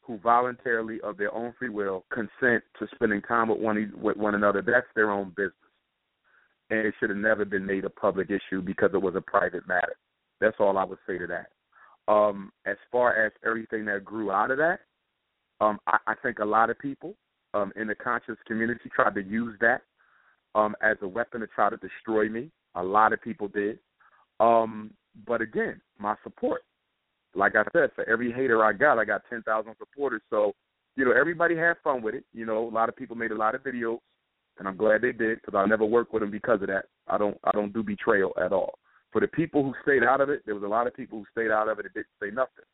who voluntarily, of their own free will, consent to spending time with one with one another, that's their own business, and it should have never been made a public issue because it was a private matter. That's all I would say to that. Um, as far as everything that grew out of that, um, I, I think a lot of people um, in the conscious community tried to use that um, as a weapon to try to destroy me. A lot of people did. Um, but again, my support. Like I said, for every hater I got, I got 10,000 supporters. So, you know, everybody had fun with it. You know, a lot of people made a lot of videos, and I'm glad they did because I never work with them because of that. I don't, I don't do betrayal at all. For the people who stayed out of it, there was a lot of people who stayed out of it and didn't say nothing.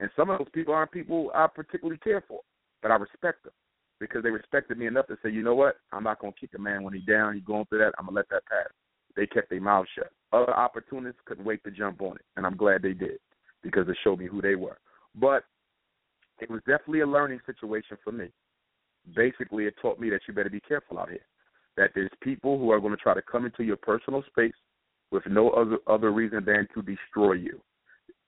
And some of those people aren't people I particularly care for, but I respect them because they respected me enough to say, you know what, I'm not going to kick a man when he's down, he's going through that, I'm going to let that pass. They kept their mouth shut. Other opportunists couldn't wait to jump on it, and I'm glad they did because it showed me who they were. But it was definitely a learning situation for me. Basically, it taught me that you better be careful out here. That there's people who are going to try to come into your personal space with no other other reason than to destroy you.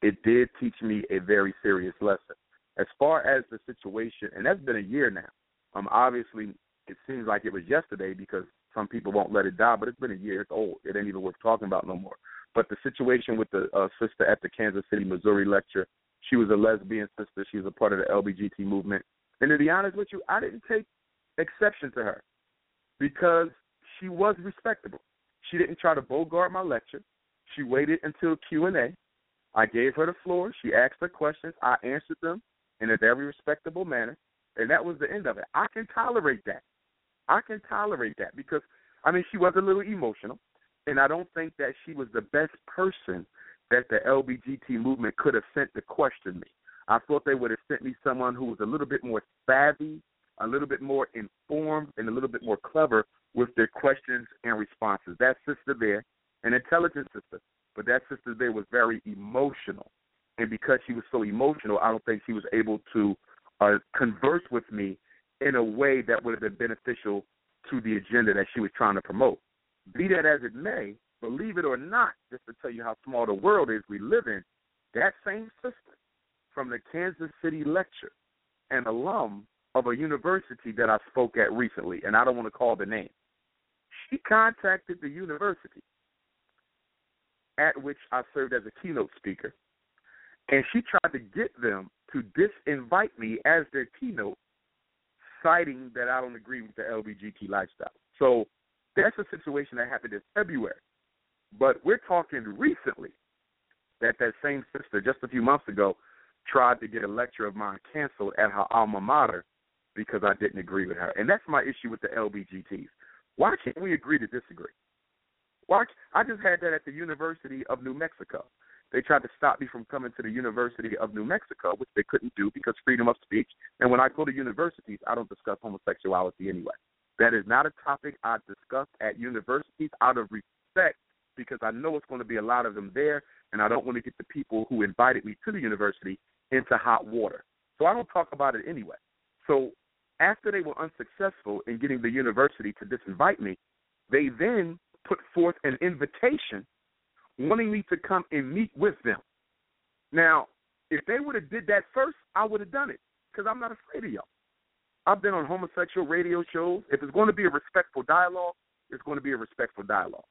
It did teach me a very serious lesson. As far as the situation, and that's been a year now. Um, obviously, it seems like it was yesterday because some people won't let it die, but it's been a year. It's old. It ain't even worth talking about no more. But the situation with the uh, sister at the Kansas City, Missouri lecture, she was a lesbian sister. She was a part of the LBGT movement. And to be honest with you, I didn't take exception to her because she was respectable. She didn't try to bogart my lecture. She waited until Q and A. I gave her the floor. She asked her questions. I answered them in a very respectable manner, and that was the end of it. I can tolerate that. I can tolerate that because I mean she was a little emotional, and I don't think that she was the best person that the LBGT movement could have sent to question me. I thought they would have sent me someone who was a little bit more savvy, a little bit more informed, and a little bit more clever with their questions and responses. That sister there, an intelligent sister, but that sister there was very emotional. And because she was so emotional, I don't think she was able to uh, converse with me in a way that would have been beneficial to the agenda that she was trying to promote. Be that as it may, believe it or not, just to tell you how small the world is we live in, that same sister from the Kansas City lecture, an alum of a university that I spoke at recently, and I don't want to call the name. She contacted the university at which I served as a keynote speaker, and she tried to get them to disinvite me as their keynote, citing that I don't agree with the LBGT lifestyle. So that's a situation that happened in February. But we're talking recently that that same sister, just a few months ago, tried to get a lecture of mine canceled at her alma mater because I didn't agree with her. And that's my issue with the LBGTs. Why can't we agree to disagree? Why? I just had that at the University of New Mexico. They tried to stop me from coming to the University of New Mexico, which they couldn't do because freedom of speech. And when I go to universities, I don't discuss homosexuality anyway. That is not a topic I discuss at universities out of respect because I know it's going to be a lot of them there, and I don't want to get the people who invited me to the university into hot water. So I don't talk about it anyway. So after they were unsuccessful in getting the university to disinvite me, they then put forth an invitation wanting me to come and meet with them. Now, if they would have did that first, I would have done it because I'm not afraid of y'all. I've been on homosexual radio shows. If it's going to be a respectful dialogue, it's going to be a respectful dialogue.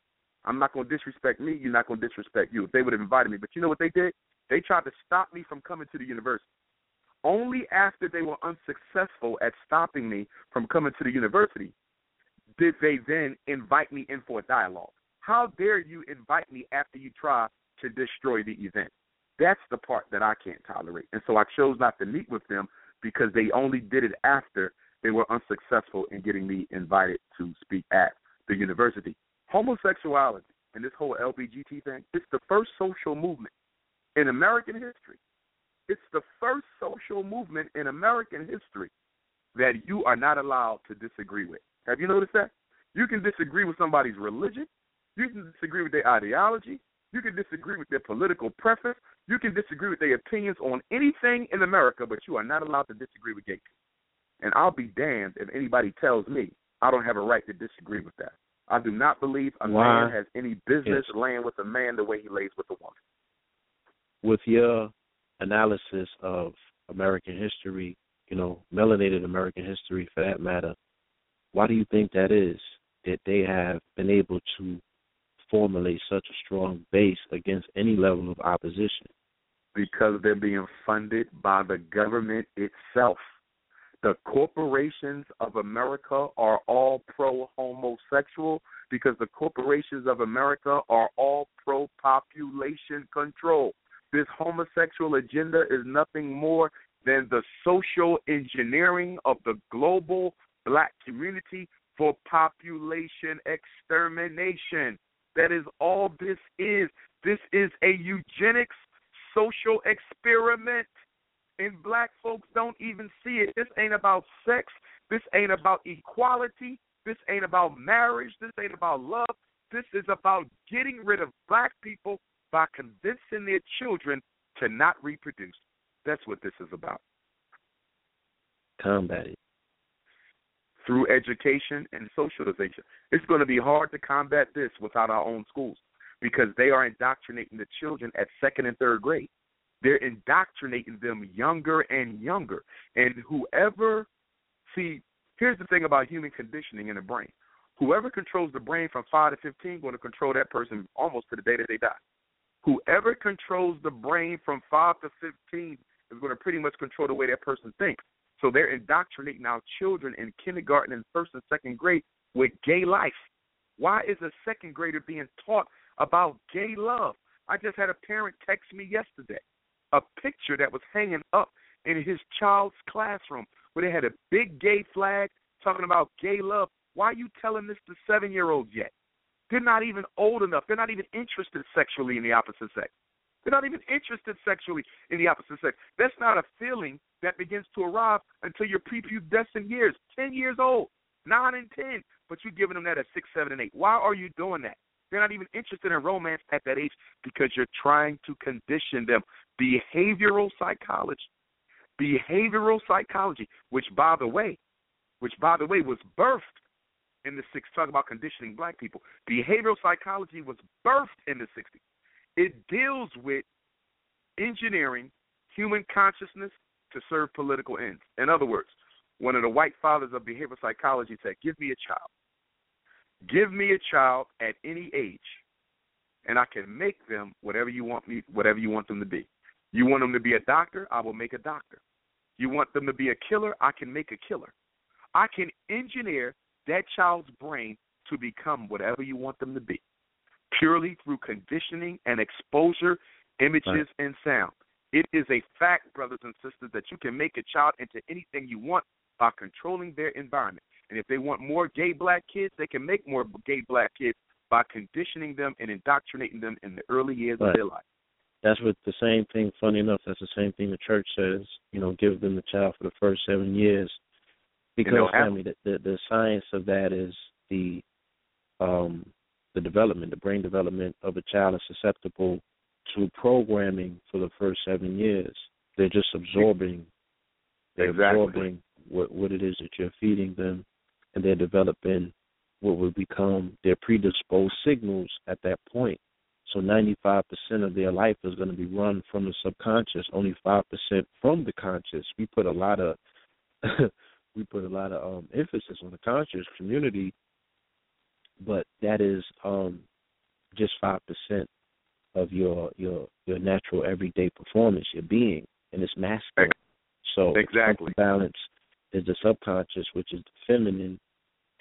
I'm not going to disrespect me. You're not going to disrespect you. If they would have invited me, but you know what they did? They tried to stop me from coming to the university. Only after they were unsuccessful at stopping me from coming to the university did they then invite me in for a dialogue. How dare you invite me after you try to destroy the event? That's the part that I can't tolerate. And so I chose not to meet with them because they only did it after they were unsuccessful in getting me invited to speak at the university. Homosexuality and this whole LBGT thing, it's the first social movement in American history. It's the first social movement in American history that you are not allowed to disagree with. Have you noticed that? You can disagree with somebody's religion. You can disagree with their ideology. You can disagree with their political preference. You can disagree with their opinions on anything in America, but you are not allowed to disagree with gay people. And I'll be damned if anybody tells me I don't have a right to disagree with that. I do not believe a man has any business yes. laying with a man the way he lays with a woman. With your analysis of American history, you know, melanated American history for that matter, why do you think that is that they have been able to formulate such a strong base against any level of opposition? Because they're being funded by the government itself. The corporations of America are all pro homosexual because the corporations of America are all pro population control. This homosexual agenda is nothing more than the social engineering of the global black community for population extermination. That is all this is. This is a eugenics social experiment. And black folks don't even see it. This ain't about sex. This ain't about equality. This ain't about marriage. This ain't about love. This is about getting rid of black people by convincing their children to not reproduce. That's what this is about. Combat it. Through education and socialization. It's going to be hard to combat this without our own schools because they are indoctrinating the children at second and third grade. They're indoctrinating them younger and younger. And whoever, see, here's the thing about human conditioning in the brain. Whoever controls the brain from 5 to 15 going to control that person almost to the day that they die. Whoever controls the brain from 5 to 15 is going to pretty much control the way that person thinks. So they're indoctrinating our children in kindergarten and first and second grade with gay life. Why is a second grader being taught about gay love? I just had a parent text me yesterday a picture that was hanging up in his child's classroom where they had a big gay flag talking about gay love. Why are you telling this to seven year olds yet? They're not even old enough. They're not even interested sexually in the opposite sex. They're not even interested sexually in the opposite sex. That's not a feeling that begins to arrive until your prepubescent years, 10 years old, 9 and 10, but you're giving them that at 6, 7, and 8. Why are you doing that? They're not even interested in romance at that age because you're trying to condition them. Behavioral psychology. Behavioral psychology, which by the way, which by the way was birthed in the 60s, talking about conditioning black people. Behavioral psychology was birthed in the 60s. It deals with engineering human consciousness to serve political ends. In other words, one of the white fathers of behavioral psychology said, Give me a child. Give me a child at any age, and I can make them whatever you want me whatever you want them to be. You want them to be a doctor, I will make a doctor. You want them to be a killer, I can make a killer. I can engineer that child's brain to become whatever you want them to be, purely through conditioning and exposure, images, right. and sound. It is a fact, brothers and sisters, that you can make a child into anything you want by controlling their environment. And if they want more gay black kids, they can make more gay black kids by conditioning them and indoctrinating them in the early years right. of their life. That's what the same thing. Funny enough, that's the same thing the church says. You know, give them the child for the first seven years, because you know, family, the, the the science of that is the um the development, the brain development of a child is susceptible to programming for the first seven years. They're just absorbing. They're exactly. absorbing what what it is that you're feeding them and they're developing what will become their predisposed signals at that point. So 95% of their life is going to be run from the subconscious, only 5% from the conscious. We put a lot of *laughs* we put a lot of um, emphasis on the conscious community, but that is um, just 5% of your your your natural everyday performance, your being, and it's masculine. So exactly balance is the subconscious, which is the feminine,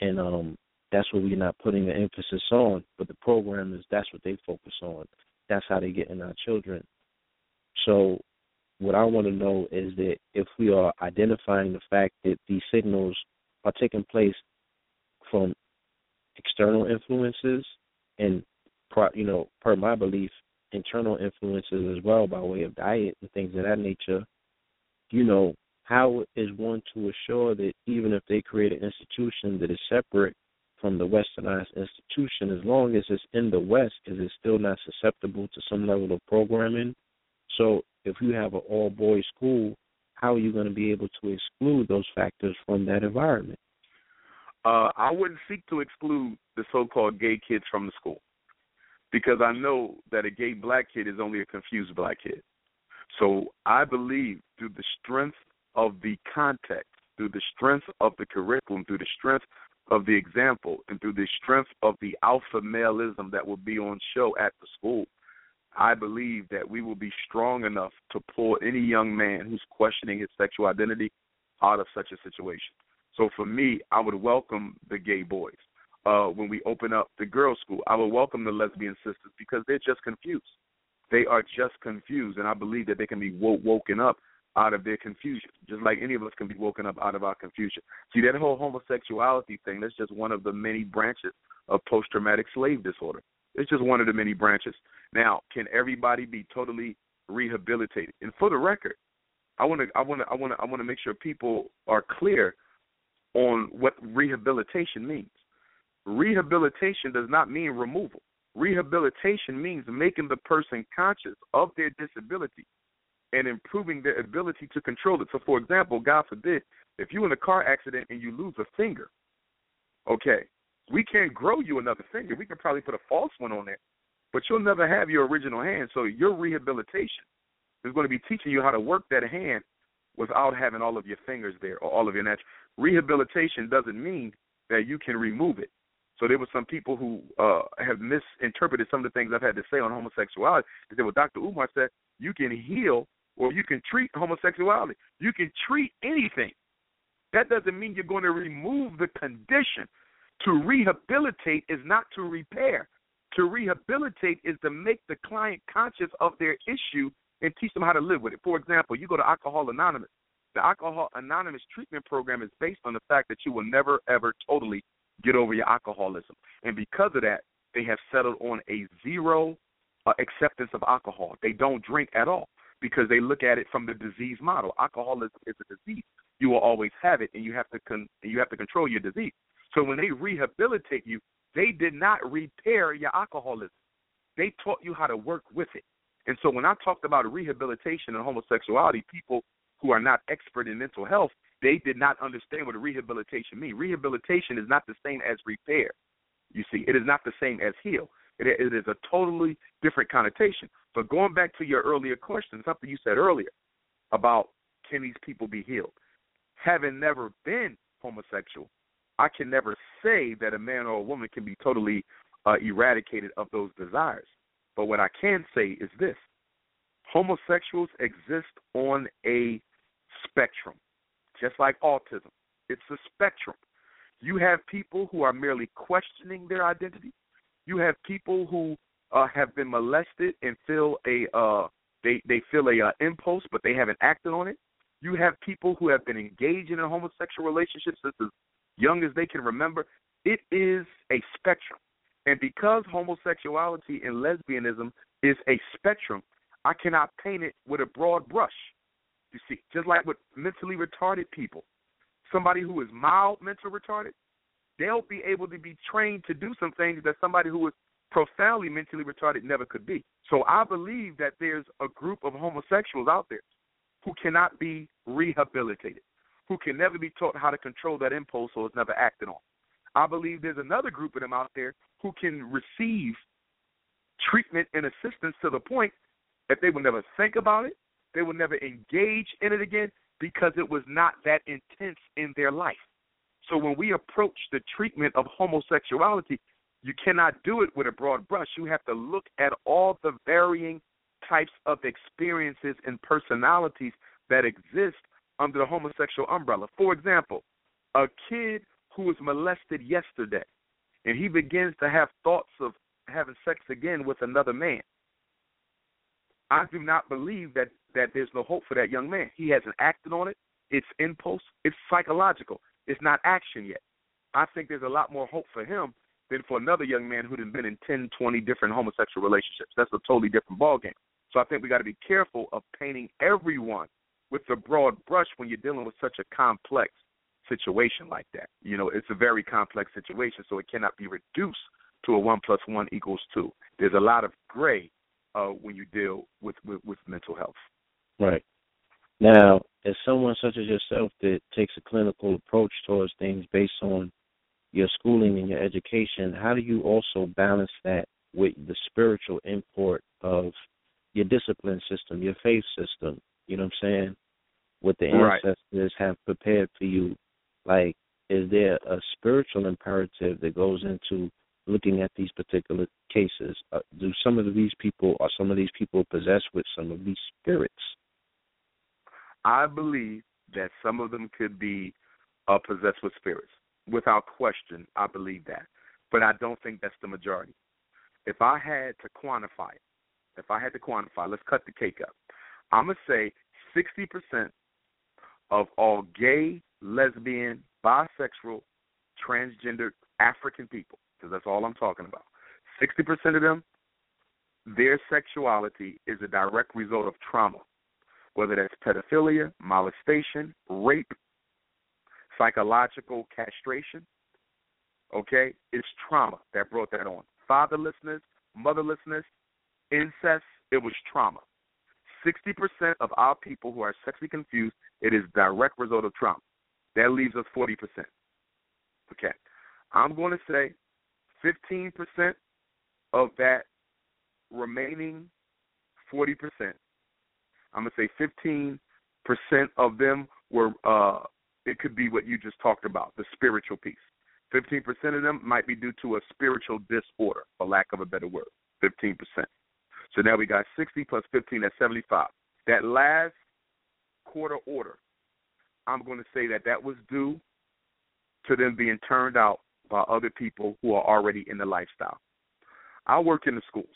and um that's what we're not putting the emphasis on. But the program is that's what they focus on. That's how they get in our children. So what I want to know is that if we are identifying the fact that these signals are taking place from external influences and you know, per my belief, internal influences as well by way of diet and things of that nature, you know, how is one to assure that even if they create an institution that is separate from the westernized institution, as long as it's in the West, is it still not susceptible to some level of programming? So if you have an all boys school, how are you going to be able to exclude those factors from that environment? Uh, I wouldn't seek to exclude the so called gay kids from the school because I know that a gay black kid is only a confused black kid. So I believe through the strength of the context, through the strength of the curriculum, through the strength of the example, and through the strength of the alpha maleism that will be on show at the school, I believe that we will be strong enough to pull any young man who's questioning his sexual identity out of such a situation. So for me, I would welcome the gay boys. Uh, when we open up the girls' school, I would welcome the lesbian sisters because they're just confused. They are just confused, and I believe that they can be woken up out of their confusion, just like any of us can be woken up out of our confusion. See, that whole homosexuality thing, that's just one of the many branches of post traumatic slave disorder. It's just one of the many branches. Now, can everybody be totally rehabilitated? And for the record, I want to I want to I want to I want to make sure people are clear on what rehabilitation means. Rehabilitation does not mean removal. Rehabilitation means making the person conscious of their disability and improving their ability to control it. So, for example, God forbid, if you're in a car accident and you lose a finger, okay, we can't grow you another finger. We can probably put a false one on there, but you'll never have your original hand. So, your rehabilitation is going to be teaching you how to work that hand without having all of your fingers there or all of your natural. Rehabilitation doesn't mean that you can remove it. So there were some people who uh, have misinterpreted some of the things I've had to say on homosexuality. They said, well, Dr. Umar said you can heal or you can treat homosexuality. You can treat anything. That doesn't mean you're going to remove the condition. To rehabilitate is not to repair. To rehabilitate is to make the client conscious of their issue and teach them how to live with it. For example, you go to Alcohol Anonymous. The Alcohol Anonymous treatment program is based on the fact that you will never, ever totally get over your alcoholism. And because of that, they have settled on a zero uh, acceptance of alcohol. They don't drink at all because they look at it from the disease model. Alcoholism is a disease. You will always have it, and you have to con- you have to control your disease. So when they rehabilitate you, they did not repair your alcoholism. They taught you how to work with it. And so when I talked about rehabilitation and homosexuality, people who are not expert in mental health, they did not understand what rehabilitation means. Rehabilitation is not the same as repair. You see, it is not the same as heal. It, it is a totally different connotation. But going back to your earlier question, something you said earlier about can these people be healed? Having never been homosexual, I can never say that a man or a woman can be totally uh, eradicated of those desires. But what I can say is this homosexuals exist on a spectrum, just like autism. It's a spectrum. You have people who are merely questioning their identity. You have people who uh, have been molested and feel a uh, they they feel a uh, impulse, but they haven't acted on it. You have people who have been engaged in a homosexual relationship since young as they can remember. It is a spectrum, and because homosexuality and lesbianism is a spectrum, I cannot paint it with a broad brush. You see, just like with mentally retarded people, somebody who is mild mental retarded, they'll be able to be trained to do some things that somebody who is profoundly mentally retarded never could be. So I believe that there's a group of homosexuals out there who cannot be rehabilitated, who can never be taught how to control that impulse or is never acted on. I believe there's another group of them out there who can receive treatment and assistance to the point that they will never think about it, they will never engage in it again because it was not that intense in their life. So when we approach the treatment of homosexuality, you cannot do it with a broad brush. You have to look at all the varying types of experiences and personalities that exist under the homosexual umbrella. For example, a kid who was molested yesterday and he begins to have thoughts of having sex again with another man. I do not believe that that there's no hope for that young man. He hasn't acted on it. It's impulse. It's psychological. It's not action yet. I think there's a lot more hope for him than for another young man who'd been in 10, 20 different homosexual relationships. That's a totally different ballgame. So I think we got to be careful of painting everyone with a broad brush when you're dealing with such a complex situation like that. You know, it's a very complex situation, so it cannot be reduced to a one plus one equals two. There's a lot of gray uh, when you deal with, with, with mental health. Right. Now, as someone such as yourself that takes a clinical approach towards things based on your schooling and your education, how do you also balance that with the spiritual import of your discipline system, your faith system? You know what I'm saying? What the ancestors right. have prepared for you. Like, is there a spiritual imperative that goes into looking at these particular cases? Uh, do some of these people are some of these people possessed with some of these spirits? I believe that some of them could be uh, possessed with spirits. Without question, I believe that. But I don't think that's the majority. If I had to quantify it, if I had to quantify, let's cut the cake up. I'm going to say 60% of all gay, lesbian, bisexual, transgender African people, because that's all I'm talking about. 60% of them their sexuality is a direct result of trauma, whether that's pedophilia, molestation, rape, psychological castration. Okay, it's trauma that brought that on. Fatherlessness, motherlessness, incest, it was trauma. 60% of our people who are sexually confused, it is direct result of trauma. That leaves us 40%. Okay. I'm going to say 15% of that remaining 40%. I'm going to say 15% of them were, uh, it could be what you just talked about, the spiritual piece. 15% of them might be due to a spiritual disorder, for lack of a better word. 15%. So now we got 60 plus 15, that's 75. That last quarter order, I'm going to say that that was due to them being turned out by other people who are already in the lifestyle. I work in the schools,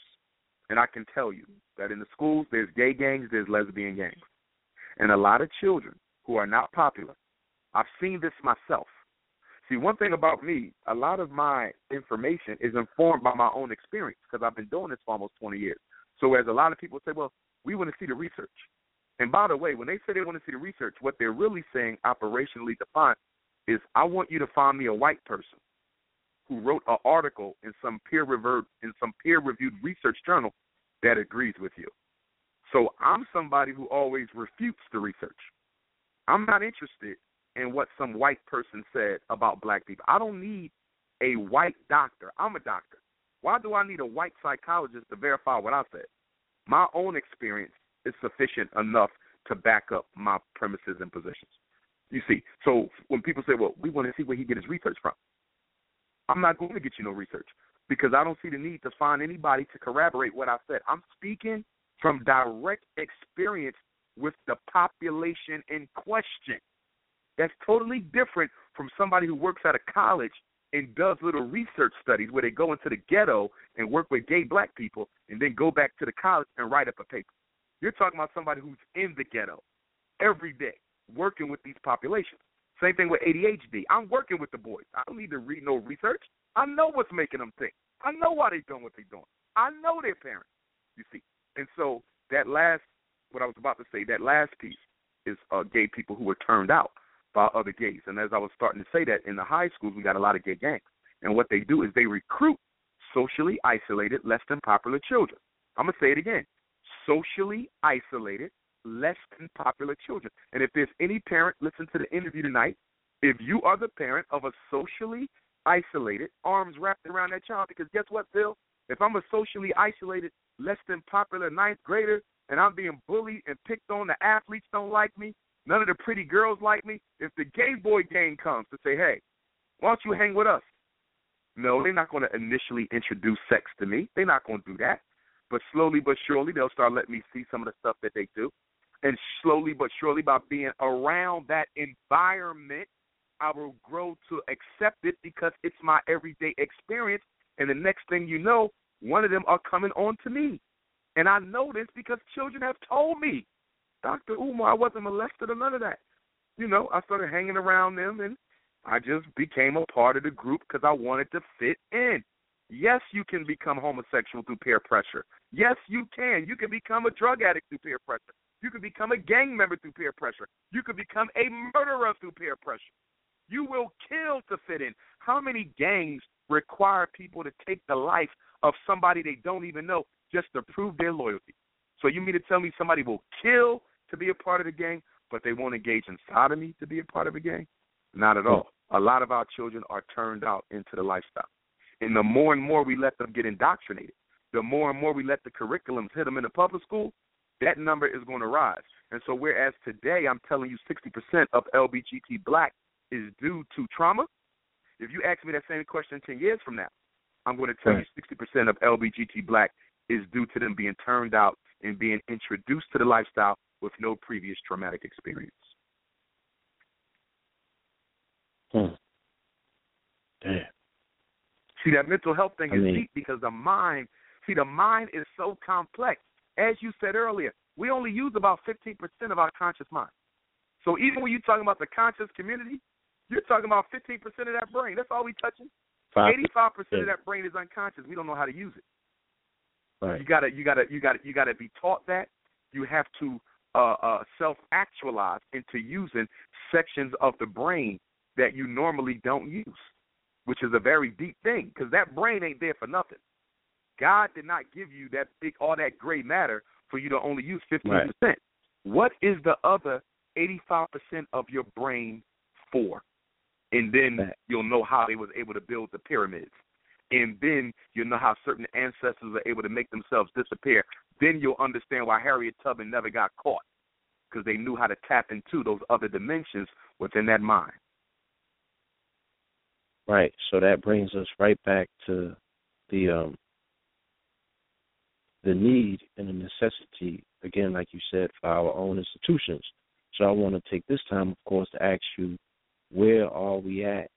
and I can tell you that in the schools there's gay gangs, there's lesbian gangs, and a lot of children who are not popular. I've seen this myself. See, one thing about me, a lot of my information is informed by my own experience because I've been doing this for almost 20 years. So, as a lot of people say, well, we want to see the research. And by the way, when they say they want to see the research, what they're really saying operationally defined is I want you to find me a white person who wrote an article in some peer reviewed in some peer reviewed research journal that agrees with you. So I'm somebody who always refutes the research. I'm not interested in what some white person said about black people. I don't need a white doctor. I'm a doctor. Why do I need a white psychologist to verify what I said? My own experience is sufficient enough to back up my premises and positions. You see, so when people say, "Well, we want to see where he get his research from," I'm not going to get you no research because I don't see the need to find anybody to corroborate what I said. I'm speaking from direct experience with the population in question. That's totally different from somebody who works at a college and does little research studies where they go into the ghetto and work with gay black people and then go back to the college and write up a paper. You're talking about somebody who's in the ghetto every day working with these populations. Same thing with ADHD. I'm working with the boys. I don't need to read no research. I know what's making them think. I know why they're doing what they're doing. I know their parents. You see, and so that last, what I was about to say, that last piece is uh, gay people who were turned out by other gays. And as I was starting to say that in the high schools, we got a lot of gay gangs. And what they do is they recruit socially isolated, less than popular children. I'm gonna say it again: socially isolated, less than popular children. And if there's any parent listen to the interview tonight, if you are the parent of a socially isolated, arms wrapped around that child, because guess what, Phil? If I'm a socially isolated, less than popular ninth grader, and I'm being bullied and picked on, the athletes don't like me, none of the pretty girls like me. If the gay boy gang comes to say, hey, why don't you hang with us? No, they're not going to initially introduce sex to me. They're not going to do that. But slowly but surely, they'll start letting me see some of the stuff that they do and slowly but surely by being around that environment I will grow to accept it because it's my everyday experience and the next thing you know one of them are coming on to me and I know this because children have told me Dr. Umar I wasn't molested or none of that you know I started hanging around them and I just became a part of the group because I wanted to fit in Yes, you can become homosexual through peer pressure. Yes, you can. You can become a drug addict through peer pressure. You can become a gang member through peer pressure. You can become a murderer through peer pressure. You will kill to fit in. How many gangs require people to take the life of somebody they don't even know just to prove their loyalty? So you mean to tell me somebody will kill to be a part of the gang, but they won't engage in sodomy to be a part of a gang? Not at hmm. all. A lot of our children are turned out into the lifestyle. And the more and more we let them get indoctrinated, the more and more we let the curriculums hit them in the public school, that number is going to rise. And so, whereas today I'm telling you 60% of LBGT black is due to trauma, if you ask me that same question 10 years from now, I'm going to tell right. you 60% of LBGT black is due to them being turned out and being introduced to the lifestyle with no previous traumatic experience. Hmm. Damn. See, that mental health thing I is mean, deep because the mind, see, the mind is so complex as you said earlier, we only use about 15% of our conscious mind. So even when you're talking about the conscious community, you're talking about 15% of that brain. That's all we touching. 85% of that brain is unconscious. We don't know how to use it. Right. You gotta you gotta you gotta you gotta be taught that. You have to uh, uh, self actualize into using sections of the brain that you normally don't use, which is a very deep thing because that brain ain't there for nothing. God did not give you that big all that gray matter for you to only use fifteen Right. percent. What is the other eighty five percent of your brain for? And then Right. you'll know how they was able to build the pyramids. And then you'll know how certain ancestors are able to make themselves disappear. Then you'll understand why Harriet Tubman never got caught. Because they knew how to tap into those other dimensions within that mind. Right. So that brings us right back to the um the need and the necessity, again, like you said, for our own institutions. So I want to take this time, of course, to ask you, where are we at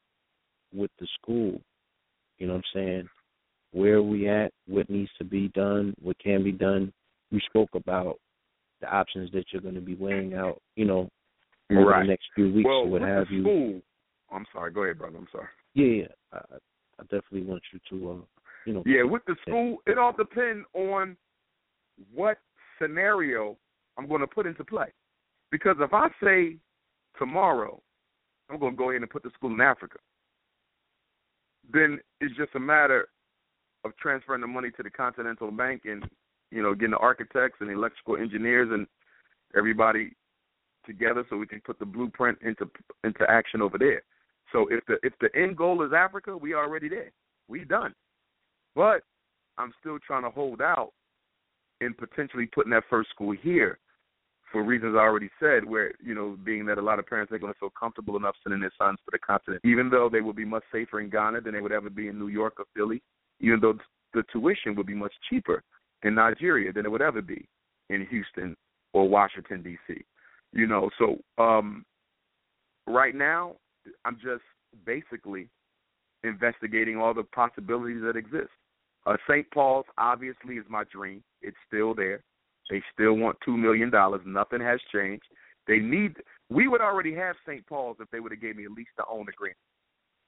with the school? You know what I'm saying? Where are we at? What needs to be done? What can be done? You spoke about the options that you're going to be weighing out, you know, over Right. the next few weeks well, or what have you. school, I'm sorry. Go ahead, brother. I'm sorry. Yeah, yeah. I, I definitely want you to, uh, you know. Yeah, with the school, it all depends on what scenario I'm going to put into play. Because if I say tomorrow I'm going to go ahead and put the school in Africa, then it's just a matter of transferring the money to the Continental Bank and you know getting the architects and electrical engineers and everybody together so we can put the blueprint into into action over there. So if the if the end goal is Africa, we already there. We done. But I'm still trying to hold out in potentially putting that first school here for reasons I already said, where, you know, being that a lot of parents are going to feel comfortable enough sending their sons to the continent, even though they would be much safer in Ghana than they would ever be in New York or Philly, even though the tuition would be much cheaper in Nigeria than it would ever be in Houston or Washington, D.C. You know, so um, right now, I'm just basically investigating all the possibilities that exist. Uh, St. Paul's obviously is my dream. It's still there. They still want two million dollars. Nothing has changed. They need. We would already have St. Paul's if they would have gave me a lease to own agreement.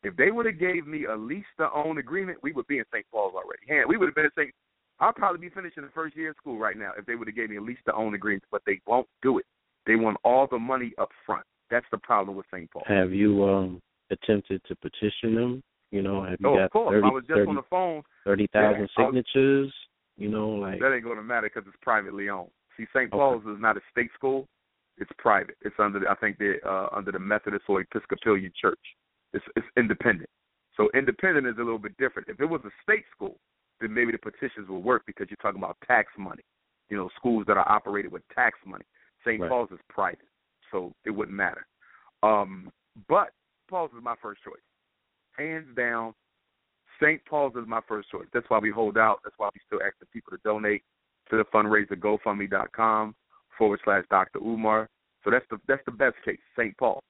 If they would have gave me a lease to own agreement, we would be in St. Paul's already. Yeah, we would have been in St. I'll probably be finishing the first year of school right now if they would have gave me a lease to own agreement, but they won't do it. They want all the money up front. That's the problem with St. Paul. Have you um attempted to petition them? You know, have you Oh, got of course. 30, I was just 30 on the phone. 30,000 Yeah, I was- signatures? You know, like that ain't going to matter because it's privately owned. See, St. Paul's is not a state school; it's private. It's under, the, I think, they're uh, under the Methodist or Episcopalian Church. It's it's independent. So independent is a little bit different. If it was a state school, then maybe the petitions will work because you're talking about tax money. You know, schools that are operated with tax money. St. Right. Paul's is private, so it wouldn't matter. Um, but Paul's is my first choice, hands down. St. Paul's is my first choice. That's why we hold out. That's why we still ask the people to donate to the fundraiser GoFundMe.com forward slash Dr. Umar. So that's the that's the best case, St. Paul.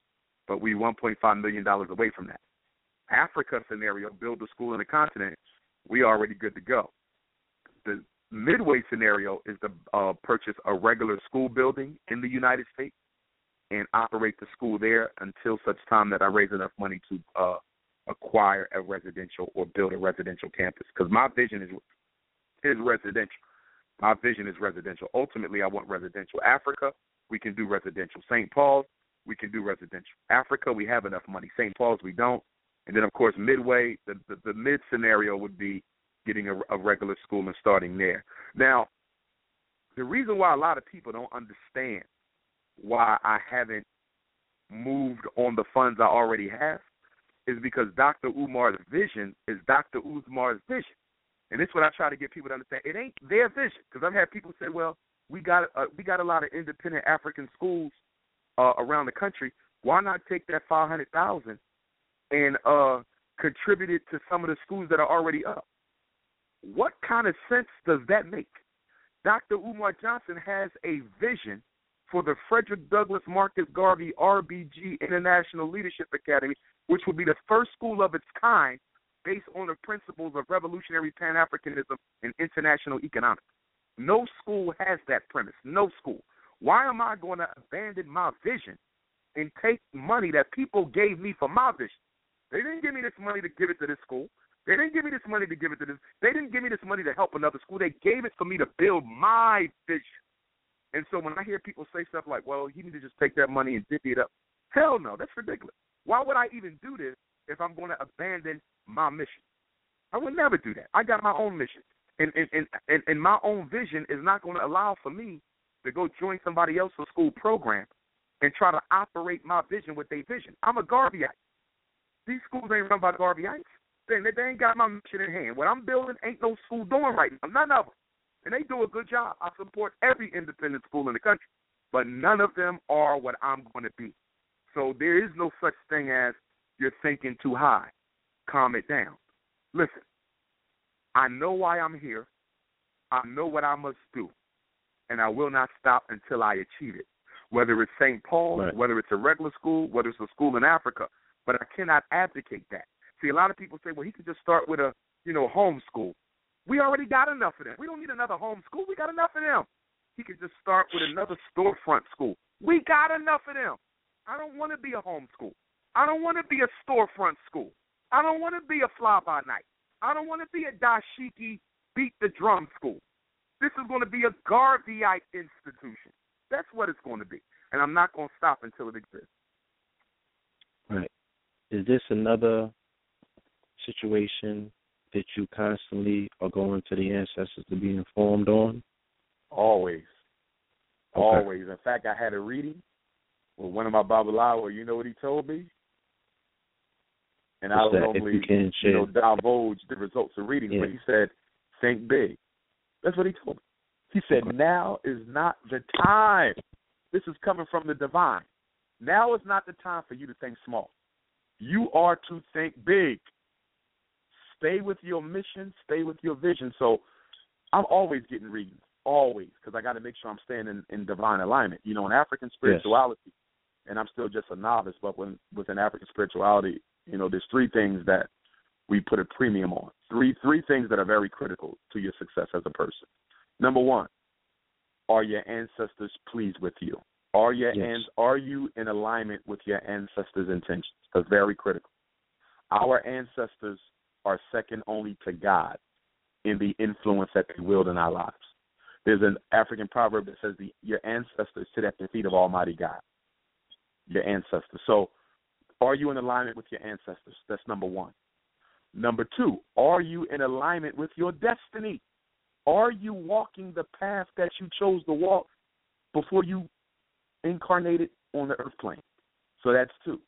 But we 1.5 million dollars away from that. Africa scenario, build a school in the continent. We already good to go. The midway scenario is to uh, purchase a regular school building in the United States and operate the school there until such time that I raise enough money to uh, acquire a residential or build a residential campus. Because my vision is is residential. My vision is residential. Ultimately, I want residential. Africa, we can do residential. St. Paul's, we can do residential. Africa, we have enough money. St. Paul's, we don't. And then, of course, midway, the the, the mid scenario would be getting a, a regular school and starting there. Now, the reason why a lot of people don't understand why I haven't moved on the funds I already have is because Dr. Umar's vision is Dr. Umar's vision. And this is what I try to get people to understand. It ain't their vision because I've had people say, "Well, we got uh, we got a lot of independent African schools uh, around the country. Why not take that five hundred thousand and uh, contribute it to some of the schools that are already up?" What kind of sense does that make? Dr. Umar Johnson has a vision for the Frederick Douglass Marcus Garvey RBG International Leadership Academy, which would be the first school of its kind based on the principles of revolutionary Pan Africanism and international economics. No school has that premise. No school. Why am I going to abandon my vision and take money that people gave me for my vision? They didn't give me this money to give it to this school. They didn't give me this money to give it to this. They didn't give me this money to help another school. They gave it for me to build my vision. And so when I hear people say stuff like, "Well, you need to just take that money and divvy it up," hell no, that's ridiculous. Why would I even do this if I'm going to abandon my mission? I would never do that. I got my own mission, and and and and, and my own vision is not going to allow for me to go join somebody else's school program and try to operate my vision with their vision. I'm a Garveyite. These schools ain't run by Garveyites. They, they ain't got my mission in hand. What I'm building ain't no school doing right now. None of them. And they do a good job. I support every independent school in the country. But none of them are what I'm going to be. So there is no such thing as you're thinking too high. Calm it down. Listen, I know why I'm here. I know what I must do. And I will not stop until I achieve it. Whether it's St. Paul, Right. whether it's a regular school, whether it's a school in Africa. But I cannot abdicate that. See, a lot of people say, well, he could just start with a, you know, home school. We already got enough of them. We don't need another home school. We got enough of them. He could just start with another storefront school. We got enough of them. I don't want to be a home school. I don't want to be a storefront school. I don't want to be a fly by night. I don't want to be a dashiki beat the drum school. This is going to be a Garveyite institution. That's what it's going to be. And I'm not going to stop until it exists. Right. Is this another situation that you constantly are going to the ancestors to be informed on? Always. Okay. Always. In fact, I had a reading with one of my Babalawo. You know what he told me? And I What's don't that? If normally, you you know, divulge the results of readings, Yeah. but he said, think big. That's what he told me. He said, now is not the time. This is coming from the divine. Now is not the time for you to think small. You are to think big. Stay with your mission, stay with your vision. So I'm always getting readings, always, because I got to make sure I'm staying in, in divine alignment. You know, in African spirituality, and I'm still just a novice, but when within African spirituality, you know, there's three things that we put a premium on. Three three things that are very critical to your success as a person. Number one, are your ancestors pleased with you? Are your Yes. ans- are you in alignment with your ancestors' intentions? That's very critical. Our ancestors are second only to God in the influence that they wield in our lives. There's an African proverb that says the, your ancestors sit at the feet of Almighty God. Your ancestors. So, are you in alignment with your ancestors? That's number one. Number two, are you in alignment with your destiny? Are you walking the path that you chose to walk before you incarnated on the earth plane? So that's two.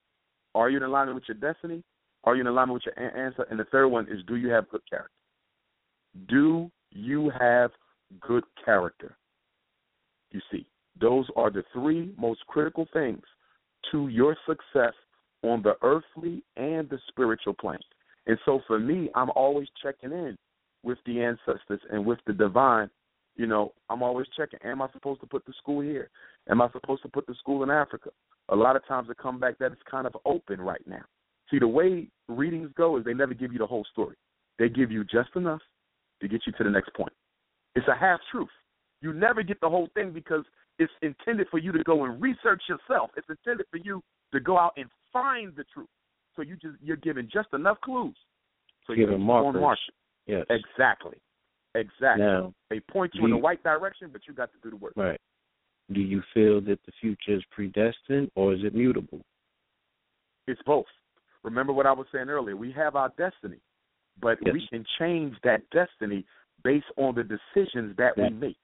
Are you in alignment with your destiny? Are you in alignment with your answer? And the third one is do you have good character? Do you have good character? You see, those are the three most critical things to your success on the earthly and the spiritual plane. And so for me, I'm always checking in with the ancestors and with the divine. You know, I'm always checking. Am I supposed to put the school here? Am I supposed to put the school in Africa? A lot of times come back that it's kind of open right now. See, the way readings go is they never give you the whole story. They give you just enough to get you to the next point. It's a half truth. You never get the whole thing because it's intended for you to go and research yourself. It's intended for you to go out and find the truth. So you just you're giving just enough clues. So you Given can go markers. Yes. Exactly. Exactly. Now, they point you in the right direction, but you got to do the work. right. Do you feel that the future is predestined or is it mutable? It's both. Remember what I was saying earlier. We have our destiny, but Yes. we can change that destiny based on the decisions that we make.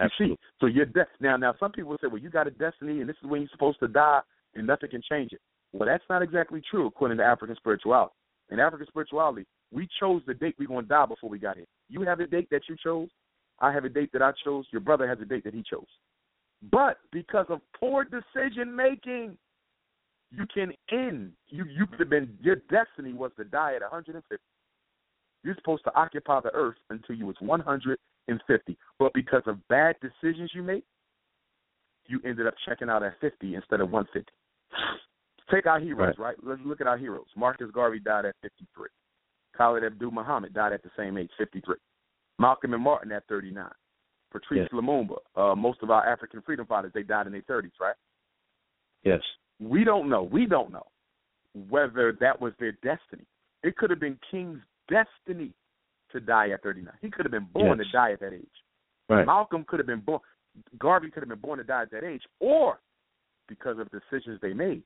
You Absolutely. see, so your de- now now some people say, well, you got a destiny, and this is when you're supposed to die, and nothing can change it. Well, that's not exactly true according to African spirituality. In African spirituality, we chose the date we're going to die before we got here. You have a date that you chose. I have a date that I chose. Your brother has a date that he chose. But because of poor decision making, you can end. You you could have been your destiny was to die at 150. You're supposed to occupy the earth until you was 150. But because of bad decisions you made, you ended up checking out at 50 instead of 150. Take our heroes, right? Let's look at our heroes. Marcus Garvey died at 53. Khalid Abdul Muhammad died at the same age, 53. Malcolm and Martin at 39. Patrice Yes. Lumumba, uh, most of our African freedom fighters, they died in their 30s, right? Yes. We don't know. We don't know whether that was their destiny. It could have been King's destiny to die at 39. He could have been born Yes. to die at that age. Right. Malcolm could have been born. Garvey could have been born to die at that age, or because of decisions they made,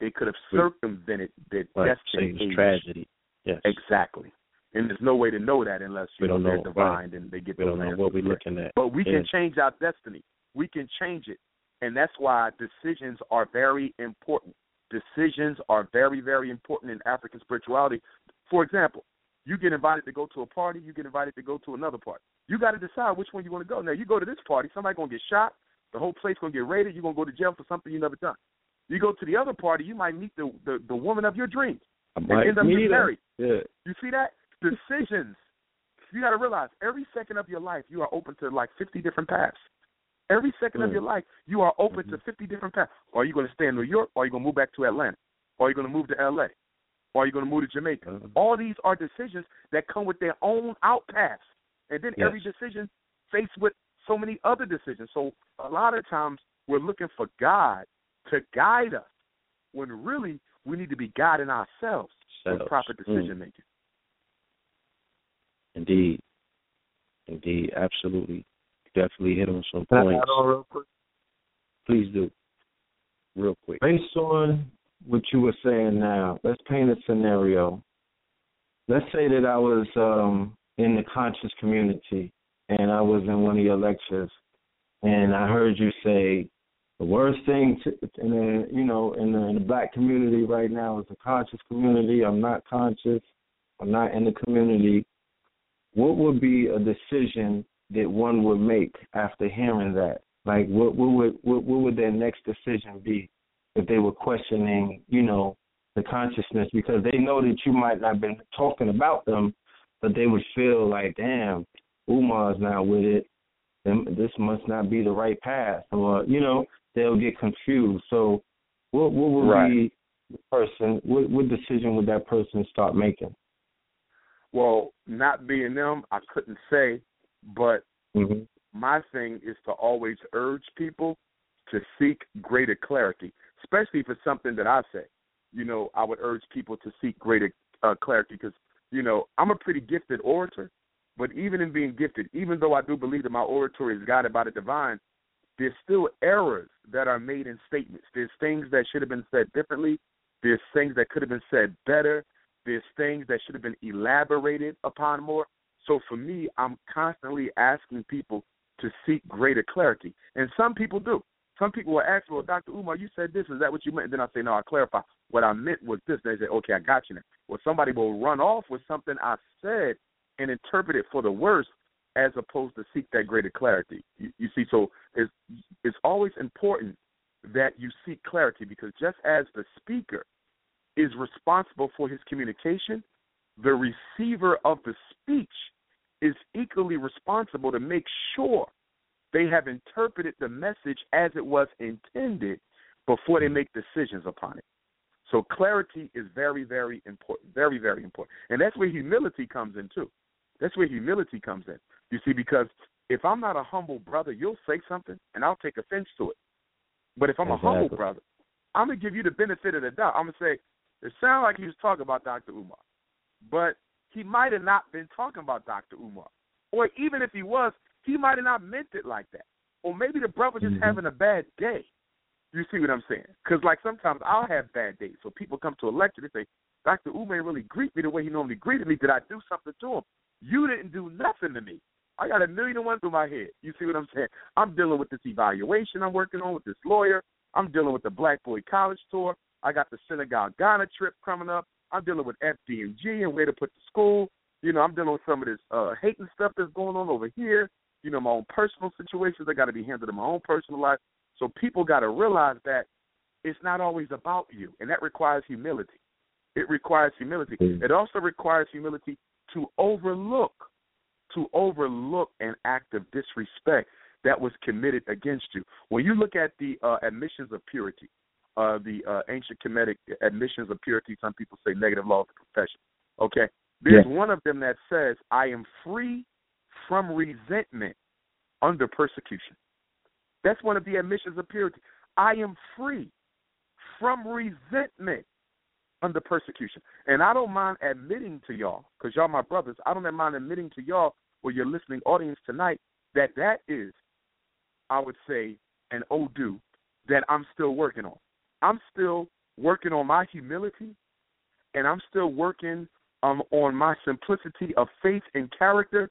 they could have circumvented their Right. age. tragedy. Yes. Exactly. And there's no way to know that unless you We don't know divine and they get We don't know what we're looking at. But we can change our destiny. We can change it. And that's why decisions are very important. Decisions are very, very important in African spirituality. For example, you get invited to go to a party, you get invited to go to another party. You got to decide which one you want to go. Now, you go to this party, somebody going to get shot, the whole place going to get raided, you're going to go to jail for something you never done. You go to the other party, you might meet the the, the woman of your dreams and end up getting married. Yeah. You see that? Decisions. *laughs* You got to realize every second of your life, you are open to like 50 different paths. Every second of Mm. your life, you are open to 50 different paths. Are you going to stay in New York? Or are you going to move back to Atlanta? Or are you going to move to L.A.? Or are you going to move to Jamaica? Uh-huh. All these are decisions that come with their own out paths. And then Yes. every decision faced with so many other decisions. So a lot of times we're looking for God to guide us when really we need to be guiding ourselves with proper Mm. decision making. Indeed. Indeed. Absolutely. Definitely hit on some Can I points. add on real quick? Please do. Real quick. Based on what you were saying now, let's paint a scenario. Let's say that I was um, in the conscious community and I was in one of your lectures, and I heard you say the worst thing to, in the you know in the, in the black community right now is the conscious community. I'm not conscious. I'm not in the community. What would be a decision that one would make after hearing that? Like, what, what would what, what would their next decision be if they were questioning, you know, the consciousness because they know that you might not have been talking about them, but they would feel like, damn, Umar's not with it. This must not be the right path, or you know, they'll get confused. So, what what would Right. be the person? What what decision would that person start making? Well, not being them, I couldn't say, but Mm-hmm. my thing is to always urge people to seek greater clarity, especially if it's something that I say. You know, I would urge people to seek greater uh, clarity because, you know, I'm a pretty gifted orator, but even in being gifted, even though I do believe that my oratory is guided by the divine, there's still errors that are made in statements. There's things that should have been said differently. There's things that could have been said better. There's things that should have been elaborated upon more. So for me, I'm constantly asking people to seek greater clarity. And some people do. Some people will ask, well, Dr. Umar, you said this. Is that what you meant? And then I say, no, I clarify. What I meant was this. And They say, okay, I got you now. Well, somebody will run off with something I said and interpret it for the worse as opposed to seek that greater clarity. You, you see, so it's, it's always important that you seek clarity because just as the speaker is responsible for his communication, the receiver of the speech is equally responsible to make sure they have interpreted the message as it was intended before they make decisions upon it. So clarity is very, very important. Very, very important. And that's where humility comes in too. That's where humility comes in. You see, because if I'm not a humble brother, you'll say something and I'll take offense to it. But if I'm a humble brother, I'm gonna give you the benefit of the doubt. I'm gonna say, it sounds like he was talking about Dr. Umar. But he might have not been talking about Dr. Umar. Or even if he was, he might have not meant it like that. Or maybe the brother just Mhm. having a bad day. You see what I'm saying? Because like sometimes I'll have bad days. So people come to a lecture, they say, Dr. Umar ain't really greet me the way he normally greeted me. Did I do something to him? You didn't do nothing to me. I got a million and one through my head. You see what I'm saying? I'm dealing with this evaluation I'm working on with this lawyer. I'm dealing with the Black Boy College tour. I got the Senegal Ghana trip coming up. I'm dealing with FDMG and where to put the school. You know, I'm dealing with some of this uh hating stuff that's going on over here. You know, my own personal situations. I got to be handled in my own personal life. So people got to realize that it's not always about you, and that requires humility. It requires humility. Mm. It also requires humility to overlook, to overlook an act of disrespect that was committed against you. When you look at the uh, admissions of purity, uh, the uh, ancient Kemetic admissions of purity, some people say negative law of the profession. Okay, there's one of them that says, "I am free from resentment under persecution." That's one of the admissions of purity. I am free from resentment under persecution. And I don't mind admitting to y'all, because y'all my brothers, I don't mind admitting to y'all or your listening audience tonight that that is, I would say, an do that I'm still working on. I'm still working on my humility, and I'm still working um, on my simplicity of faith and character.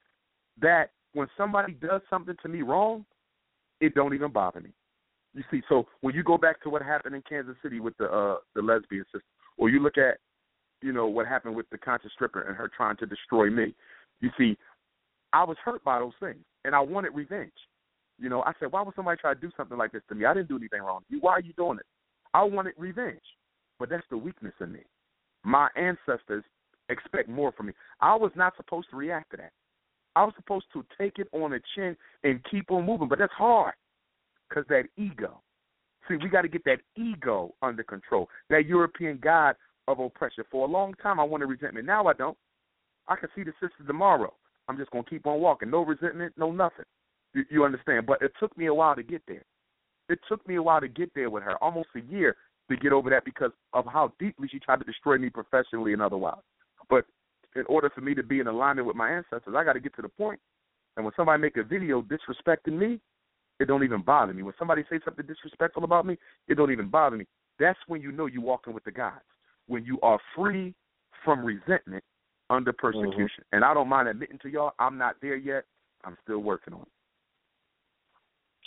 That when somebody does something to me wrong, it don't even bother me. You see, so when you go back to what happened in Kansas City with the uh, the lesbian sister, or you look at, you know, what happened with the conscious stripper and her trying to destroy me, you see, I was hurt by those things, and I wanted revenge. You know, I said, why would somebody try to do something like this to me? I didn't do anything wrong. You, why are you doing it? I wanted revenge, but that's the weakness in me. My ancestors expect more from me. I was not supposed to react to that. I was supposed to take it on the chin and keep on moving, but that's hard because that ego. See, we got to get that ego under control. That European God of oppression. For a long time, I wanted resentment. Now I don't. I can see the sister tomorrow. I'm just gonna keep on walking. No resentment, no nothing. You, you understand? But it took me a while to get there. It took me a while to get there with her, almost a year to get over that because of how deeply she tried to destroy me professionally and otherwise. But in order for me to be in alignment with my ancestors, I got to get to the point. And when somebody make a video disrespecting me, it don't even bother me. When somebody say something disrespectful about me, it don't even bother me. That's when you know you're walking with the gods. When you are free from resentment under persecution. Mm-hmm. And I don't mind admitting to y'all, I'm not there yet. I'm still working on it.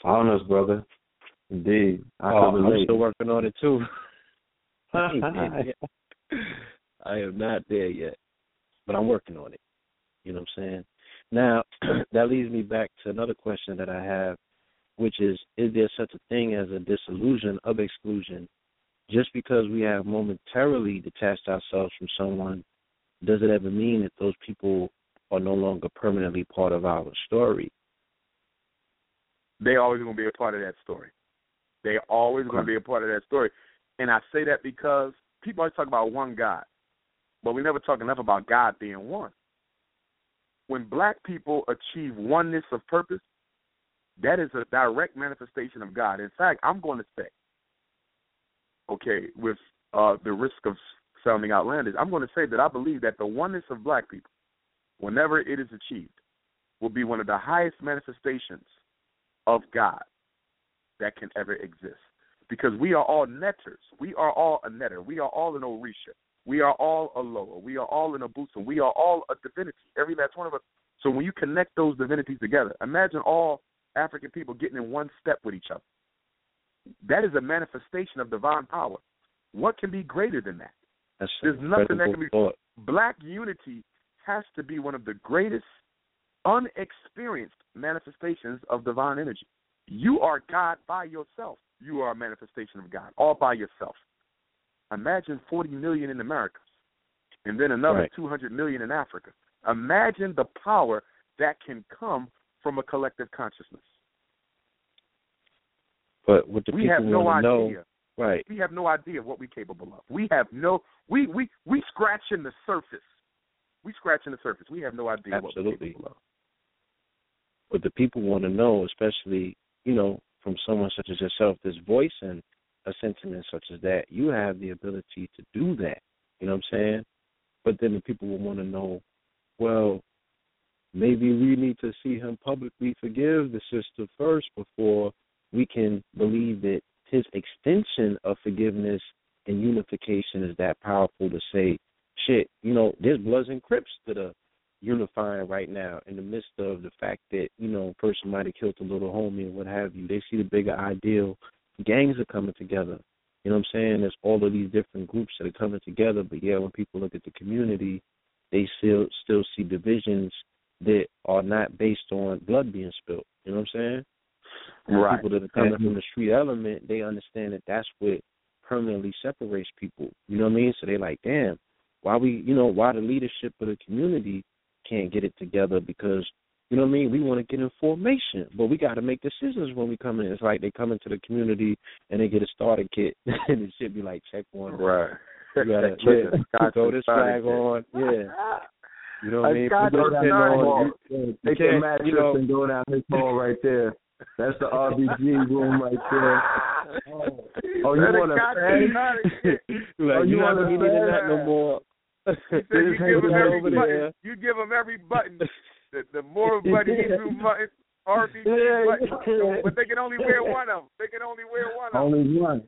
Honest, brother. Indeed. I oh, I'm still working on it too. *laughs* *laughs* I am not there yet, but I'm working on it. You know what I'm saying? Now, *clears throat* that leads me back to another question that I have which is is there such a thing as a disillusion of exclusion? Just because we have momentarily detached ourselves from someone, does it ever mean that those people are no longer permanently part of our story? They always going to be a part of that story. They always going to be a part of that story. And I say that because people always talk about one God, but we never talk enough about God being one. When black people achieve oneness of purpose, that is a direct manifestation of God. In fact, I'm going to say, okay, with uh, the risk of sounding outlandish, I'm going to say that I believe that the oneness of black people, whenever it is achieved, will be one of the highest manifestations of God that can ever exist. Because we are all netters. We are all a netter. We are all an Orisha. We are all a Loa. We are all an Abusa. We are all a divinity. Every last one of us. So when you connect those divinities together, imagine all African people getting in one step with each other. That is a manifestation of divine power. What can be greater than that? That's There's nothing that can be. Thought. Black unity has to be one of the greatest unexperienced manifestations of divine energy. You are God by yourself. You are a manifestation of God all by yourself. Imagine 40 million in America and then another right. 200 million in Africa. Imagine the power that can come from a collective consciousness. But what the we people have no want to idea. know, right? We have no idea what we're capable of. We have no we we we scratching the surface. We scratching the surface. We have no idea Absolutely. what we're capable of. What the people want to know, especially you know from someone such as yourself, this voice and a sentiment such as that, you have the ability to do that. You know what I'm saying? But then the people will want to know, well, maybe we need to see him publicly forgive the sister first before we can believe that his extension of forgiveness and unification is that powerful to say, shit, you know, there's Bloods and Crips that are unifying right now in the midst of the fact that, you know, a person might have killed a little homie and what have you. They see the bigger ideal. Gangs are coming together. You know what I'm saying? There's all of these different groups that are coming together, but yeah, when people look at the community, they still still see divisions that are not based on blood being spilled. You know what I'm saying? Right. People that are coming from the street element, they understand that that's what permanently separates people. You know what I mean? So they're like, damn, why we, you know, why the leadership of the community can't get it together because you know what I mean? We want to get in formation, but we got to make decisions when we come in. It's like they come into the community and they get a starter kit, *laughs* and it should be like check one. Right. You gotta *laughs* yeah, *laughs* throw this flag on. Yeah. You know what I mean? God Go does down not the Take you can't, mattress you know- and go down this hall right there. That's the RBG *laughs* room right there. Oh, you want to *laughs* like, oh, you, you want to needing that no more. *laughs* You, said you give him every button. You give him every button. The, the more button Hebrew button, RBG button. But they can only wear one of them. They can only wear one of them. Only one.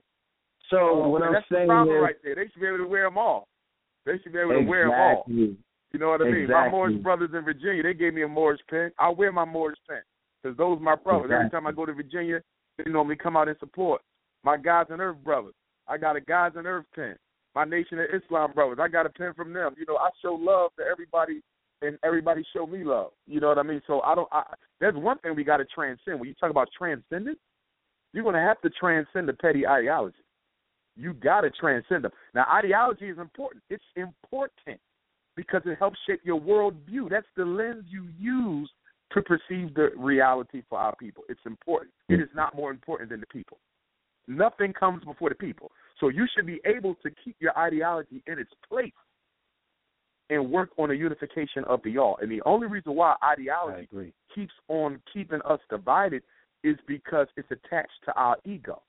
So Oh, what I'm that's saying the problem is, right there. They should be able to wear them all. They should be able to wear them all. Exactly. You know what I mean? My Moorish brothers in Virginia, they gave me a Moorish pen. I wear my Morris pen because those are my brothers. Every time I go to Virginia, they normally come out and support. My Gods and Earth brothers, I got a Gods and Earth pen. My Nation of Islam brothers, I got a pen from them. You know, I show love to everybody, and everybody show me love. You know what I mean? So I don't. I, there's one thing we got to transcend. When you talk about transcendence, you're going to have to transcend the petty ideology. You got to transcend them. Now, ideology is important. It's important because it helps shape your world view. That's the lens you use to perceive the reality for our people. It's important. It is not more important than the people. Nothing comes before the people. So you should be able to keep your ideology in its place and work on a unification of the all. And the only reason why ideology keeps on keeping us divided is because it's attached to our ego.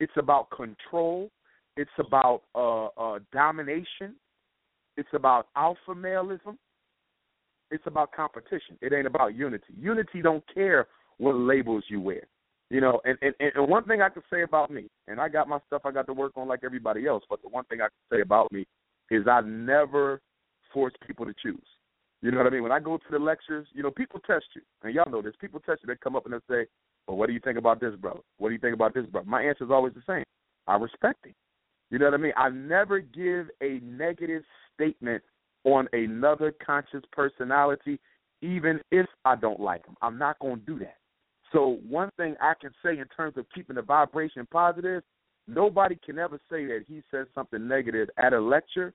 It's about control. It's about uh, uh, domination. It's about alpha maleism. It's about competition. It ain't about unity. Unity don't care what labels you wear. You know, and, and, and one thing I can say about me, and I got my stuff I got to work on like everybody else, but the one thing I can say about me is I never force people to choose. You know what I mean? When I go to the lectures, you know, people test you. And y'all know this. People test you. They come up and they say, well, what do you think about this, brother? What do you think about this, brother? My answer is always the same. I respect him. You know what I mean? I never give a negative statement on another conscious personality, even if I don't like them. I'm not going to do that. So one thing I can say in terms of keeping the vibration positive, nobody can ever say that he said something negative at a lecture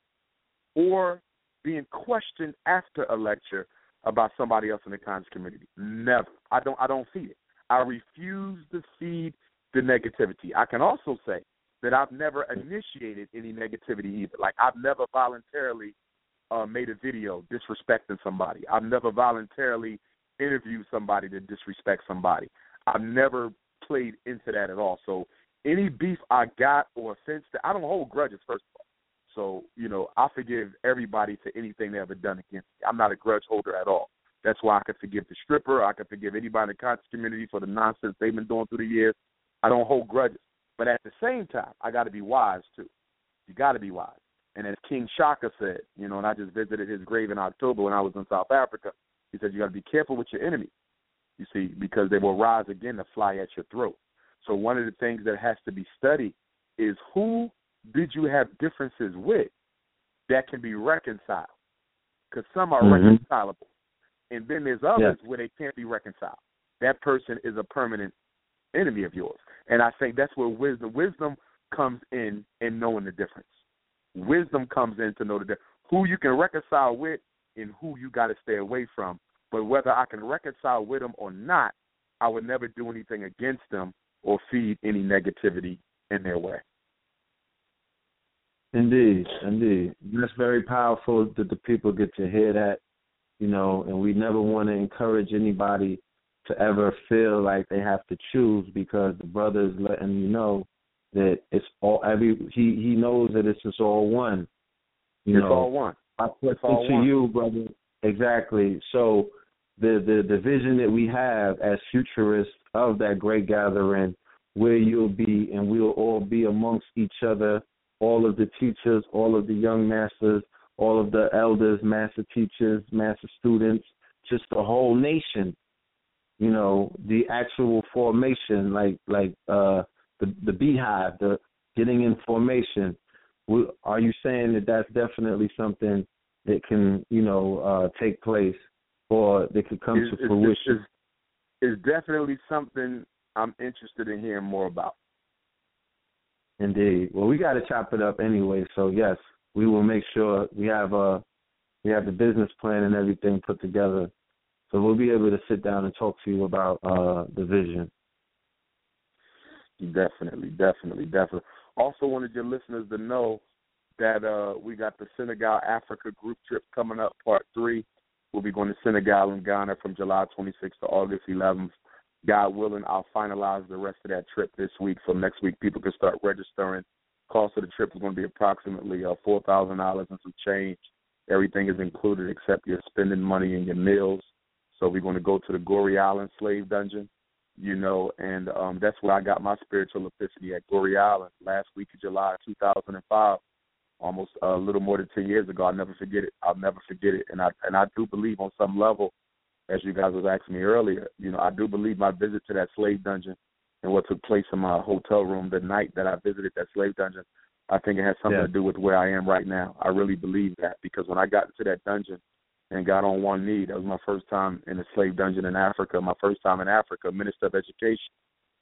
or being questioned after a lecture about somebody else in the conscious community. Never. I don't I don't see it. I refuse to feed the negativity. I can also say that I've never initiated any negativity either. Like I've never voluntarily uh, made a video disrespecting somebody. I've never voluntarily interviewed somebody to disrespect somebody. I've never played into that at all. So any beef I got or offense that I don't hold grudges first of all. So, you know, I forgive everybody for anything they ever done against me. I'm not a grudge holder at all. That's why I can forgive the stripper. I can forgive anybody in the conscious community for the nonsense they've been doing through the years. I don't hold grudges. But at the same time, I got to be wise too. You got to be wise. And as King Shaka said, you know, and I just visited his grave in October when I was in South Africa. He said you got to be careful with your enemies. You see, because they will rise again to fly at your throat. So one of the things that has to be studied is who did you have differences with that can be reconciled? Because some are Mhm. reconcilable, and then there's others where they can't be reconciled. That person is a permanent enemy of yours, and I think that's where wisdom wisdom comes in in knowing the difference. Wisdom comes in to know the difference. Who you can reconcile with and who you got to stay away from. But whether I can reconcile with them or not, I would never do anything against them or feed any negativity in their way. Indeed, indeed. That's very powerful that the people get to hear that, you know, and we never want to encourage anybody to ever feel like they have to choose because the brother is letting you know that it's all every he he knows that it's just all one. You it's know, all one. I put it to you, brother. Exactly. So the, the the vision that we have as futurists of that great gathering, where you'll be and we'll all be amongst each other, all of the teachers, all of the young masters, all of the elders, master teachers, master students, just the whole nation. You know, the actual formation, like like uh the the beehive, the getting in formation. Are you saying that that's definitely something that can, you know, uh, take place or that could come It's- to fruition? it's- it's definitely something I'm interested in hearing more about. Indeed. Well, we got to chop it up anyway. So yes, we will make sure we have uh we have the business plan and everything put together. So we'll be able to sit down and talk to you about uh the vision. Definitely, definitely, definitely. Also wanted your listeners to know that uh we got the Senegal Africa group trip coming up, part three. We'll be going to Senegal and Ghana from July 26th to August 11th. God willing, I'll finalize the rest of that trip this week. So next week, people can start registering. Cost of the trip is going to be approximately uh, four thousand dollars and some change. Everything is included except your spending money and your meals. So we're going to go to the Goree Island slave dungeon, you know, and um, that's where I got my spiritual epiphany at Goree Island last week of July 2005, almost a little more than 10 years ago. I'll never forget it. I'll never forget it. And I and I do believe on some level, as you guys was asking me earlier, you know, I do believe my visit to that slave dungeon and what took place in my hotel room the night that I visited that slave dungeon, I think it has something Yeah. to do with where I am right now. I really believe that because when I got into that dungeon and got on one knee, that was my first time in a slave dungeon in Africa, my first time in Africa, Minister of Education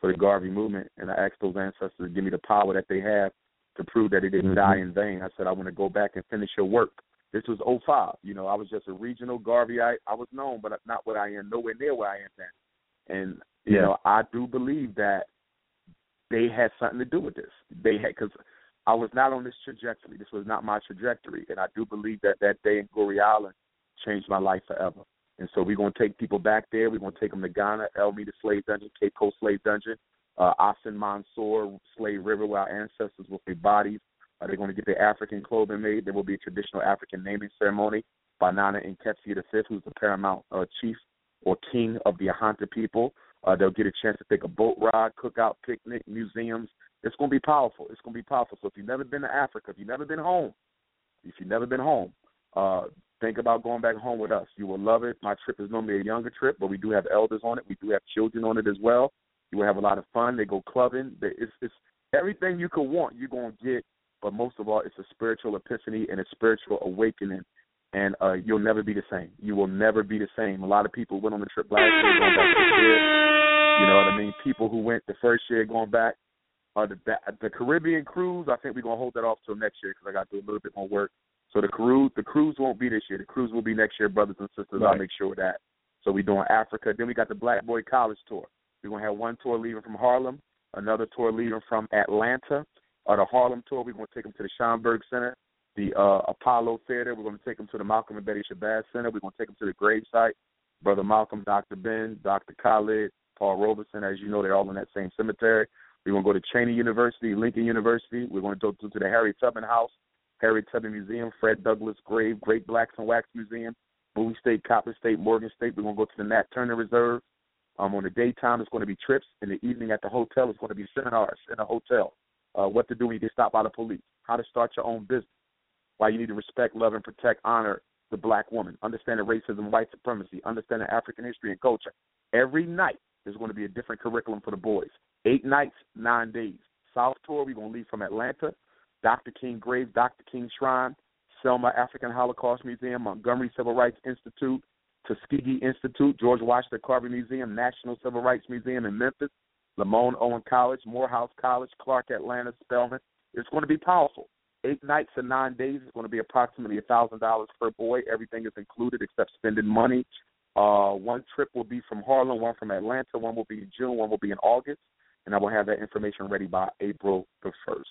for the Garvey movement, and I asked those ancestors to give me the power that they have to prove that they didn't Mhm. die in vain. I said, I want to go back and finish your work. This was '05. You know, I was just a regional Garveyite. I was known, but not what I am, nowhere near where I am now. And you Yeah. know, I do believe that they had something to do with this. They had because I was not on this trajectory. This was not my trajectory, and I do believe that that day in Goree Island changed my life forever. And so we're going to take people back there. We're going to take them to Ghana, Elmi, the slave dungeon, Cape Coast slave dungeon, uh, Assin Manso, Slave River, where our ancestors will be bodies. Uh, they're going to get their African clothing made. There will be a traditional African naming ceremony by Nana Nketsia V, who's the paramount uh, chief or king of the Ahanta people. Uh, they'll get a chance to take a boat ride, cookout, picnic, museums. It's going to be powerful. It's going to be powerful. So if you've never been to Africa, if you've never been home, if you've never been home, uh, think about going back home with us. You will love it. My trip is normally a younger trip, but we do have elders on it. We do have children on it as well. You will have a lot of fun. They go clubbing. It's, it's everything you could want. You're to get, but most of all, it's a spiritual epiphany and a spiritual awakening. And uh, you'll never be the same. You will never be the same. A lot of people went on the trip last year, going back this year. You know what I mean? People who went the first year going back. Uh, the the Caribbean cruise, I think we're gonna hold that off till next year because I got to do a little bit more work. So the cruise, the cruise won't be this year. The cruise will be next year, brothers and sisters. I'll make sure of that. So we're doing Africa. Then we got the Black Boy College tour. We're gonna have one tour leaving from Harlem, another tour leaving from Atlanta. Uh, the Harlem tour, we're gonna take them to the Schomburg Center, the uh, Apollo Theater. We're gonna take them to the Malcolm and Betty Shabazz Center. We're gonna take them to the gravesite. Brother Malcolm, Dr. Ben, Dr. Khalid, Paul Robeson. As you know, they're all in that same cemetery. We're going to go to Cheyney University, Lincoln University. We're going to go to the Harry Tubman House, Harry Tubman Museum, Fred Douglass Grave, Great Blacks in Wax Museum, Bowie State, Coppin State, Morgan State. We're going to go to the Nat Turner Reserve. Um, on the daytime, it's going to be trips. In the evening at the hotel, it's going to be seminars in a hotel. Uh, what to do when you get stopped by the police, how to start your own business, why you need to respect, love, and protect, honor the black woman, understanding racism, white supremacy, understanding African history and culture. Every night there's going to be a different curriculum for the boys. Eight nights, nine days. South Tour, we're going to leave from Atlanta, Dr. King Grave, Dr. King Shrine, Selma African Holocaust Museum, Montgomery Civil Rights Institute, Tuskegee Institute, George Washington Carver Museum, National Civil Rights Museum in Memphis, LeMoyne-Owen College, Morehouse College, Clark Atlanta, Spelman. It's going to be powerful. Eight nights and nine days is going to be approximately a thousand dollars per boy. Everything is included except spending money. Uh, one trip will be from Harlem, one from Atlanta, one will be in June, one will be in August, and I will have that information ready by April the first.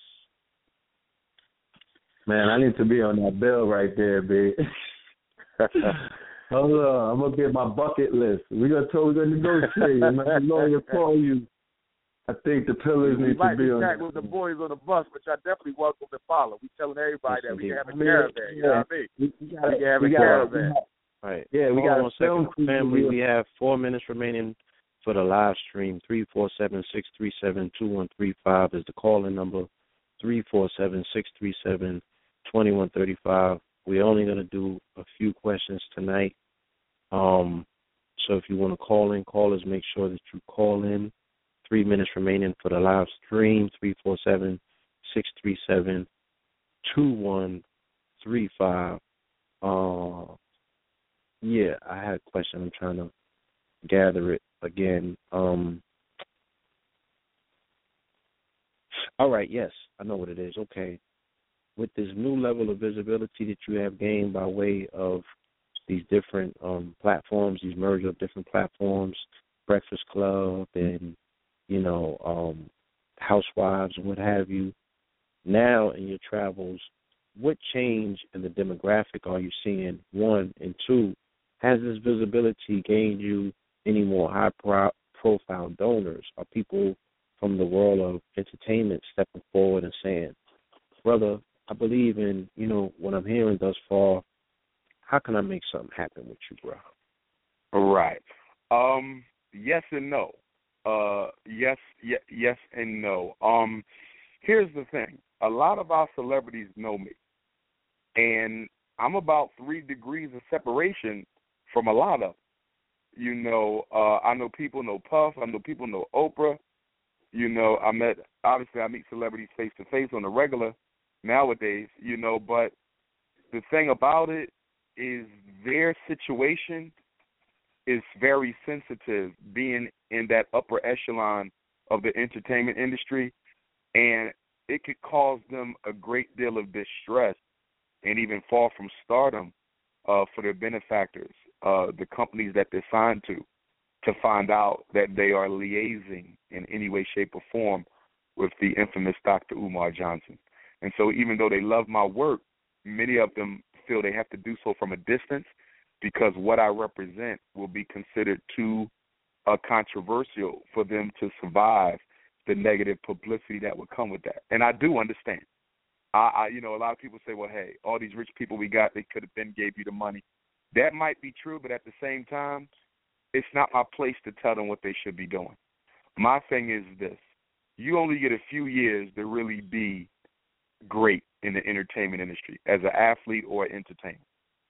Man, I need to be on that bill right there, B. *laughs* Hold on, I'm gonna get my bucket list. We gonna talk, we gonna negotiate. Man, the lawyer call you. I think the pillars we need to be be on. back with the boys on the bus, which I definitely welcome to follow. We telling everybody that we can have a I mean, caravan. You know what I mean? We, we gotta, We can have a we gotta, caravan. Right. Yeah, we Hold got on a one second, film crew family. here. We have four minutes remaining for the live stream. Three four seven six three seven two one three five is the calling number. Three four seven six three seven twenty one thirty five. We're only gonna do a few questions tonight. Um, so if you want to call in, callers, make sure that you call in. Three minutes remaining for the live stream. Three four seven six three seven two one three five. Uh, yeah, I had a question. I'm trying to gather it again. Um, all right, yes, I know what it is. Okay. With this new level of visibility that you have gained by way of these different um, platforms, these merger of different platforms, Breakfast Club and, you know, um, Housewives and what have you, now in your travels, what change in the demographic are you seeing? One and two, has this visibility gained you any more high pro- profile donors are people from the world of entertainment stepping forward and saying, Brother, I believe in, you know, what I'm hearing thus far. How can I make something happen with you, bro? Right. Um, yes and no. Uh, yes, yes, yes and no. Um, here's the thing: a lot of our celebrities know me, and I'm about three degrees of separation from a lot of. You know, uh, I know people know Puff. I know people know Oprah. You know, I met obviously I meet celebrities face to face on the regular nowadays. You know, but the thing about it is their situation is very sensitive being in that upper echelon of the entertainment industry and it could cause them a great deal of distress and even fall from stardom uh, for their benefactors, uh, the companies that they're signed to, to find out that they are liaising in any way, shape, or form with the infamous Dr. Umar Johnson. And so, even though they love my work, many of them feel they have to do so from a distance because what I represent will be considered too uh, controversial for them to survive the negative publicity that would come with that. And I do understand. I, I you know, a lot of people say, well, hey, all these rich people we got, they could have been gave you the money. That might be true, but at the same time, it's not my place to tell them what they should be doing. My thing is this: you only get a few years to really be great in the entertainment industry as an athlete or entertainer.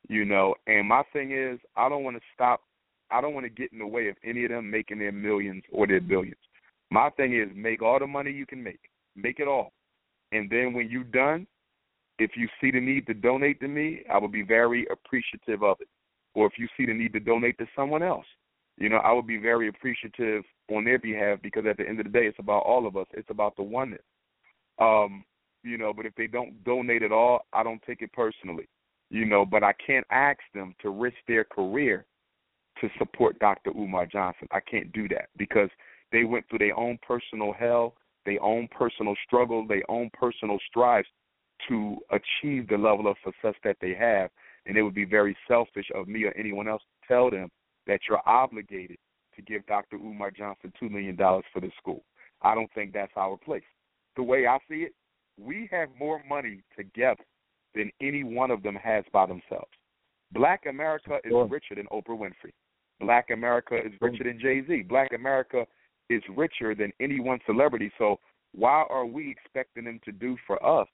You know, and my thing is, I don't want to stop. I don't want to get in the way of any of them making their millions or their billions. My thing is, make all the money you can make, make it all, and then when you're done, if you see the need to donate to me, I will be very appreciative of it. Or if you see the need to donate to someone else, you know, I would be very appreciative on their behalf because at the end of the day, it's about all of us. It's about the oneness. Um, you know, but if they don't donate at all, I don't take it personally you know, but I can't ask them to risk their career to support Dr. Umar Johnson. I can't do that because they went through their own personal hell, their own personal struggle, their own personal strives to achieve the level of success that they have. And it would be very selfish of me or anyone else to tell them that you're obligated to give Dr. Umar Johnson $2 million for the school. I don't think that's our place. The way I see it, we have more money together than any one of them has by themselves. Black America is sure. richer than Oprah Winfrey. Black America is richer than Jay Z. Black America is richer than any one celebrity. So why are we expecting them to do for us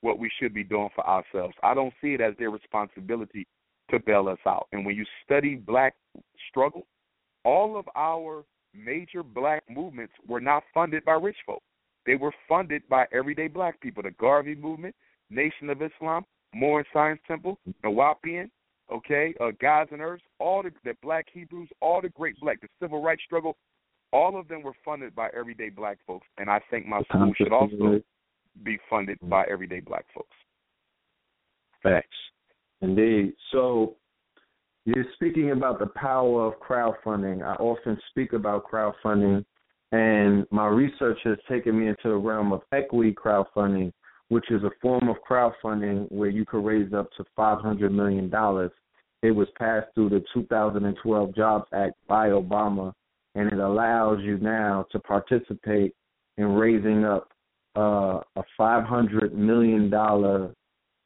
what we should be doing for ourselves? I don't see it as their responsibility to bail us out. And when you study black struggle, all of our major black movements were not funded by rich folk. They were funded by everyday black people. The Garvey movement, Nation of Islam, Moorish Science Temple, Nuwaubian, okay, uh, Gods and Earths, all the, the black Hebrews, all the great black, the civil rights struggle, all of them were funded by everyday black folks. And I think my school should also be funded by everyday black folks. Facts. Indeed. So you're speaking about the power of crowdfunding. I often speak about crowdfunding, and my research has taken me into the realm of equity crowdfunding, which is a form of crowdfunding where you could raise up to $500 million. It was passed through the 2012 Jobs Act by Obama, and it allows you now to participate in raising up uh, a $500 million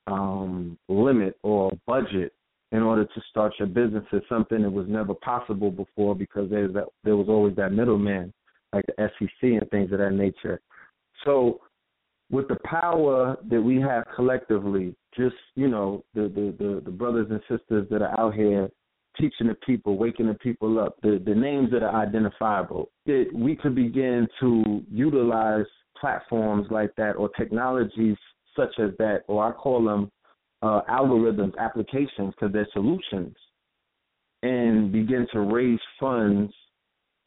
um, limit or budget in order to start your business is something that was never possible before because there's that, there was always that middleman like the SEC and things of that nature. So with the power that we have collectively, just you know, the the the, the brothers and sisters that are out here teaching the people, waking the people up, the the names that are identifiable, that we could begin to utilize platforms like that or technologies such as that, or I call them uh, algorithms, applications, because they're solutions, and begin to raise funds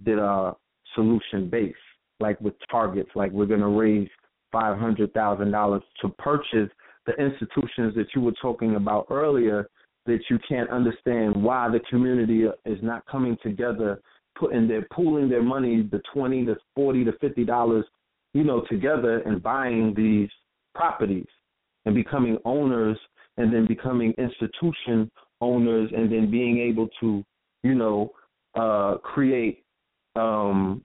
that are solution based, like with targets, like we're going to raise five hundred thousand dollars to purchase the institutions that you were talking about earlier that you can't understand why the community is not coming together putting their pooling their money the twenty to forty to fifty dollars you know together and buying these properties and becoming owners and then becoming institution owners and then being able to you know uh create um,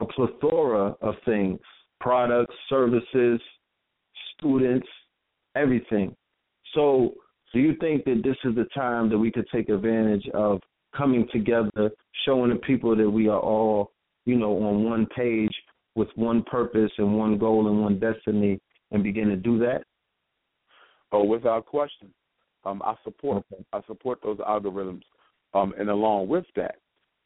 a plethora of things products, services, students, everything. So, do you think that this is the time that we could take advantage of coming together, showing the people that we are all, you know, on one page with one purpose and one goal and one destiny and begin to do that? Oh, without question. Um, I support okay. I support those algorithms. Um, and along with that,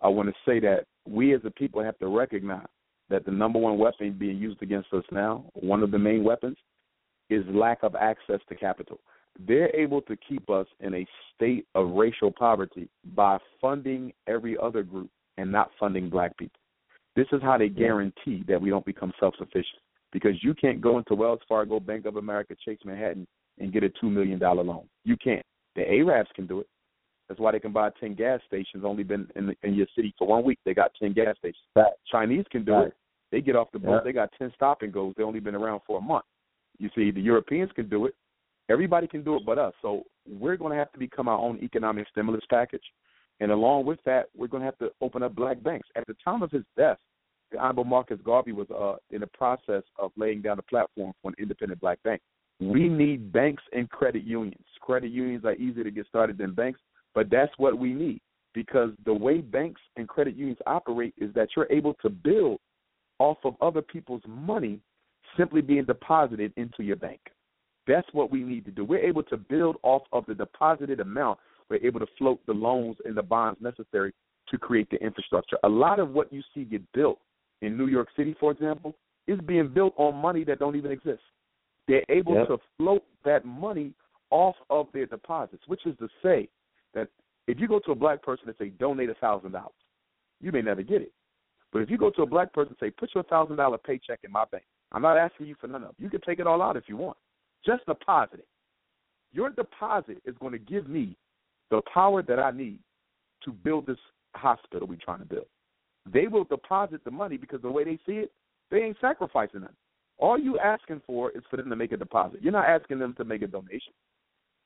I want to say that we as a people have to recognize that the number one weapon being used against us now, one of the main weapons, is lack of access to capital. They're able to keep us in a state of racial poverty by funding every other group and not funding black people. This is how they guarantee that we don't become self sufficient. Because you can't go into Wells Fargo, Bank of America, Chase Manhattan, and get a $2 million loan. You can't. The Arabs can do it. That's why they can buy 10 gas stations. Only been in, the, in your city for one week. They got 10 gas stations. Right. Chinese can do right. it. They get off the boat. Yeah. They got 10 stop and goes. They only been around for a month. You see, the Europeans can do it. Everybody can do it but us. So we're going to have to become our own economic stimulus package. And along with that, we're going to have to open up black banks. At the time of his death, the Honorable Marcus Garvey was uh, in the process of laying down a platform for an independent black bank. We need banks and credit unions. Credit unions are easier to get started than banks, but that's what we need because the way banks and credit unions operate is that you're able to build off of other people's money simply being deposited into your bank. That's what we need to do. We're able to build off of the deposited amount. We're able to float the loans and the bonds necessary to create the infrastructure. A lot of what you see get built in New York City, for example, is being built on money that don't even exist. They're able yep. to float that money off of their deposits, which is to say that if you go to a black person and say donate a thousand dollars, you may never get it. But if you go to a black person and say put your thousand dollar paycheck in my bank, I'm not asking you for none of it. You can take it all out if you want. Just deposit it. Your deposit is going to give me the power that I need to build this hospital we're trying to build. They will deposit the money because the way they see it, they ain't sacrificing them. All you asking for is for them to make a deposit. You're not asking them to make a donation.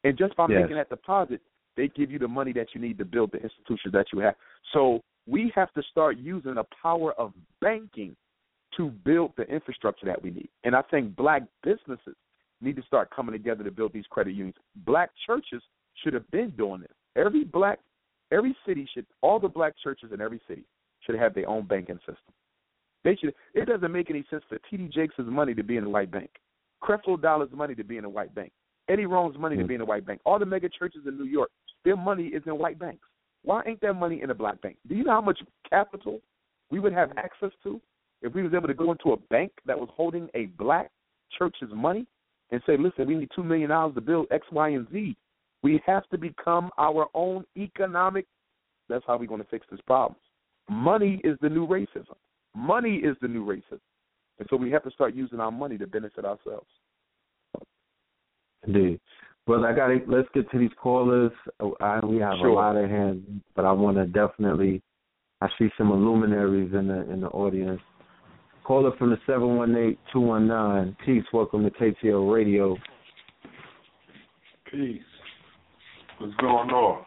And just by yes. making that deposit, they give you the money that you need to build the institutions that you have. So we have to start using the power of banking to build the infrastructure that we need. And I think black businesses need to start coming together to build these credit unions. Black churches should have been doing this. Every black every city should all the black churches in every city should have their own banking system. They should. It doesn't make any sense for T.D. Jakes' money to be in a white bank, Creflo Dollar's money to be in a white bank, Eddie Rome's money to be in a white bank. All the mega churches in New York, their money is in white banks. Why ain't their money in a black bank? Do you know how much capital we would have access to if we was able to go into a bank that was holding a black church's money and say, listen, we need two million dollars to build X, Y, and Z. We have to become our own economic. That's how we're going to fix this problem. Money is the new racism. Money is the new racism. And so we have to start using our money to benefit ourselves. Indeed. Well, I got to let's get to these callers. I, we have sure. a lot of hands, but I want to definitely. I see some luminaries in the in the audience. Caller from the seven one eight two one nine. Peace. Welcome to KTL Radio. Peace. What's going on?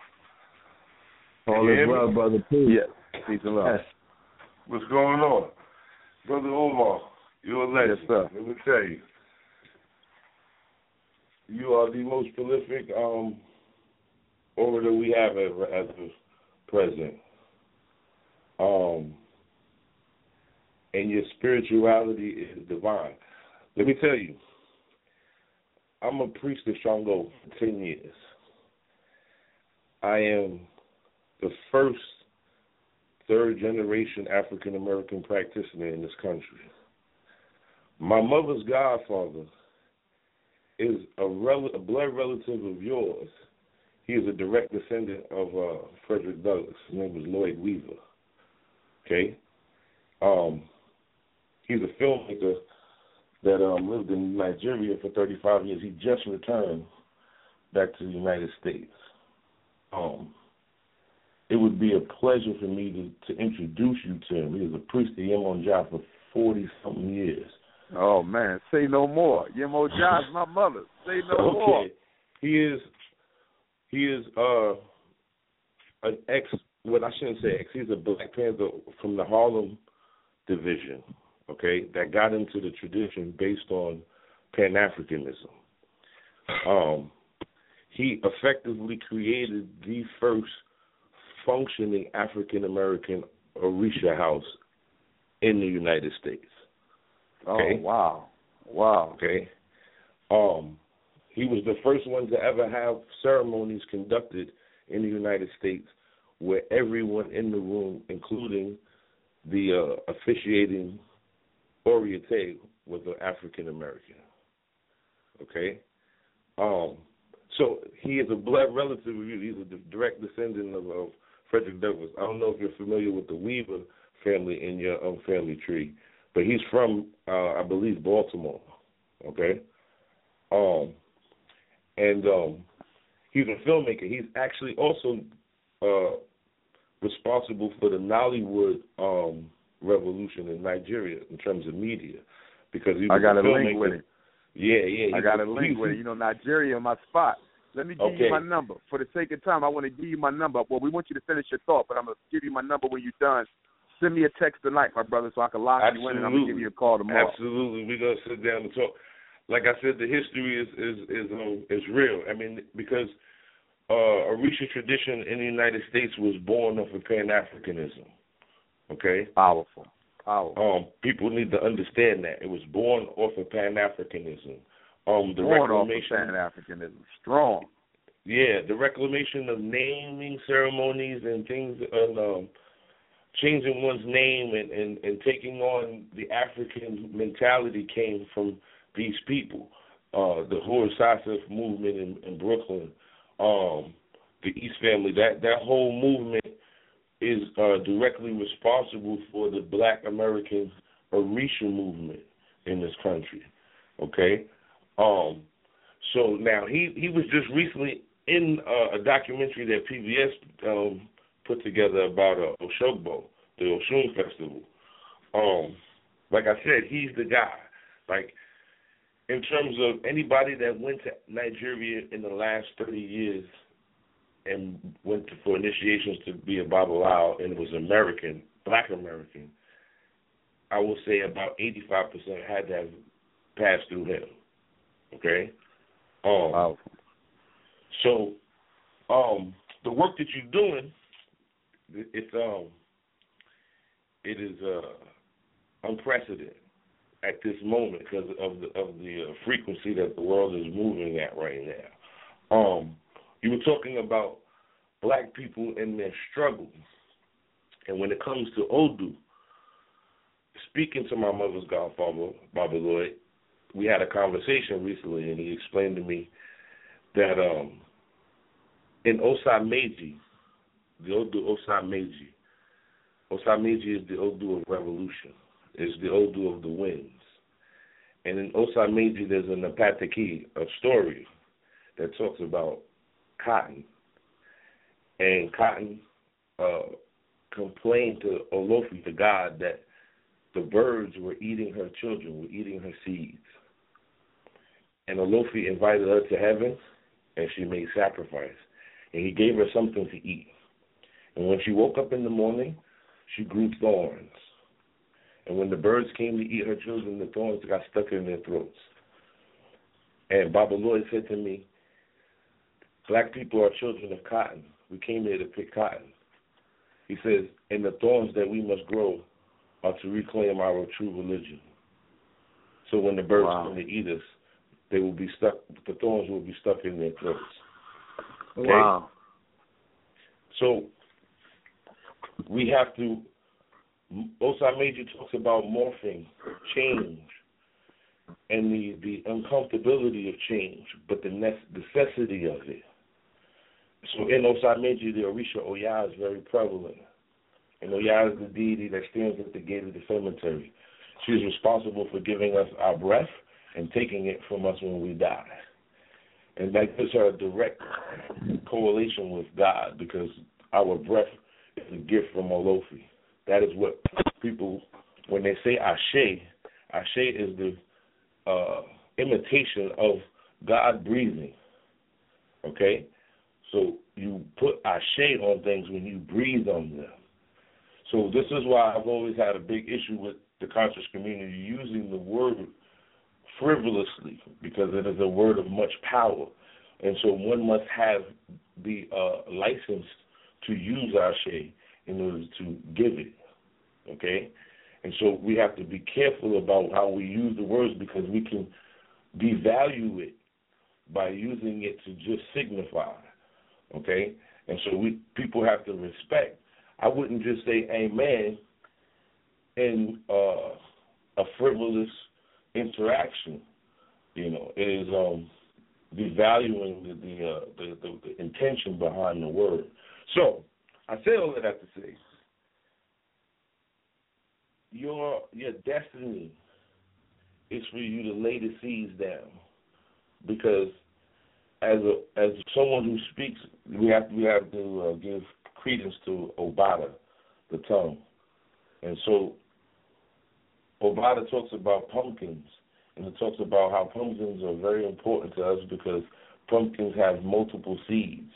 All is well, brother. Peace. Yes. Peace and love. Yes. What's going on? Brother Omar, you're a legend. Yes, sir. Let me tell you. You are the most prolific um, orator we have ever as a president. Um, and your spirituality is divine. Let me tell you, I'm a priest of Shango for 10 years. I am the first third generation African American practitioner in this country. My mother's godfather is a, rel- a blood relative of yours. He is a direct descendant of uh, Frederick Douglass. His name was Lloyd Weaver. Okay, um, he's a filmmaker that um, lived in Nigeria for 35 years. He just returned back to the United States. Um, it would be a pleasure for me to, to introduce you to him. He was a priest at Yemoja for 40 something years. Oh, man. Say no more. Yemoja's my mother. Say no *laughs* okay. more. He is, he is uh, an ex Well, I shouldn't say ex. He's a Black Panther from the Harlem division. Okay, that got into the tradition based on Pan Africanism. Um, he effectively created the first functioning African American Orisha house in the United States. Okay? Oh wow, wow. Okay. Um, he was the first one to ever have ceremonies conducted in the United States where everyone in the room, including the uh, officiating oriate, was an African American. Okay. Um, so he is a blood relative of you. He's a direct descendant of, of Frederick Douglass. I don't know if you're familiar with the Weaver family in your um, family tree, but he's from, uh, I believe, Baltimore. Okay. Um, and um, he's a filmmaker. He's actually also uh, responsible for the Nollywood um, revolution in Nigeria in terms of media, because he was I got a a link with it. Yeah, yeah. I got a link with it. You know, Nigeria, my spot. Let me give Okay. you my number. For the sake of time, I want to give you my number. Well, we want you to finish your thought, but I'm going to give you my number when you're done. Send me a text tonight, my brother, so I can lock you in, and I'm to give you a call tomorrow. Absolutely, we're gonna sit down and talk. Like I said, the history is is is um, is real. I mean, because uh, Orisha tradition in the United States was born off of Pan Africanism. Okay, Powerful. Powerful. um, people need to understand that it was born off of Pan Africanism. Um, the Born off of Pan-Africanism. Strong. yeah, the reclamation of naming ceremonies and things, and um, changing one's name and, and, and taking on the African mentality came from these people. Uh, the Horus Sasif movement in, in Brooklyn, um, the East Family, that, that whole movement is uh, directly responsible for the Black American Orisha movement in this country. Okay? Um, so now he, he was just recently in uh, a documentary that PBS um, put together about uh, Oshogbo, the Oshun Festival. Um, like I said, he's the guy. Like in terms of anybody that went to Nigeria in the last thirty years and went to, for initiations to be a Babalawo and it was American, Black American, I will say about eighty five percent had to have passed through him. Okay? Um Powerful. so, um, the work that you're doing, it's um, it is uh, unprecedented at this moment because of the of the uh, frequency that the world is moving at right now. Um, you were talking about black people and their struggles, and when it comes to Odu, speaking to my mother's godfather, Baba Lloyd, we had a conversation recently, and he explained to me that um, in Osameji, the Odu Osameji, Osameji is the Odu of revolution, It's the Odu of the winds. And in Osameji, there's an Apataki, a story that talks about Cotton. And Cotton uh, complained to Olofi, the god, that the birds were eating her children, were eating her seeds. And Olofi invited her to heaven, and she made sacrifice. And he gave her something to eat. And when she woke up in the morning, she grew thorns. And when the birds came to eat her children, the thorns got stuck in their throats. And Baba Lloyd said to me, Black people are children of cotton. We came here to pick cotton. He says, and the thorns that we must grow are to reclaim our true religion. So when the birds Wow. come to eat us, they will be stuck. The thorns will be stuck in their throats. Okay? Wow. So we have to. Osameji talks about morphing, change, and the the uncomfortability of change, but the necessity of it. So in Osameji, the Orisha Oya is very prevalent, and Oya is the deity that stands at the gate of the cemetery. She is responsible for giving us our breath and taking it from us when we die. And that gives her a direct correlation with God because our breath is a gift from Olofi. That is what people, when they say Ashe, Ashe is the uh, imitation of God breathing. Okay? So you put ashe on things when you breathe on them. So this is why I've always had a big issue with the conscious community using the word frivolously because it is a word of much power. And so one must have the uh, license to use our ashe in order to give it. Okay? And so we have to be careful about how we use the words because we can devalue it by using it to just signify. Okay? And so we people have to respect. I wouldn't just say amen in uh, a frivolous interaction. You know, it is um, devaluing the the, uh, the, the the intention behind the word. So I say all of that to say your your destiny is for you to lay the seeds down because as a as someone who speaks we have we have to uh, give credence to Obara, the tongue. And so Obara talks about pumpkins and it talks about how pumpkins are very important to us because pumpkins have multiple seeds,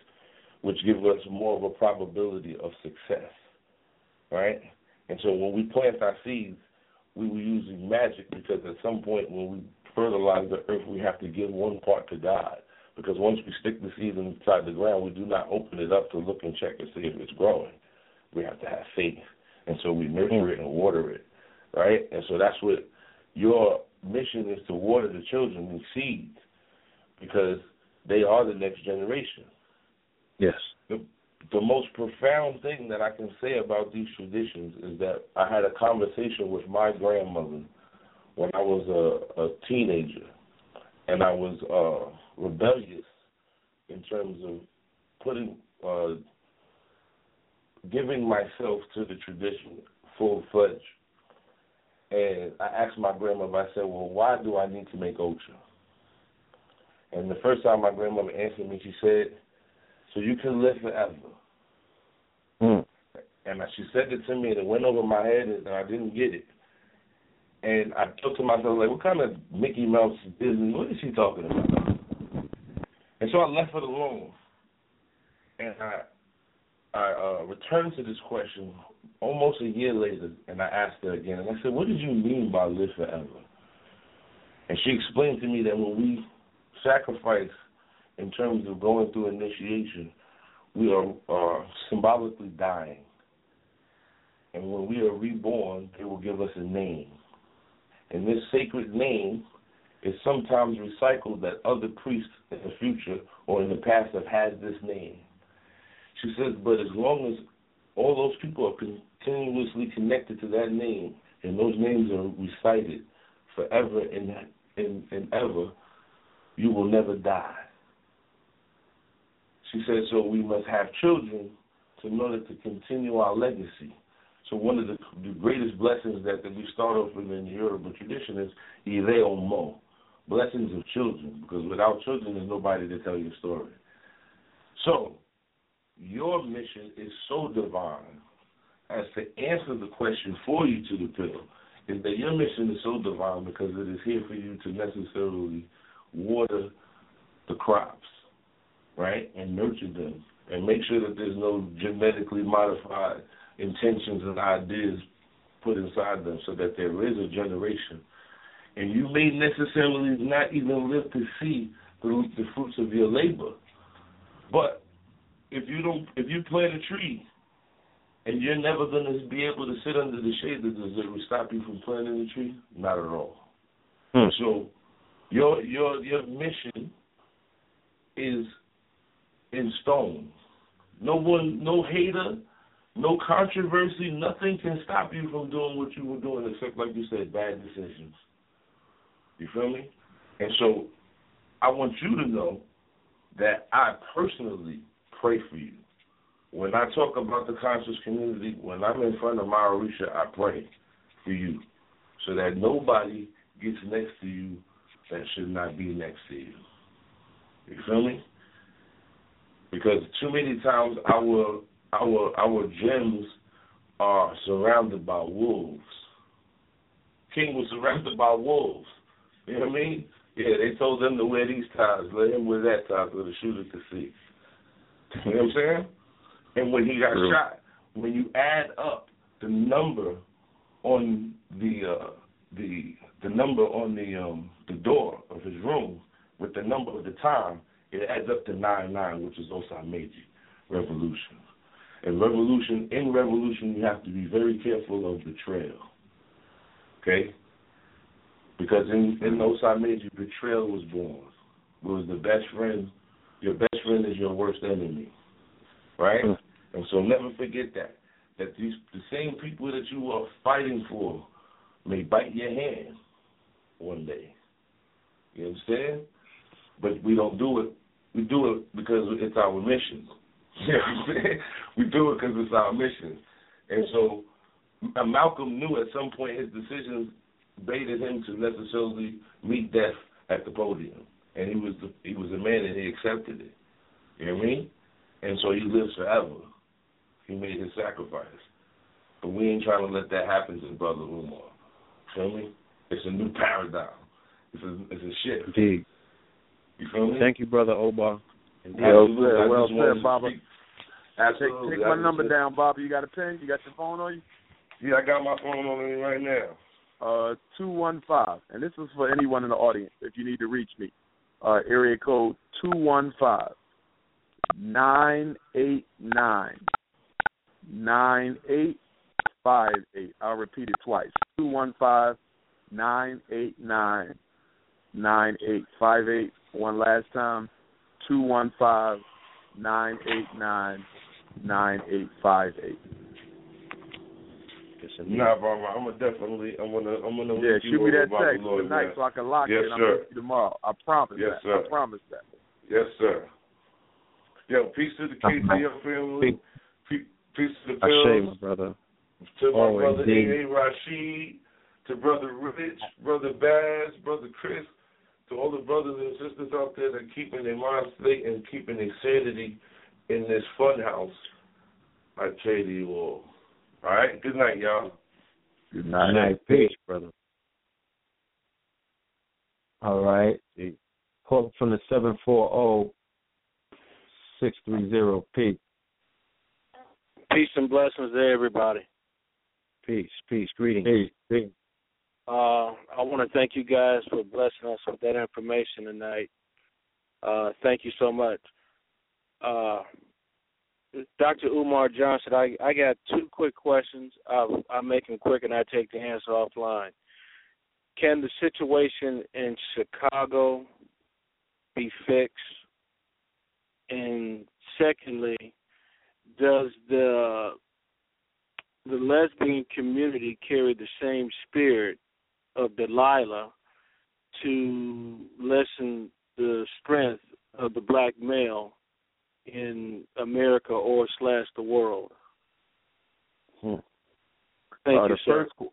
which give us more of a probability of success. Right? And so when we plant our seeds, we were using magic because at some point when we fertilize the earth, we have to give one part to God. Because once we stick the seed inside the ground, we do not open it up to look and check and see if it's growing. We have to have faith. And so we nurture it and water it, right? And so that's what your mission is to water the children with seeds because they are the next generation. Yes. The, the most profound thing that I can say about these traditions is that I had a conversation with my grandmother when I was a, a teenager, and I was uh, rebellious in terms of putting, uh, giving myself to the tradition full fledged. And I asked my grandmother, I said, Well, why do I need to make Ocha? And the first time my grandmother answered me, she said, So you can live forever. Mm. And she said it to me, and it went over my head, and I didn't get it. And I thought to myself, like, what kind of Mickey Mouse Disney? What is she talking about? And so I left it alone, and I I uh, returned to this question almost a year later, and I asked her again, and I said, "What did you mean by live forever?" And she explained to me that when we sacrifice in terms of going through initiation, we are, are symbolically dying. And when we are reborn, they will give us a name. And this sacred name is sometimes recycled that other priests in the future or in the past have had this name. She says, but as long as all those people are continuously connected to that name and those names are recited forever and, and, and ever, you will never die. She said, so we must have children in order to continue our legacy. So one of the, the greatest blessings that, that we start off with in the Yoruba tradition is Ire Omo, blessings of children, because without children, there's nobody to tell your story. So your mission is so divine as to answer the question for you to the pill is that your mission is so divine because it is here for you to necessarily water the crops, right, and nurture them, and make sure that there's no genetically modified intentions and ideas put inside them so that there is a generation. And you may necessarily not even live to see the, the fruits of your labor. But if you don't if you plant a tree and you're never gonna be able to sit under the shade, does it stop you from planting the tree? Not at all. Hmm. So your your your mission is in stone. No one no hater, no controversy, nothing can stop you from doing what you were doing except like you said, bad decisions. You feel me? And so I want you to know that I personally pray for you. When I talk about the conscious community, when I'm in front of Maharisha, I pray for you so that nobody gets next to you that should not be next to you. You feel me? Because too many times our our our gems are surrounded by wolves. King was surrounded by wolves. You know what I mean? Yeah, they told them to wear these ties. Let him wear that tie so the shooter could see. You know what I'm saying? And when he got True. shot, when you add up the number on the uh, the the number on the um the door of his room with the number of the time, it adds up to nine nine, which is Osameji revolution. And revolution in revolution, you have to be very careful of betrayal. Okay, because in in Osameji, betrayal was born. It was the best friend. Your best friend is your worst enemy, right? Mm. And so never forget that that these the same people that you are fighting for may bite your hand one day. You understand? But we don't do it. We do it because it's our mission. *laughs* You know what I'm saying? We do it because it's our mission. And so Malcolm knew at some point his decisions baited him to necessarily meet death at the podium, and he was the, he was a man and he accepted it. You know what I mean? And so he lives forever. He made his sacrifice, but we ain't trying to let that happen to Brother Umar. Feel me? It's a new paradigm. It's a it's a shift. Indeed. You feel me? Thank you, brother Oba. Indeed. Well said, I well said, Baba. speak- Take, take my number said- down, Bobby. You got a pen? You got your phone on you? Yeah, I got my phone on me right now. Uh, two one five, and this is for anyone in the audience. If you need to reach me, uh, area code two one five nine eight nine nine eight five eight. I'll repeat it twice. Two one five nine eight nine nine eight five eight. One last time. Two one five nine eight nine nine eight five eight. Yes, indeed. Nah, Barbara, I'm gonna definitely, I'm gonna, I'm gonna. Yeah, look you shoot me over that the text tonight man. so I can lock Yes, it and I'm sir. with you tomorrow. I promise Yes, that. sir. I promise that. Yes, sir. Yo, peace to the KTL family. Pe- Peace to the I say, pills. my brother. To my Always, brother indeed. A. A. Rashid, to brother Rich, brother Baz, brother Chris, to all the brothers and sisters out there that are keeping their mind straight and keeping their sanity in this fun house. I tell you all. All right. Good night, y'all. Good Good night. night. Peace, brother. All right. Call from the seven four zero six three zero P. Peace and blessings to everybody. Peace, peace, greetings. Peace. Peace. Uh, I want to thank you guys for blessing us with that information tonight. Uh, thank you so much. Uh, Dr. Umar Johnson, I, I got two quick questions. I'll, I'll make them quick and I take the answer offline. Can the situation in Chicago be fixed? And secondly, does the the lesbian community carry the same spirit of Delilah to lessen the strength of the black male in America or slash the world? Hmm. Thank uh, you, the sir. First,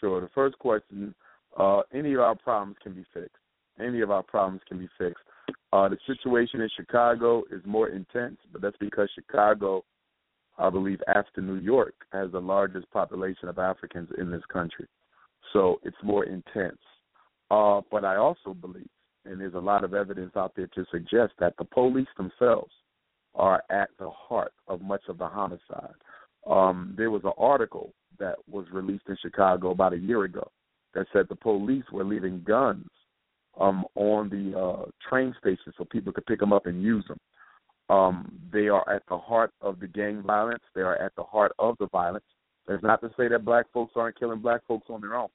sure. The first question: uh, Any of our problems can be fixed. Any of our problems can be fixed. Uh, the situation in Chicago is more intense, but that's because Chicago, I believe, after New York, has the largest population of Africans in this country. So it's more intense. Uh, but I also believe, and there's a lot of evidence out there to suggest that the police themselves are at the heart of much of the homicide. Um, there was an article that was released in Chicago about a year ago that said the police were leaving guns um, on the uh, train station so people could pick them up and use them. Um, they are at the heart of the gang violence. They are at the heart of the violence. That's not to say that black folks aren't killing black folks on their own,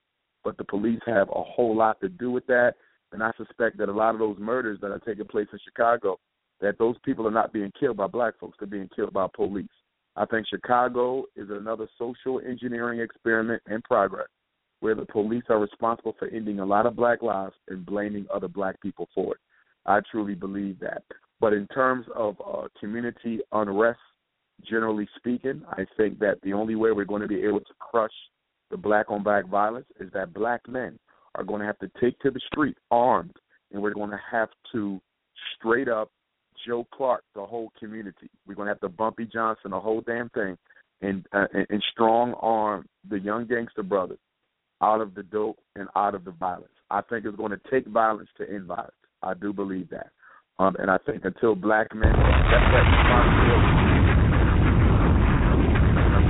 but the police have a whole lot to do with that. And I suspect that a lot of those murders that are taking place in Chicago, that those people are not being killed by black folks; they're being killed by police. I think Chicago is another social engineering experiment in progress where the police are responsible for ending a lot of black lives and blaming other black people for it. I truly believe that. But in terms of uh, community unrest, generally speaking, I think that the only way we're going to be able to crush the black on black violence is that black men are going to have to take to the street armed, and we're going to have to straight up Joe Clark the whole community. We're going to have to Bumpy Johnson the whole damn thing, and uh, and, strong arm the young gangster brothers out of the dope and out of the violence. I think it's going to take violence to end violence. I do believe that. Um, and I think until black men accept that responsibility,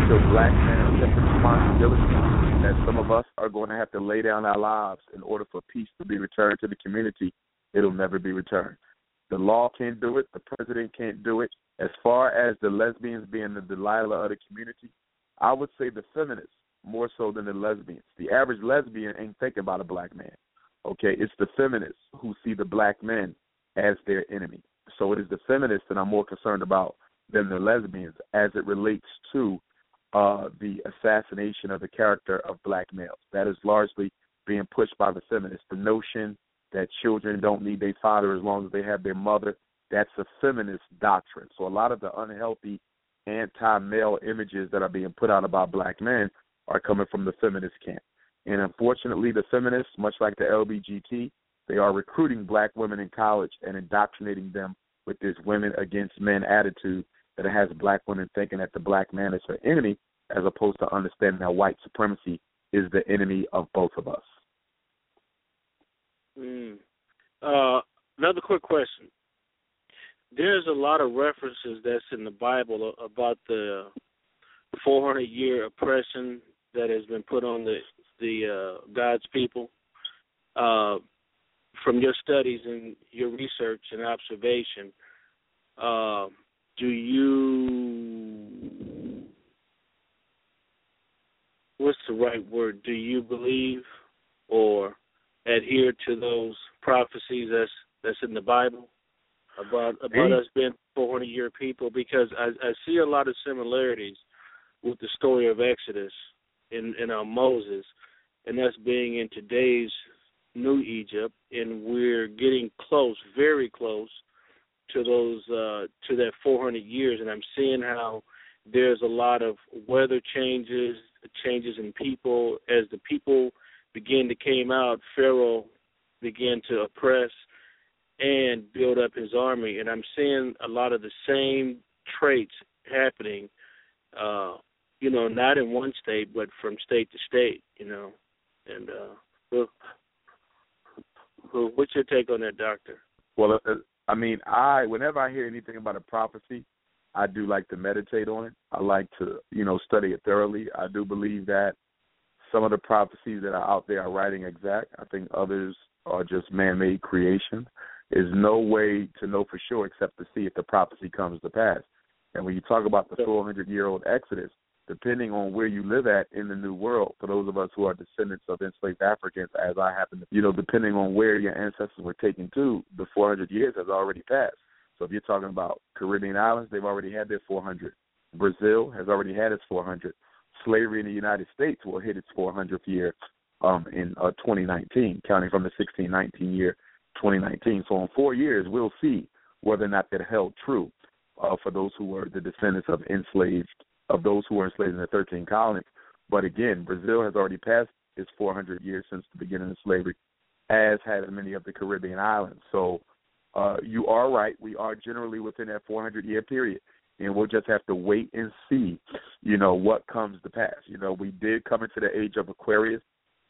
until black men the responsibility that some of us are going to have to lay down our lives in order for peace to be returned to the community, it'll never be returned. The law can't do it. The president can't do it. As far as the lesbians being the Delilah of the community, I would say the feminists more so than the lesbians. The average lesbian ain't thinking about a black man. Okay, it's the feminists who see the black men as their enemy. So it is the feminists that I'm more concerned about than the lesbians as it relates to uh, the assassination of the character of black males. That is largely being pushed by the feminists. The notion that children don't need their father as long as they have their mother, that's a feminist doctrine. So a lot of the unhealthy anti male images that are being put out about black men are coming from the feminist camp. And unfortunately, the feminists, much like the LBGT, they are recruiting black women in college and indoctrinating them with this women against men attitude that it has black women thinking that the black man is her enemy, as opposed to understanding that white supremacy is the enemy of both of us. Mm. Uh, another quick question. There's a lot of references that's in the Bible about the 400 year oppression that has been put on the the uh, God's people. Uh, from your studies and your research and observation, uh, do you what's the right word? Do you believe or adhere to those prophecies that's that's in the Bible about about us being 400 year people? Because I, I see a lot of similarities with the story of Exodus in in our Moses, and us being in today's New Egypt, and we're getting close, very close to those uh, to that 400 years, and I'm seeing how there's a lot of weather changes, changes in people as the people begin to came out. Pharaoh began to oppress and build up his army, and I'm seeing a lot of the same traits happening. Uh, you know, not in one state, but from state to state. You know, and uh, well, what's your take on that, Doctor? Well, uh, I mean, I whenever I hear anything about a prophecy, I do like to meditate on it. I like to, you know, study it thoroughly. I do believe that some of the prophecies that are out there are writing exact. I think others are just man-made creation. There's no way to know for sure except to see if the prophecy comes to pass. And when you talk about the 400-year-old Exodus, depending on where you live at in the New World, for those of us who are descendants of enslaved Africans, as I happen to, you know, depending on where your ancestors were taken to, the 400 years has already passed. So if you're talking about Caribbean islands, they've already had their 400. Brazil has already had its 400. Slavery in the United States will hit its 400th year um, in uh, 2019, counting from the 1619 year 2019. So in four years, we'll see whether or not that held true uh, for those who were the descendants of enslaved of those who were enslaved in the 13 colonies. But again, Brazil has already passed its 400 years since the beginning of slavery, as had many of the Caribbean islands. So uh, you are right. We are generally within that 400 year period, and we'll just have to wait and see, you know, what comes to pass. You know, we did come into the age of Aquarius,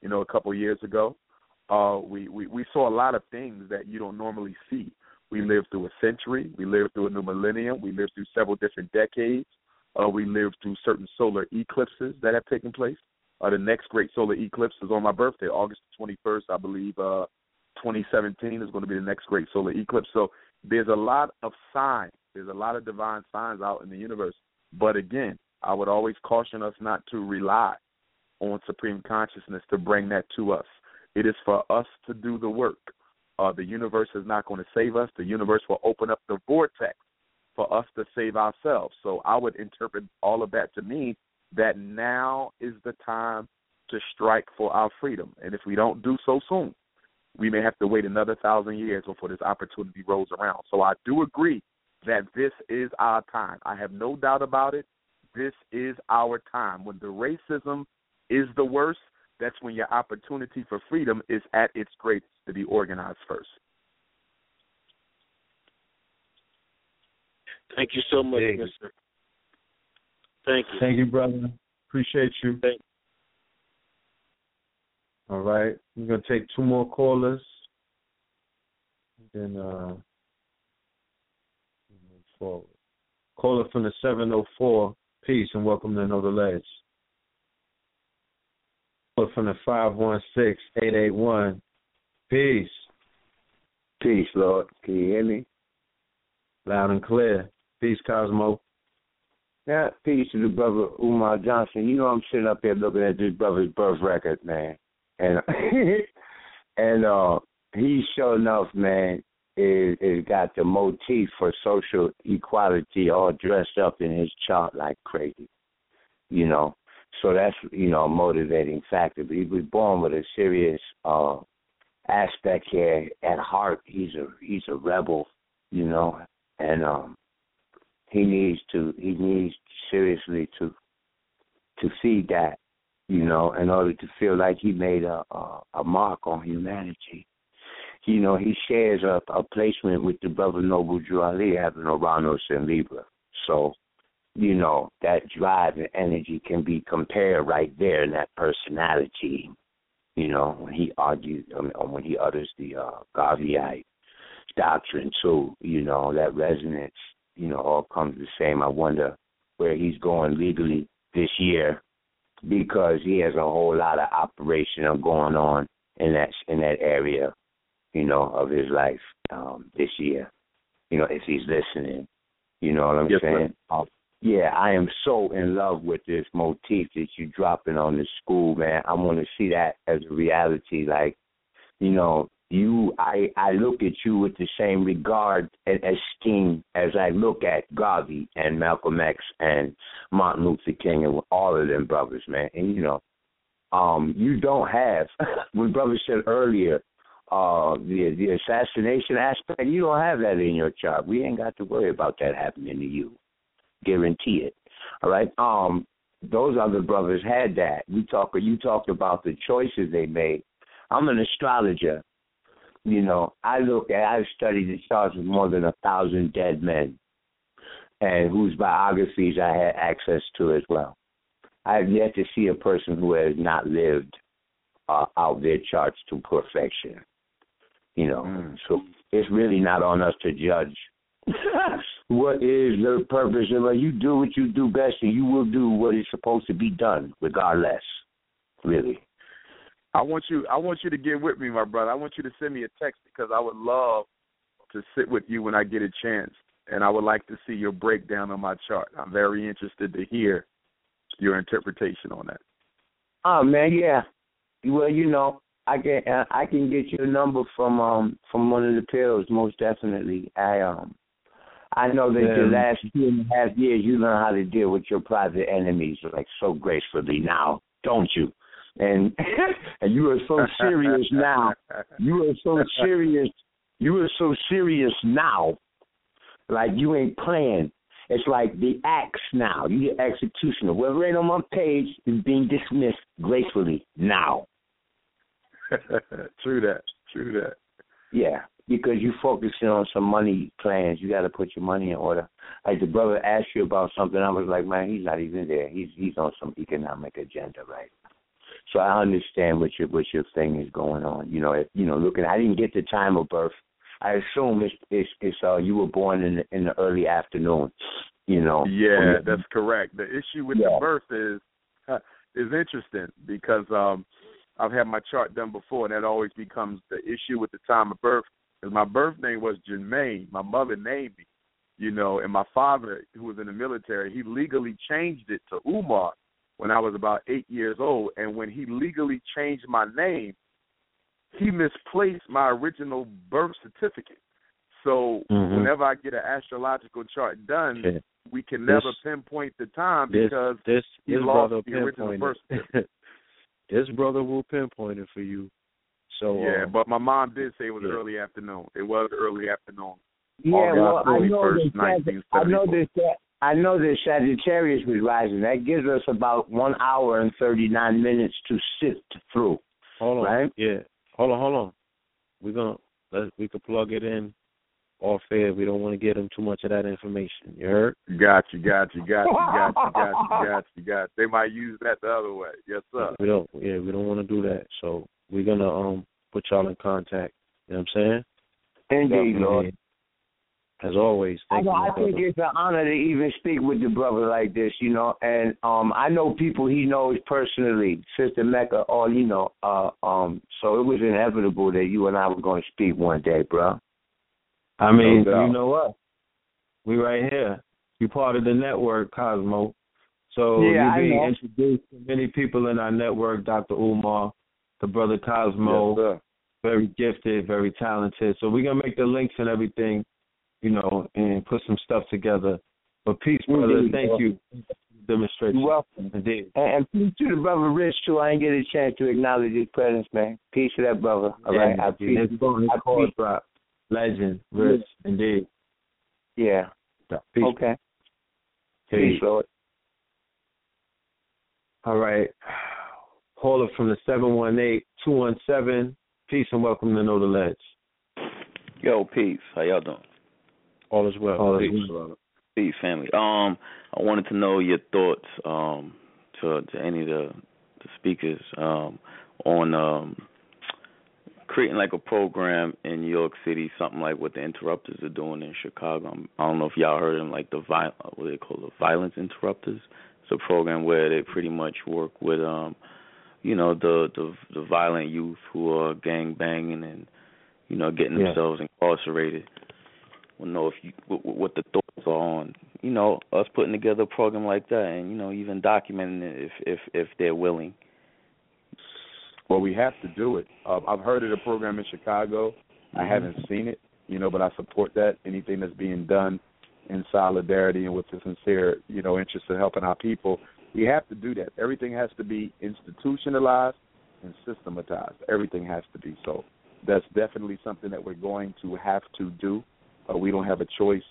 you know, a couple of years ago. Uh, we, we we saw a lot of things that you don't normally see. We lived through a century. We lived through a new millennium. We lived through several different decades. Uh, we lived through certain solar eclipses that have taken place. Uh, the next great solar eclipse is on my birthday, August 21st, I believe. Uh, 2017 is going to be the next great solar eclipse. So there's a lot of signs. There's a lot of divine signs out in the universe. But again, I would always caution us not to rely on supreme consciousness to bring that to us. It is for us to do the work. Uh, the universe is not going to save us. The universe will open up the vortex for us to save ourselves. So I would interpret all of that to mean that now is the time to strike for our freedom. And if we don't do so soon, we may have to wait another thousand years before this opportunity rolls around. So I do agree that this is our time. I have no doubt about it. This is our time. When the racism is the worst, that's when your opportunity for freedom is at its greatest to be organized first. Thank you so much, Thank Mister. Thank you. Thank you, brother. Appreciate you. Thank All right. We're gonna take two more callers. Then uh forward. Caller from the 704, peace and welcome to Know the Ledge. Caller from the 516-881, peace. Peace, Lord. Can you hear me? Loud and clear. Peace, Cosmo. Yeah, peace to the brother Umar Johnson. You know I'm sitting up here looking at this brother's birth record, man. And *laughs* and uh he sure enough, man, is is got the motif for social equality all dressed up in his chart like crazy. You know. So that's, you know, a motivating factor. But he was born with a serious uh aspect here. At heart he's a he's a rebel, you know, and um he needs to he needs seriously to to feed that, you know, in order to feel like he made a a, a mark on humanity. You know, he shares a, a placement with the brother Noble Drew Ali having Uranus and Libra. So, you know, that drive and energy can be compared right there in that personality. You know, when he argued, um, when he utters the uh, Garveyite doctrine too, you know, that resonance you know, all comes the same. I wonder where he's going legally this year because he has a whole lot of operation going on in that in that area, you know, of his life um, this year. You know, if he's listening, you know what I'm yes, saying? Um, yeah, I am so in love with this motif that you're dropping on the school, man. I want to see that as a reality. Like, you know, you I I look at you with the same regard and esteem as I look at Garvey and Malcolm X and Martin Luther King and all of them brothers, man. And you know, um, you don't have *laughs* what brother said earlier, uh the the assassination aspect, you don't have that in your chart. We ain't got to worry about that happening to you. Guarantee it. All right. Um those other brothers had that. We talk you talked about the choices they made. I'm an astrologer you know, I look at, I've studied the charts of more than a thousand dead men, and whose biographies I had access to as well. I have yet to see a person who has not lived uh, out their charts to perfection. You know, mm. so it's really not on us to judge *laughs* what is the purpose of what You do what you do best, and you will do what is supposed to be done, regardless. Really. I want you I want you to get with me, my brother. I want you to send me a text because I would love to sit with you when I get a chance and I would like to see your breakdown on my chart. I'm very interested to hear your interpretation on that. Oh man, yeah. Well, you know, I can uh, I can get you a number from um from one of the pills, most definitely. I um I know that Yeah. the last two and a half years you learn how to deal with your private enemies like so gracefully now, don't you? And *laughs* and you are so serious now. You are so serious. You are so serious now. Like you ain't playing. It's like the axe now. You get executioner. Whatever ain't on my page is being dismissed gracefully now. *laughs* true that. True that. Yeah, because you focusing on some money plans. You got to put your money in order. Like the brother asked you about something, I was like, man, he's not even there. He's he's on some economic agenda right. So I understand what your what your thing is going on. You know, if, you know, looking, I didn't get the time of birth. I assume it's it's, it's uh you were born in the, in the early afternoon. You know. Yeah, that's correct. The issue with Yeah. the birth is is interesting because um I've had my chart done before, and that always becomes the issue with the time of birth. Because my birth name was Jermaine, my mother named me, you know, and my father, who was in the military, he legally changed it to Umar when I was about eight years old. And when he legally changed my name, he misplaced my original birth certificate. So Mhm. whenever I get an astrological chart done, Yeah. we can never This- pinpoint the time because this he this lost the original birth certificate. *laughs* this brother will pinpoint it for you. So yeah, um, but my mom did say it was yeah. early afternoon. It was early afternoon. Yeah, August well, I know 21st, that I know 1974. that Sag- I know that Sagittarius was rising. That gives us about one hour and thirty nine minutes to sift through. hold on. right? Yeah. Hold on, hold on. We're gonna let we could plug it in off air. We don't want to get them too much of that information. You heard? Got you, got you, got you, got you, got you, *laughs* got you, got you. They might use that the other way. Yes, sir. We don't yeah, we don't want to do that. So we're gonna um put y'all in contact. You know what I'm saying? Indeed, Definitely. Lord. As always, thank I, you. I think it's an honor to even speak with the brother like this, you know. And um I know people he knows personally, Sister Mecca, all you know. Uh um so it was inevitable that you and I were gonna speak one day, bro. I mean, No you know what? We right here. You part of the network, Cosmo. So Yeah, you're being introduced to many people in our network, Dr. Umar, the brother Cosmo, Yes, sir. very gifted, very talented. So we're gonna make the links and everything, you know, and put some stuff together. But peace, mm-hmm. brother. Indeed, Thank bro. you. Demonstration. You're welcome. Indeed. And, and peace to the brother Rich too. I didn't get a chance to acknowledge his presence, man. Peace to that brother. All Yeah, right. I his appreciate phone, his I call appreciate- drop. Legend, Rich, indeed. Yeah. Peace. Okay. Peace. Peace, Lord. All right. Caller from the 718-217. Peace and welcome to Know the Ledge. Yo, peace. How y'all doing? All is well. All is Peace. well. Peace, family. Um, I wanted to know your thoughts um to to any of the the speakers um on um creating like a program in New York City, something like what the Interrupters are doing in Chicago. Um, I don't know if y'all heard them, like the vi- what they call the violence interrupters. It's a program where they pretty much work with um, you know, the the the violent youth who are gang banging and you know getting Yeah. themselves incarcerated. Well, know if you what, what the thoughts are on you know us putting together a program like that, and you know even documenting it if if if they're willing. Well, we have to do it. Uh, I've heard of the program in Chicago. I Mhm. haven't seen it, you know, but I support that. Anything that's being done in solidarity and with the sincere, you know, interest in helping our people, we have to do that. Everything has to be institutionalized and systematized. Everything has to be so. That's definitely something that we're going to have to do. Uh, we don't have a choice.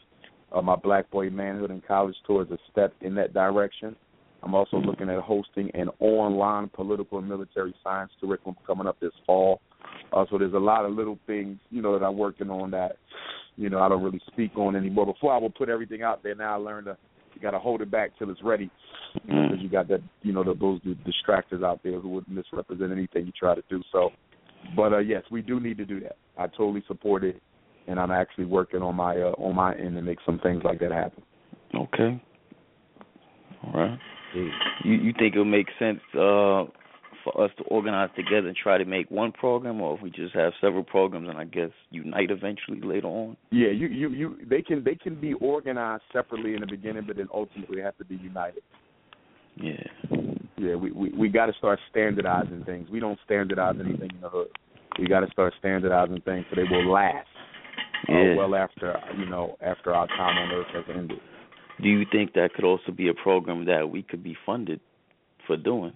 Uh, my Black Boy Manhood in College Tour is a step in that direction. I'm also looking at hosting an online political and military science curriculum coming up this fall. Uh, so there's a lot of little things, you know, that I'm working on that, you know, I don't really speak on anymore. Before I would put everything out there. Now I learned to you got to hold it back till it's ready, because you got that, you know, the, those distractors out there who would misrepresent anything you try to do. So, but uh, yes, we do need to do that. I totally support it, and I'm actually working on my uh, on my end to make some things like that happen. Okay. All right. You you think it'll make sense uh for us to organize together and try to make one program, or if we just have several programs and I guess unite eventually later on? Yeah, you you you they can they can be organized separately in the beginning, but then ultimately have to be united. Yeah. Yeah, we we, we got to start standardizing things. We don't standardize anything in the hood. We got to start standardizing things so they will last Yeah. well after you know after our time on Earth has ended. Do you think that could also be a program that we could be funded for doing?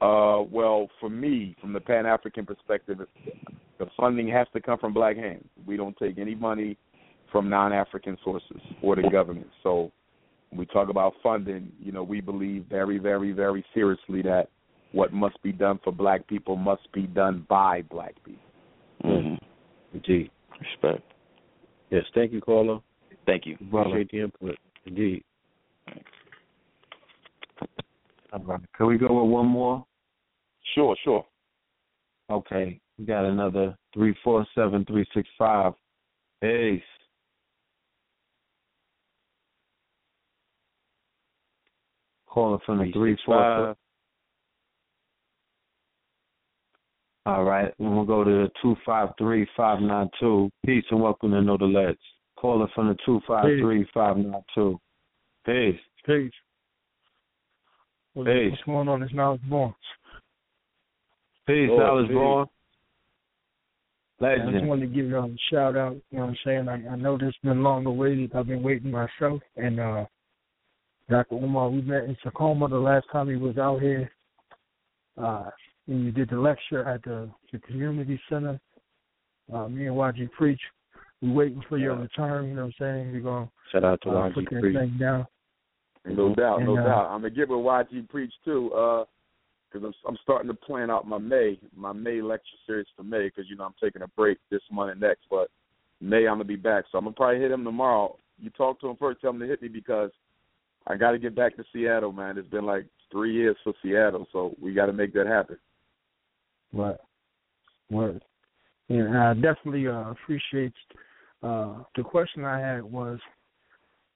Uh, well, for me, from the Pan African perspective, the funding has to come from black hands. We don't take any money from non African sources or the government. So when we talk about funding, you know, we believe very, very, very seriously that what must be done for black people must be done by black people. Mm-hmm. Indeed. Respect. Yes, thank you, caller. Thank you. Appreciate the input. Indeed. All right. Can we go with one more? Sure, sure. Okay. We got another three four seven three six five. Ace. Calling from the three four. All right, and we'll go to the two five three five nine two. Peace and welcome to Know the Ledge. Calling from the two five three five nine two. Peace. Peace. What's, Peace. what's going on? It's Knowledge Born. Peace, Lord, Alice peace. Born. I just Legend. wanted to give y'all a shout out. You know what I'm saying? I, I know this has been long awaited. I've been waiting myself. And uh Dr. Umar, we met in Tacoma the last time he was out here. Uh and you did the lecture at the, the community center. Uh me and YG Preach. We waiting for your return, you know what I'm saying? We're gonna Shout out to uh, YG put that Preach. thing down. No doubt, no uh, doubt. I'm gonna get with YG Preach too, uh, because I'm I'm starting to plan out my May my May lecture series for May because you know I'm taking a break this month and next, but May I'm gonna be back, so I'm gonna probably hit him tomorrow. You talk to him first, tell him to hit me because I got to get back to Seattle, man. It's been like three years for Seattle, so we got to make that happen. Right. Word. And I definitely uh, appreciate uh, the question I had was,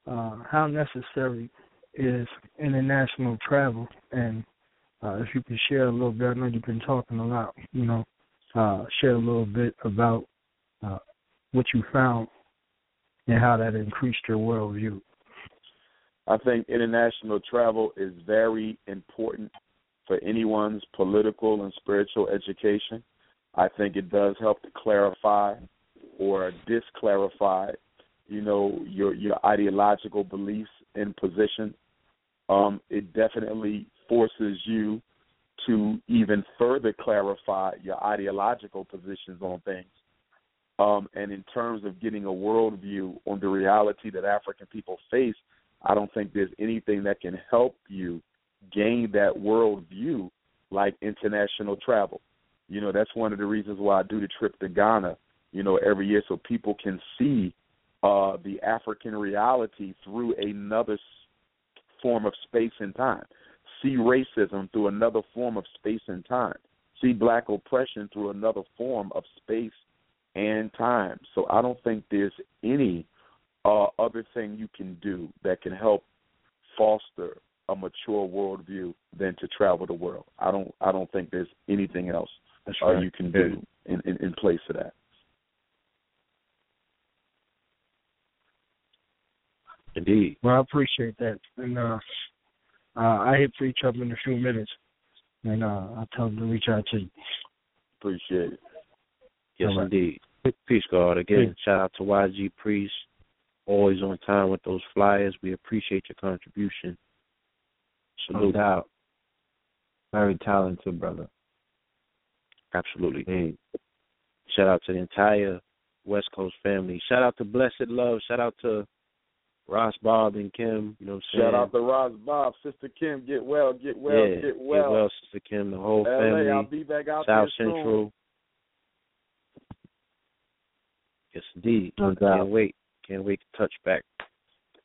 uh, how necessary is international travel? And uh, if you could share a little bit, I know you've been talking a lot, you know, uh, share a little bit about uh, what you found and how that increased your worldview. I think international travel is very important for anyone's political and spiritual education. I think it does help to clarify or disclarify, you know, your your ideological beliefs and position. Um, it definitely forces you to even further clarify your ideological positions on things. Um, and in terms of getting a worldview on the reality that African people face, I don't think there's anything that can help you gain that world view like international travel. You know, that's one of the reasons why I do the trip to Ghana, you know, every year so people can see uh the African reality through another form of space and time. See racism through another form of space and time. See black oppression through another form of space and time. So I don't think there's any uh, other thing you can do that can help foster a mature worldview than to travel the world. I don't I don't think there's anything else uh, right. you can do in, in, in place of that. Indeed. Well, I appreciate that, and uh, uh, I hit for each other in a few minutes, and uh, I'll tell them to reach out to you. Appreciate it. Yes, All right. indeed. Peace, God. Again, shout out to YG Preach, always on time with those flyers. We appreciate your contribution. No Salute. doubt. Very talented brother. Absolutely. Indeed. Shout out to the entire West Coast family. Shout out to Blessed Love. Shout out to Ross Bob and Kim. You know what I'm saying? Shout out to Ross Bob, Sister Kim, get well, get well, yeah, get well. Sister Kim, the whole LA, family. I'll be back out South there soon. Central. Yes, indeed. No Can't wait. Can't wait to touch back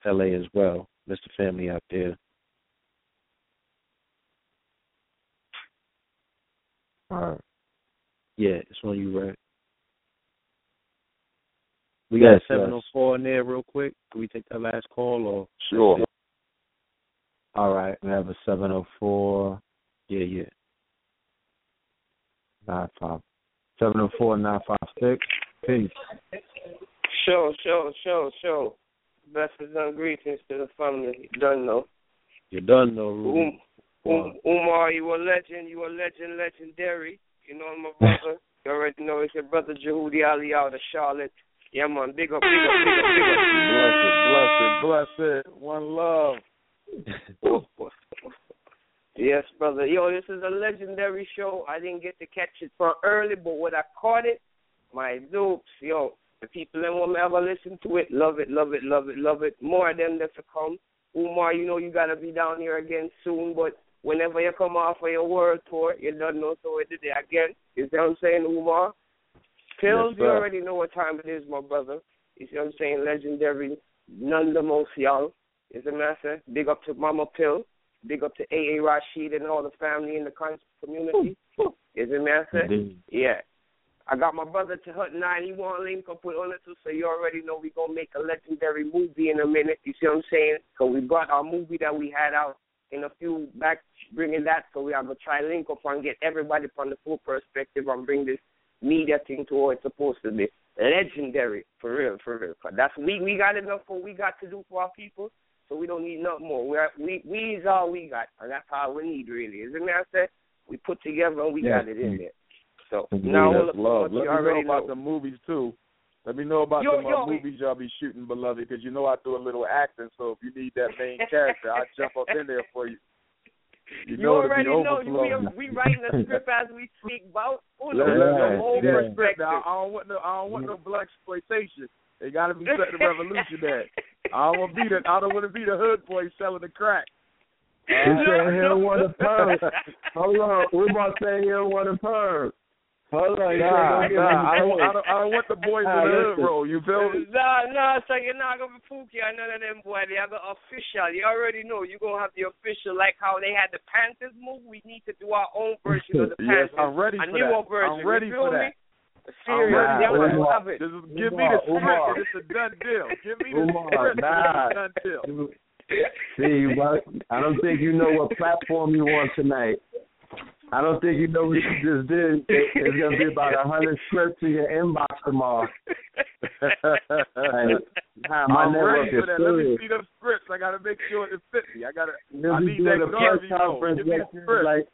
to LA as well. Mr. family out there. All right. Yeah, it's on you, right? We Yes, got yes. 704 in there real quick. Can we take that last call or? Sure. All right. We have a seven oh four Yeah, yeah. nine five seven oh four nine five six. Peace. Sure, sure, sure, sure. Blessings and greetings to the family. You done know. You're done though, Ruben. Um, um, Umar, you a legend. You a legend, legendary. You know my brother. You already know it's your brother Jehudi Ali out of Charlotte. Yeah, man. Big up, big up, big up, big up. Blessed, blessed, blessed. One love. Yes, brother. Yo, this is a legendary show. I didn't get to catch it from early, but when I caught it, my dupes, yo, the people that to ever listen to it, love it, love it, love it, love it. More of them that to come. Umar, you know you gotta be down here again soon, but whenever you come off of your world tour, you don't know so we did it again. You see what I'm saying, Umar? Pills, Yes, you already know what time it is, my brother. You see what I'm saying? Legendary, none the most young. You see what I'm? Big up to Mama Pill. Big up to AA Rashid and all the family in the community. Is what Indeed. Yeah. I got my brother to Hut 91 link up with on it too, so you already know we going to make a legendary movie in a minute. You see what I'm saying? So we brought our movie that we had out in a few back, bringing that, so we are going to try link up and get everybody from the full perspective and bring this media thing to what it's supposed to be. Legendary, for real, for real. 'Cause that's we we got enough for what we got to do for our people, so we don't need nothing more. We're, we we is all we got, and that's all we need really. Isn't that said? We put together and we Yeah. got it in there. So Indeed, now all the love. you Let me already know about know. the movies too. Let me know about Yo, the uh, yo, movies y'all be shooting, beloved, because you know I do a little acting. So if you need that main character, I jump up in there for you. You You, know already know. overflowing. We, we writing the script *laughs* as we speak about. Oh, Let, no, let, let the whole see perspective. Now, I don't want no. I don't want no black exploitation. They got to be setting the revolution there. I don't want to be the. I don't want to be the hood boy selling the crack. He said he don't want *laughs* a perm. Hold on. We about to say he don't want a perm. Hold on. Nah, nah, I don't. I don't. I don't want the boys Nah, in the hood listen. role. You feel me? Nah, nah, so you're not gonna be pookie or none of them boy. They have the official. You already know you're gonna have the official like how they had the Panthers move. We need to do our own version of the Panthers. *laughs* Yes, Panthers. I'm ready a for newer that. version. I'm ready you feel for me? that. Serious, I'm they ready. don't have it. Just give me the script and it's a done deal. Give me the Umar, script nah. and it's a done deal. See, I don't think you know what platform you on tonight. I don't think you know what you just did. It- It's gonna be about a hundred scripts in your inbox tomorrow. Nah, my I'm network ready is for that. Let me see them scripts. I gotta make sure it fits me. I gotta. I need that the press Garvey role. conference Give me the script. like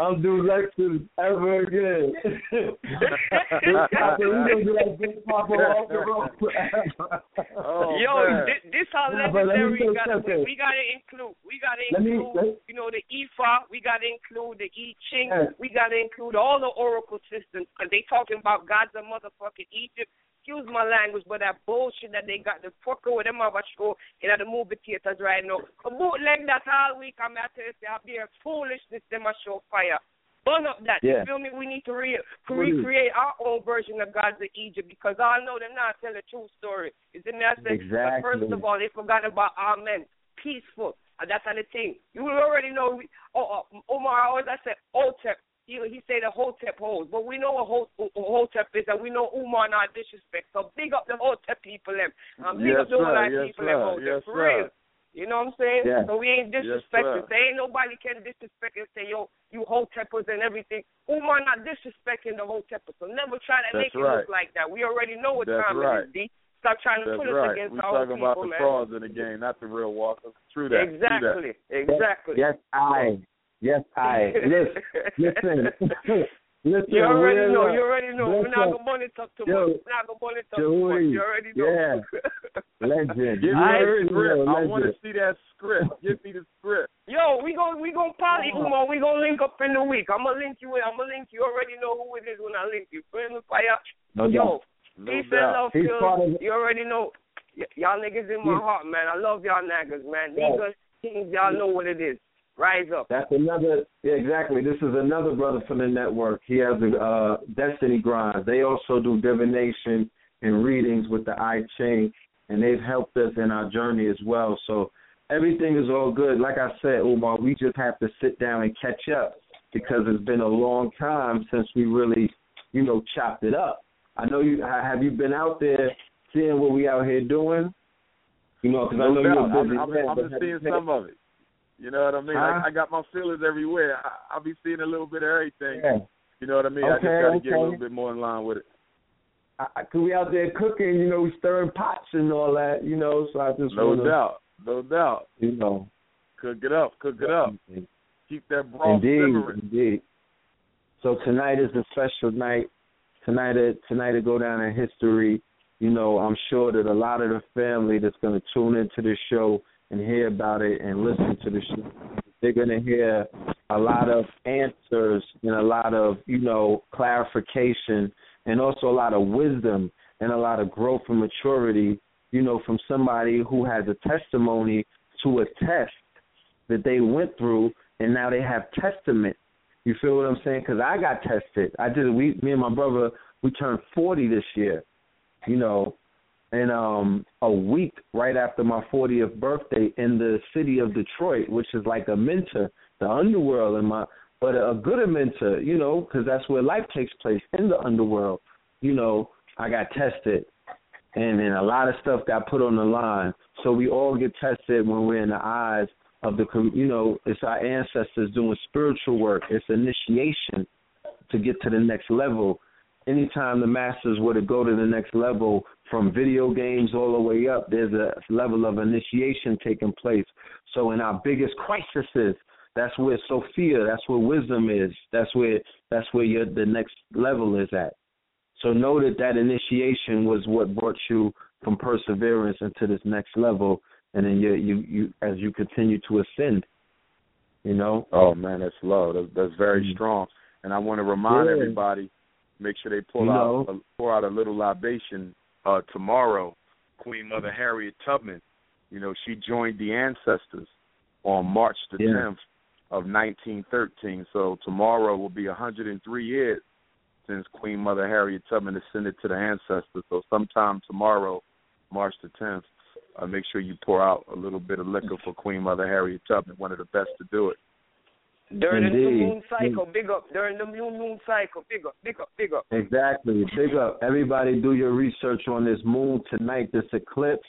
I'm do lectures ever again. Big Papa, gonna do like Big Papa off the road forever. Oh, Yo, man. this, this how Nah, but let me legendary we gotta something. we gotta include we gotta Let me- include you know the IFA, we gotta include the I Ching, Yeah. we gotta include all the oracle systems because they talking about God's a motherfucking Egypt. Excuse my language, but that bullshit that they got the fuck with them a show in the movie theaters right now. A bootleg that all week I'm at to say up there foolishness them a show fire. Burn up that. Yeah. You feel me? We need to re- to What is- recreate our own version of Gods of Egypt because I know they're not telling the true story. Is in that sense. But first of all, they forgot about our men. Peaceful. And that's the thing. You will already know. We, oh, uh, Umar always I said Hotep. He he say the Hotep holds, but we know what Ho- Ho- Hotep is, and we know Umar not disrespect. So big up the Hotep people, them. Um, big Yes, up the sir. white Yes, people, sir. them Hotep. Yes, for sir. real. You know what I'm saying? Yeah. So we ain't disrespecting. sir. so ain't nobody can disrespect and say, yo, you Hoteppers and everything. Umar not disrespecting the Hoteppers. So never try to That's make it look like that. We already know what That's time right. it is, D. Stop trying to That's put us right. against We're our talking people, about the man. frauds in the game, not the real walkers. True that. True that. Exactly. Exactly. Yes, I. Yes, *laughs* I. Listen, listen, *laughs* *laughs* listen. You already we're, know. You already know. We're not gonna money talk too Yo, much. We're not gonna money talk too much. You already know. yeah. Legend. Give me You that already script. know, I want to see that script. Give me the script. Yo, we gon' we gon' poly Oh. Uh-huh. Umar. We gonna link up in the week. I'm gonna link you. in. I'm gonna link you. You already know who it is when I link you. Friend with fire. No Yo, doubt. No peace and love, He's part of- You already know. Y- y'all niggas in my He's- heart, man. I love y'all niggas, man. Yeah. Niggas, kings, y'all know what it is. Rise up. That's another. Yeah, exactly. This is another brother from the network. He has a uh, Destiny Grind. They also do divination and readings with the I Ching, and they've helped us in our journey as well. So everything is all good. Like I said, Umar, we just have to sit down and catch up because it's been a long time since we really, you know, chopped it up. I know you. Have you been out there seeing what we out here doing? You know, because I know doubt. you're a I'm, busy I'm. I'm but just seeing some of it. You know what I mean? Huh? I, I got my feelers everywhere. I, I'll be seeing a little bit of everything. Yeah. You know what I mean? I just got to get a little bit more in line with it. I, I- cause we out there cooking, you know, we stirring pots and all that, you know. So I just No wanna, doubt. No doubt. you know, Cook it up. Cook it up. Keep that broth indeed, simmering. indeed. So tonight is a special night. Tonight, uh, tonight will go down in history. You know, I'm sure that a lot of the family that's going to tune into the show and hear about it and listen to the show, they're going to hear a lot of answers and a lot of, you know, clarification and also a lot of wisdom and a lot of growth and maturity, you know, from somebody who has a testimony to a test that they went through and now they have testament. You feel what I'm saying? Because I got tested. I did. We, me and my brother, we turned 40 this year. You know, and um a week right after my 40th birthday in the city of Detroit, which is like a mentor, the underworld, and my but a good mentor, you know, because that's where life takes place in the underworld. You know, I got tested, and then a lot of stuff got put on the line. So we all get tested when we're in the eyes of the, you know, it's our ancestors doing spiritual work. It's initiation to get to the next level. Anytime the masters were to go to the next level, from video games all the way up, there's a level of initiation taking place. So in our biggest crises, that's where Sophia, that's where wisdom is. That's where that's where your the next level is at. So know that that initiation was what brought you from perseverance into this next level, and then you you you as you continue to ascend. You know. Oh man, that's love. That's, that's very Mm. strong. And I want to remind Yeah. everybody, make sure they pull You out a, pour out a little libation uh, tomorrow. Queen Mother Harriet Tubman, you know, she joined the ancestors on March the Yeah. 10th of 1913. So tomorrow will be 103 years since Queen Mother Harriet Tubman ascended to the ancestors. So sometime tomorrow, March the 10th, uh, make sure you pour out a little bit of liquor for Queen Mother Harriet Tubman, one of the best to do it. During Indeed. the new moon cycle, big up. During the new moon cycle, big up, big up, big up. Exactly. Big up. Everybody do your research on this moon tonight, this eclipse.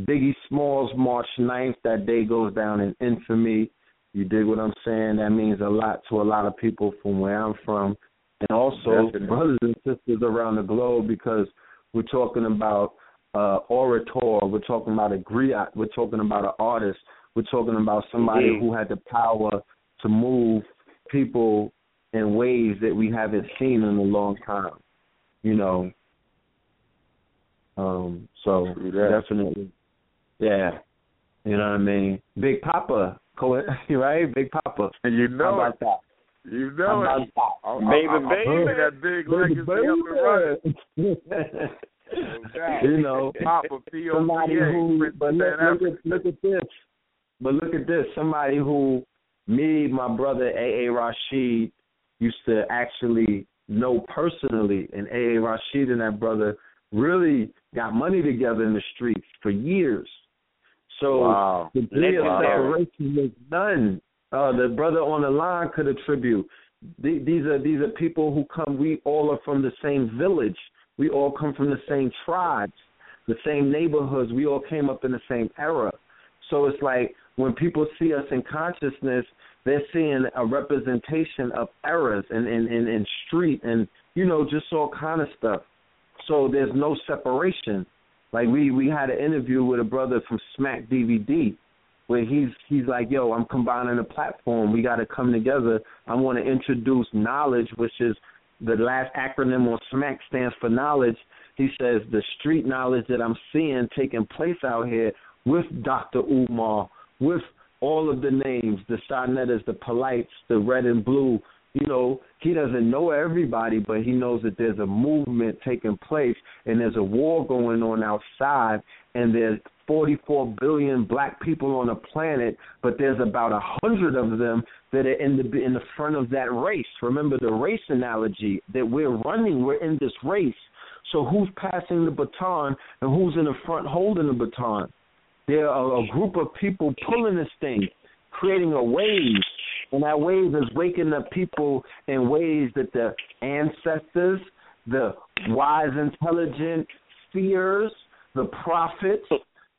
Biggie Smalls, March 9th. That day goes down in infamy. You dig what I'm saying? That means a lot to a lot of people from where I'm from. And also Definitely. brothers and sisters around the globe because we're talking about uh orator, we're talking about a griot, we're talking about an artist, we're talking about somebody Indeed. who had the power to move people in ways that we haven't seen in a long time. You know. Um, so True that. definitely yeah. You know what I mean? Big Papa, *laughs* right? Big Papa. And you How know about it. that? You How know about it. that? I'm, Baby, I'm, I'm baby. keeping that big legacy up and running. *laughs* you know, Papa somebody P.O.P.A. who, but look, look, at, look at this. But look at this. Somebody who me, my brother A. A. Rashid used to actually know personally, and A. A. Rashid and that brother really got money together in the streets for years. So Wow. the degree of separation was done. Uh, the brother on the line could attribute. The- These are these are people who come. We all are from the same village. We all come from the same tribes, the same neighborhoods. We all came up in the same era. So it's like when people see us in consciousness, they're seeing a representation of eras and and, and, and street and you know just all kind of stuff. So there's no separation. Like we we had an interview with a brother from Smack DVD where he's he's like, yo, I'm combining a platform. We got to come together. I want to introduce knowledge, which is the last acronym on SMAC stands for knowledge. He says the street knowledge that I'm seeing taking place out here with Dr. Umar, with all of the names, the Sarnettas, the Polites, the Red and Blue. You know, he doesn't know everybody, but he knows that there's a movement taking place and there's a war going on outside and there's 44 billion black people on the planet, but there's about a hundred of them that are in the in the front of that race. Remember the race analogy that we're running. We're in this race. So who's passing the baton and who's in the front holding the baton? There are a group of people pulling this thing, creating a wave, and that wave is waking up people in ways that the ancestors, the wise, intelligent seers, the prophets,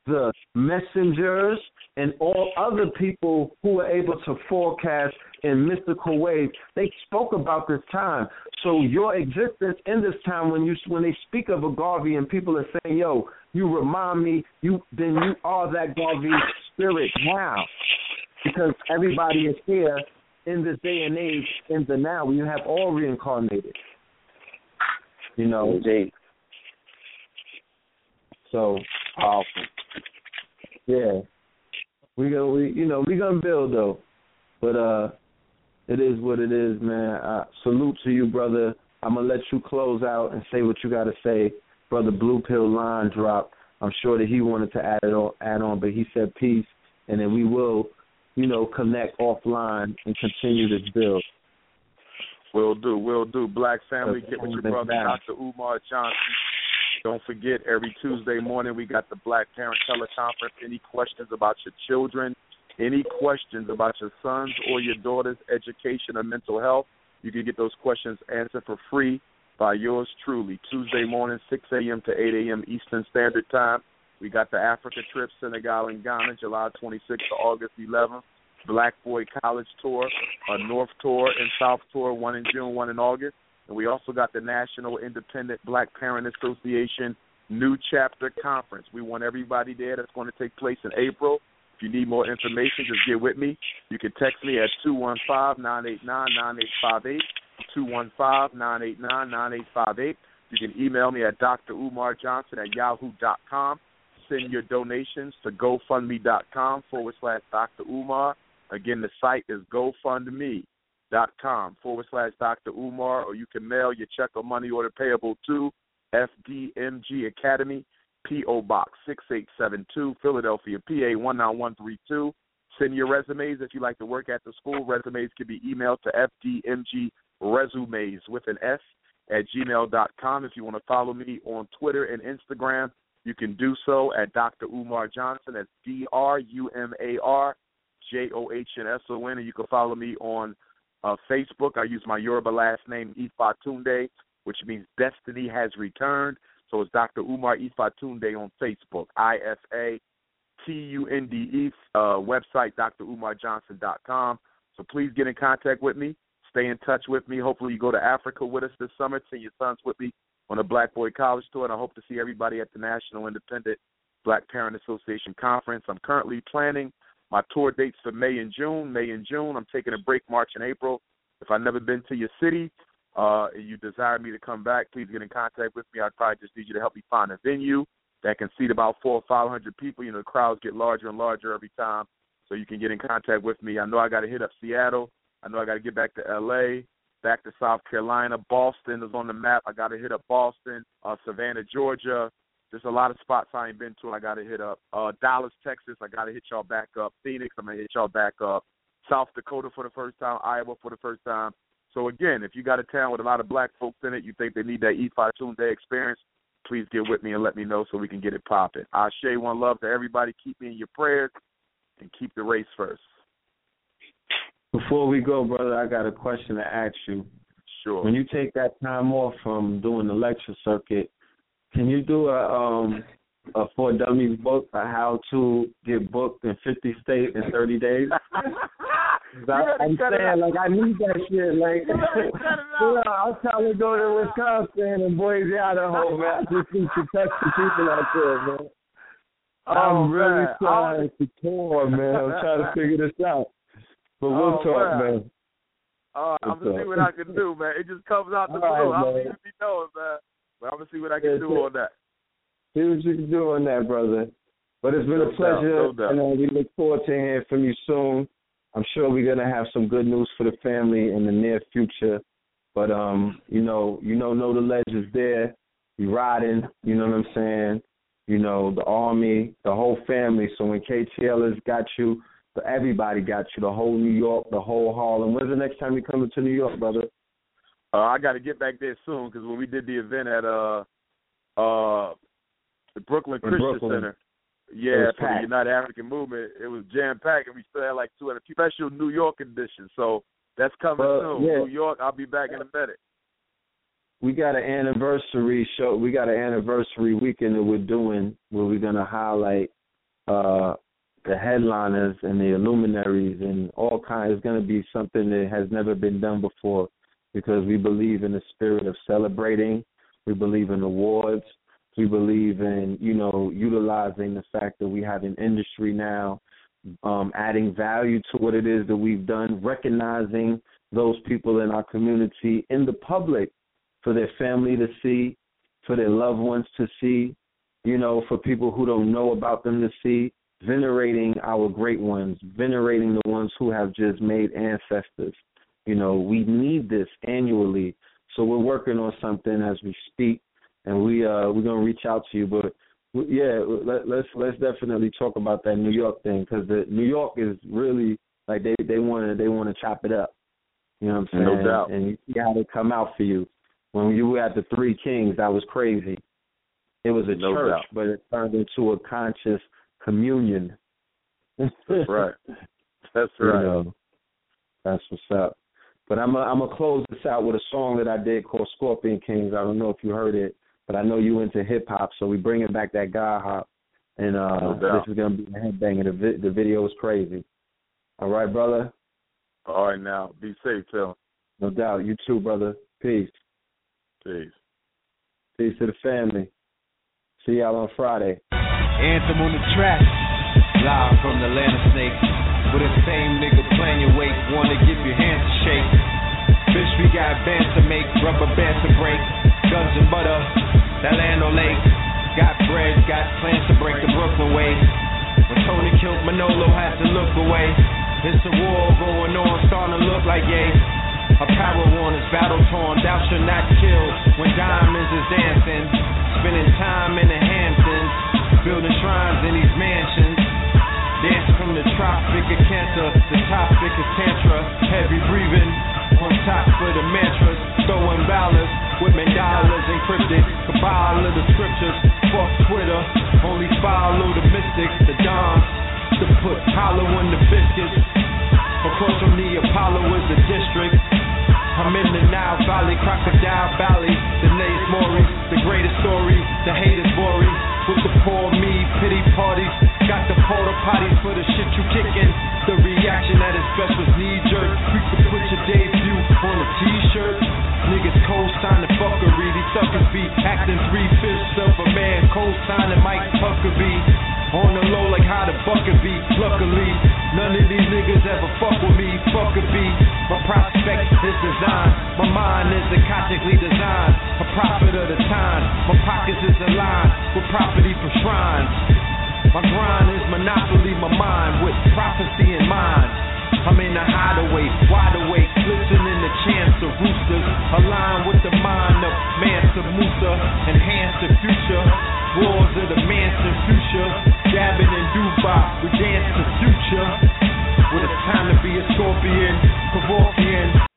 the messengers, and all other people who were able to forecast in mystical ways. They spoke about this time. So your existence in this time, when you when they speak of a Garvey and people are saying, "Yo, you remind me," you then you are that Garvey spirit now, because everybody is here in this day and age in the now. We have all reincarnated. You know. Indeed. So Powerful. yeah, we gonna we you know we gonna build though, but uh, it is what it is, man. Uh, salute to you, brother. I'm gonna let you close out and say what you got to say, brother. Blue pill line drop. I'm sure that he wanted to add it on, add on, but he said peace, and then we will, you know, connect offline and continue this build. Will do, will do. Black family, get with your brother. Dr. Umar Johnson. Don't forget, every Tuesday morning we got the Black Parent Teleconference. Any questions about your children, any questions about your sons or your daughters' education or mental health, you can get those questions answered for free by yours truly. Tuesday morning, 6 a.m. to 8 a.m. Eastern Standard Time. We got the Africa trip, Senegal and Ghana, July 26th to August 11th. Black Boy College Tour, a North Tour and South Tour, one in June, one in August. And we also got the National Independent Black Parent Association New Chapter Conference. We want everybody there. That's going to take place in April. If you need more information, just get with me. You can text me at 215-989-9858, 215-989-9858. You can email me at Dr. Umar Johnson at yahoo.com. Send your donations to GoFundMe.com forward slash Dr. Umar. Again, the site is GoFundMe.com forward slash Dr. Umar, or you can mail your check or money order payable to FDMG Academy, P.O. Box 6872, Philadelphia, PA 19132. Send your resumes if you like to work at the school. Resumes can be emailed to FDMG Resumes with an S at gmail.com. If you want to follow me on Twitter and Instagram, you can do so at Dr. Umar Johnson. That's D R U M A R J O H N S O N, and you can follow me on uh, Facebook. I use my Yoruba last name Ifatunde, which means destiny has returned. So it's Dr. Umar Ifatunde on Facebook. I F A T U N D E uh, website drumarjohnson.com. So please get in contact with me. Stay in touch with me. Hopefully, you go to Africa with us this summer. Send your sons with me on a Black Boy College tour, and I hope to see everybody at the National Independent Black Parent Association Conference. I'm currently planning my tour dates for May and June. May and June. I'm taking a break March and April. If I've never been to your city, uh, and you desire me to come back, please get in contact with me. I'd probably just need you to help me find a venue that can seat about four or five hundred people. You know, the crowds get larger and larger every time, so you can get in contact with me. I know I got to hit up Seattle. I know I got to get back to L.A., back to South Carolina. Boston is on the map. I got to hit up Boston, uh, Savannah, Georgia. There's a lot of spots I ain't been to. I got to hit up uh, Dallas, Texas. I got to hit y'all back up. Phoenix, I'm gonna hit y'all back up. South Dakota for the first time. Iowa for the first time. So again, if you got a town with a lot of black folks in it, you think they need that Ifatunde experience, please get with me and let me know so we can get it popping. I share one love to everybody. Keep me in your prayers and keep the race first. Before we go, brother, I got a question to ask you. Sure. When you take that time off from doing the lecture circuit, can you do a um a for dummies book a how to get booked in fifty states in thirty days? *laughs* I, I'm saying like I need that shit. Like you know, *laughs* I'm trying to go to Wisconsin and Boise, Idaho, man. I just need to touch the people out there, man. Oh, I'm really man. trying to tour, man. I'm trying to figure this out. But we'll Oh, talk, man. man. All right, I'm gonna see what I can do, man. It just comes out the All right, blue. I don't even be knowing, man. But I'm gonna see what I can Yeah, do see- on that. See what you can do on that, brother. But it's been No a doubt, pleasure, no doubt. and uh, we look forward to hearing from you soon. I'm sure we're gonna have some good news for the family in the near future. But um, you know, you know, know the ledge is there. You riding, you know what I'm saying? You know, the army, the whole family. So when KTL has got you, everybody got you, the whole New York, the whole Harlem. When's the next time you coming to New York, brother? Uh, I got to get back there soon because when we did the event at uh uh the Brooklyn Christian Brooklyn. Center, yeah, for the. United African Movement, it was jam packed, and we still had like 200 people. Special New York edition, so that's coming Well, soon. yeah. New York, I'll be back in a minute. we got an anniversary show. We got an anniversary weekend that we're doing where we're gonna highlight uh the headliners and the luminaries and all kinds. It's gonna be something that has never been done before because we believe in the spirit of celebrating. We believe in awards. We believe in you know utilizing the fact that we have an industry now, um, adding value to what it is that we've done, recognizing those people in our community, in the public, for their family to see, for their loved ones to see, you know, for people who don't know about them to see, venerating our great ones, venerating the ones who have just made ancestors. You know, we need this annually. So we're working on something as we speak, and we uh we're gonna reach out to you. But yeah, let, let's let's definitely talk about that New York thing because the New York is really like they they want to they want to chop it up. You know what I'm saying? No doubt. And you see how they come out for you. When you were at the Three Kings, that was crazy. It was a No church, doubt. but it turned into a conscious communion. That's right. *laughs* That's You right. know, that's what's up. But I'm i I'm gonna close this out with a song that I did called Scorpion Kings. I don't know if you heard it, but I know you into hip hop, so we bringing back that God hop, and uh No this is gonna be a headbanger. The vi- the video is crazy. All right, brother. All right, now be safe, Phil. No doubt. You too, brother. Peace. Peace. Peace to the family. See y'all on Friday. Anthem on the track, live from the land of With the same nigga playing your weight, wanna give your hands a shake. Bitch, we got bands to make, rubber bands to break. Guns and butter, that land on lake. Got bread, got plans to break the Brooklyn way. When Tony killed Manolo, had to look away. It's a war going on, starting to look like yay. Apparel worn is battle torn, thou shalt not kill. When diamonds is dancing, spending time in the Hamptons, building shrines in these mansions. Dance from the tropic of cancer, the topic is tantra, heavy breathing, on top of the mantras, throwing balance with mandalas encrypted, cabal of the scriptures, fuck Twitter, only follow the mystics, the dons, to put hollow in the biscuits. Across from the Apollo is the district. I'm in the Nile Valley, Crocodile Valley, the Nays the greatest story, the haters worry. With the poor me, pity parties, got the porta potties for the shit you kicking. The reaction at its best was knee jerk. We could put your debut on a t-shirt. Niggas co-sign the fuckery, these suckers be acting three fifths of a man, co-signing Mike Huckabee. On the low like how the bucket be. Luckily, none of these niggas ever fuck with me. Fuck a beat. My prospect is designed. My mind is eclectically designed. A prophet of the time. My pockets is aligned with property for shrines. My grind is monopoly, my mind with prophecy in mind. I'm in the hideaway, wide awake, listening to chants of roosters. Align with the mind of Mansa Musa, enhance the future. Wars of the Manson future, dabbing in Dubai, we dance to future. When it's time to be a scorpion,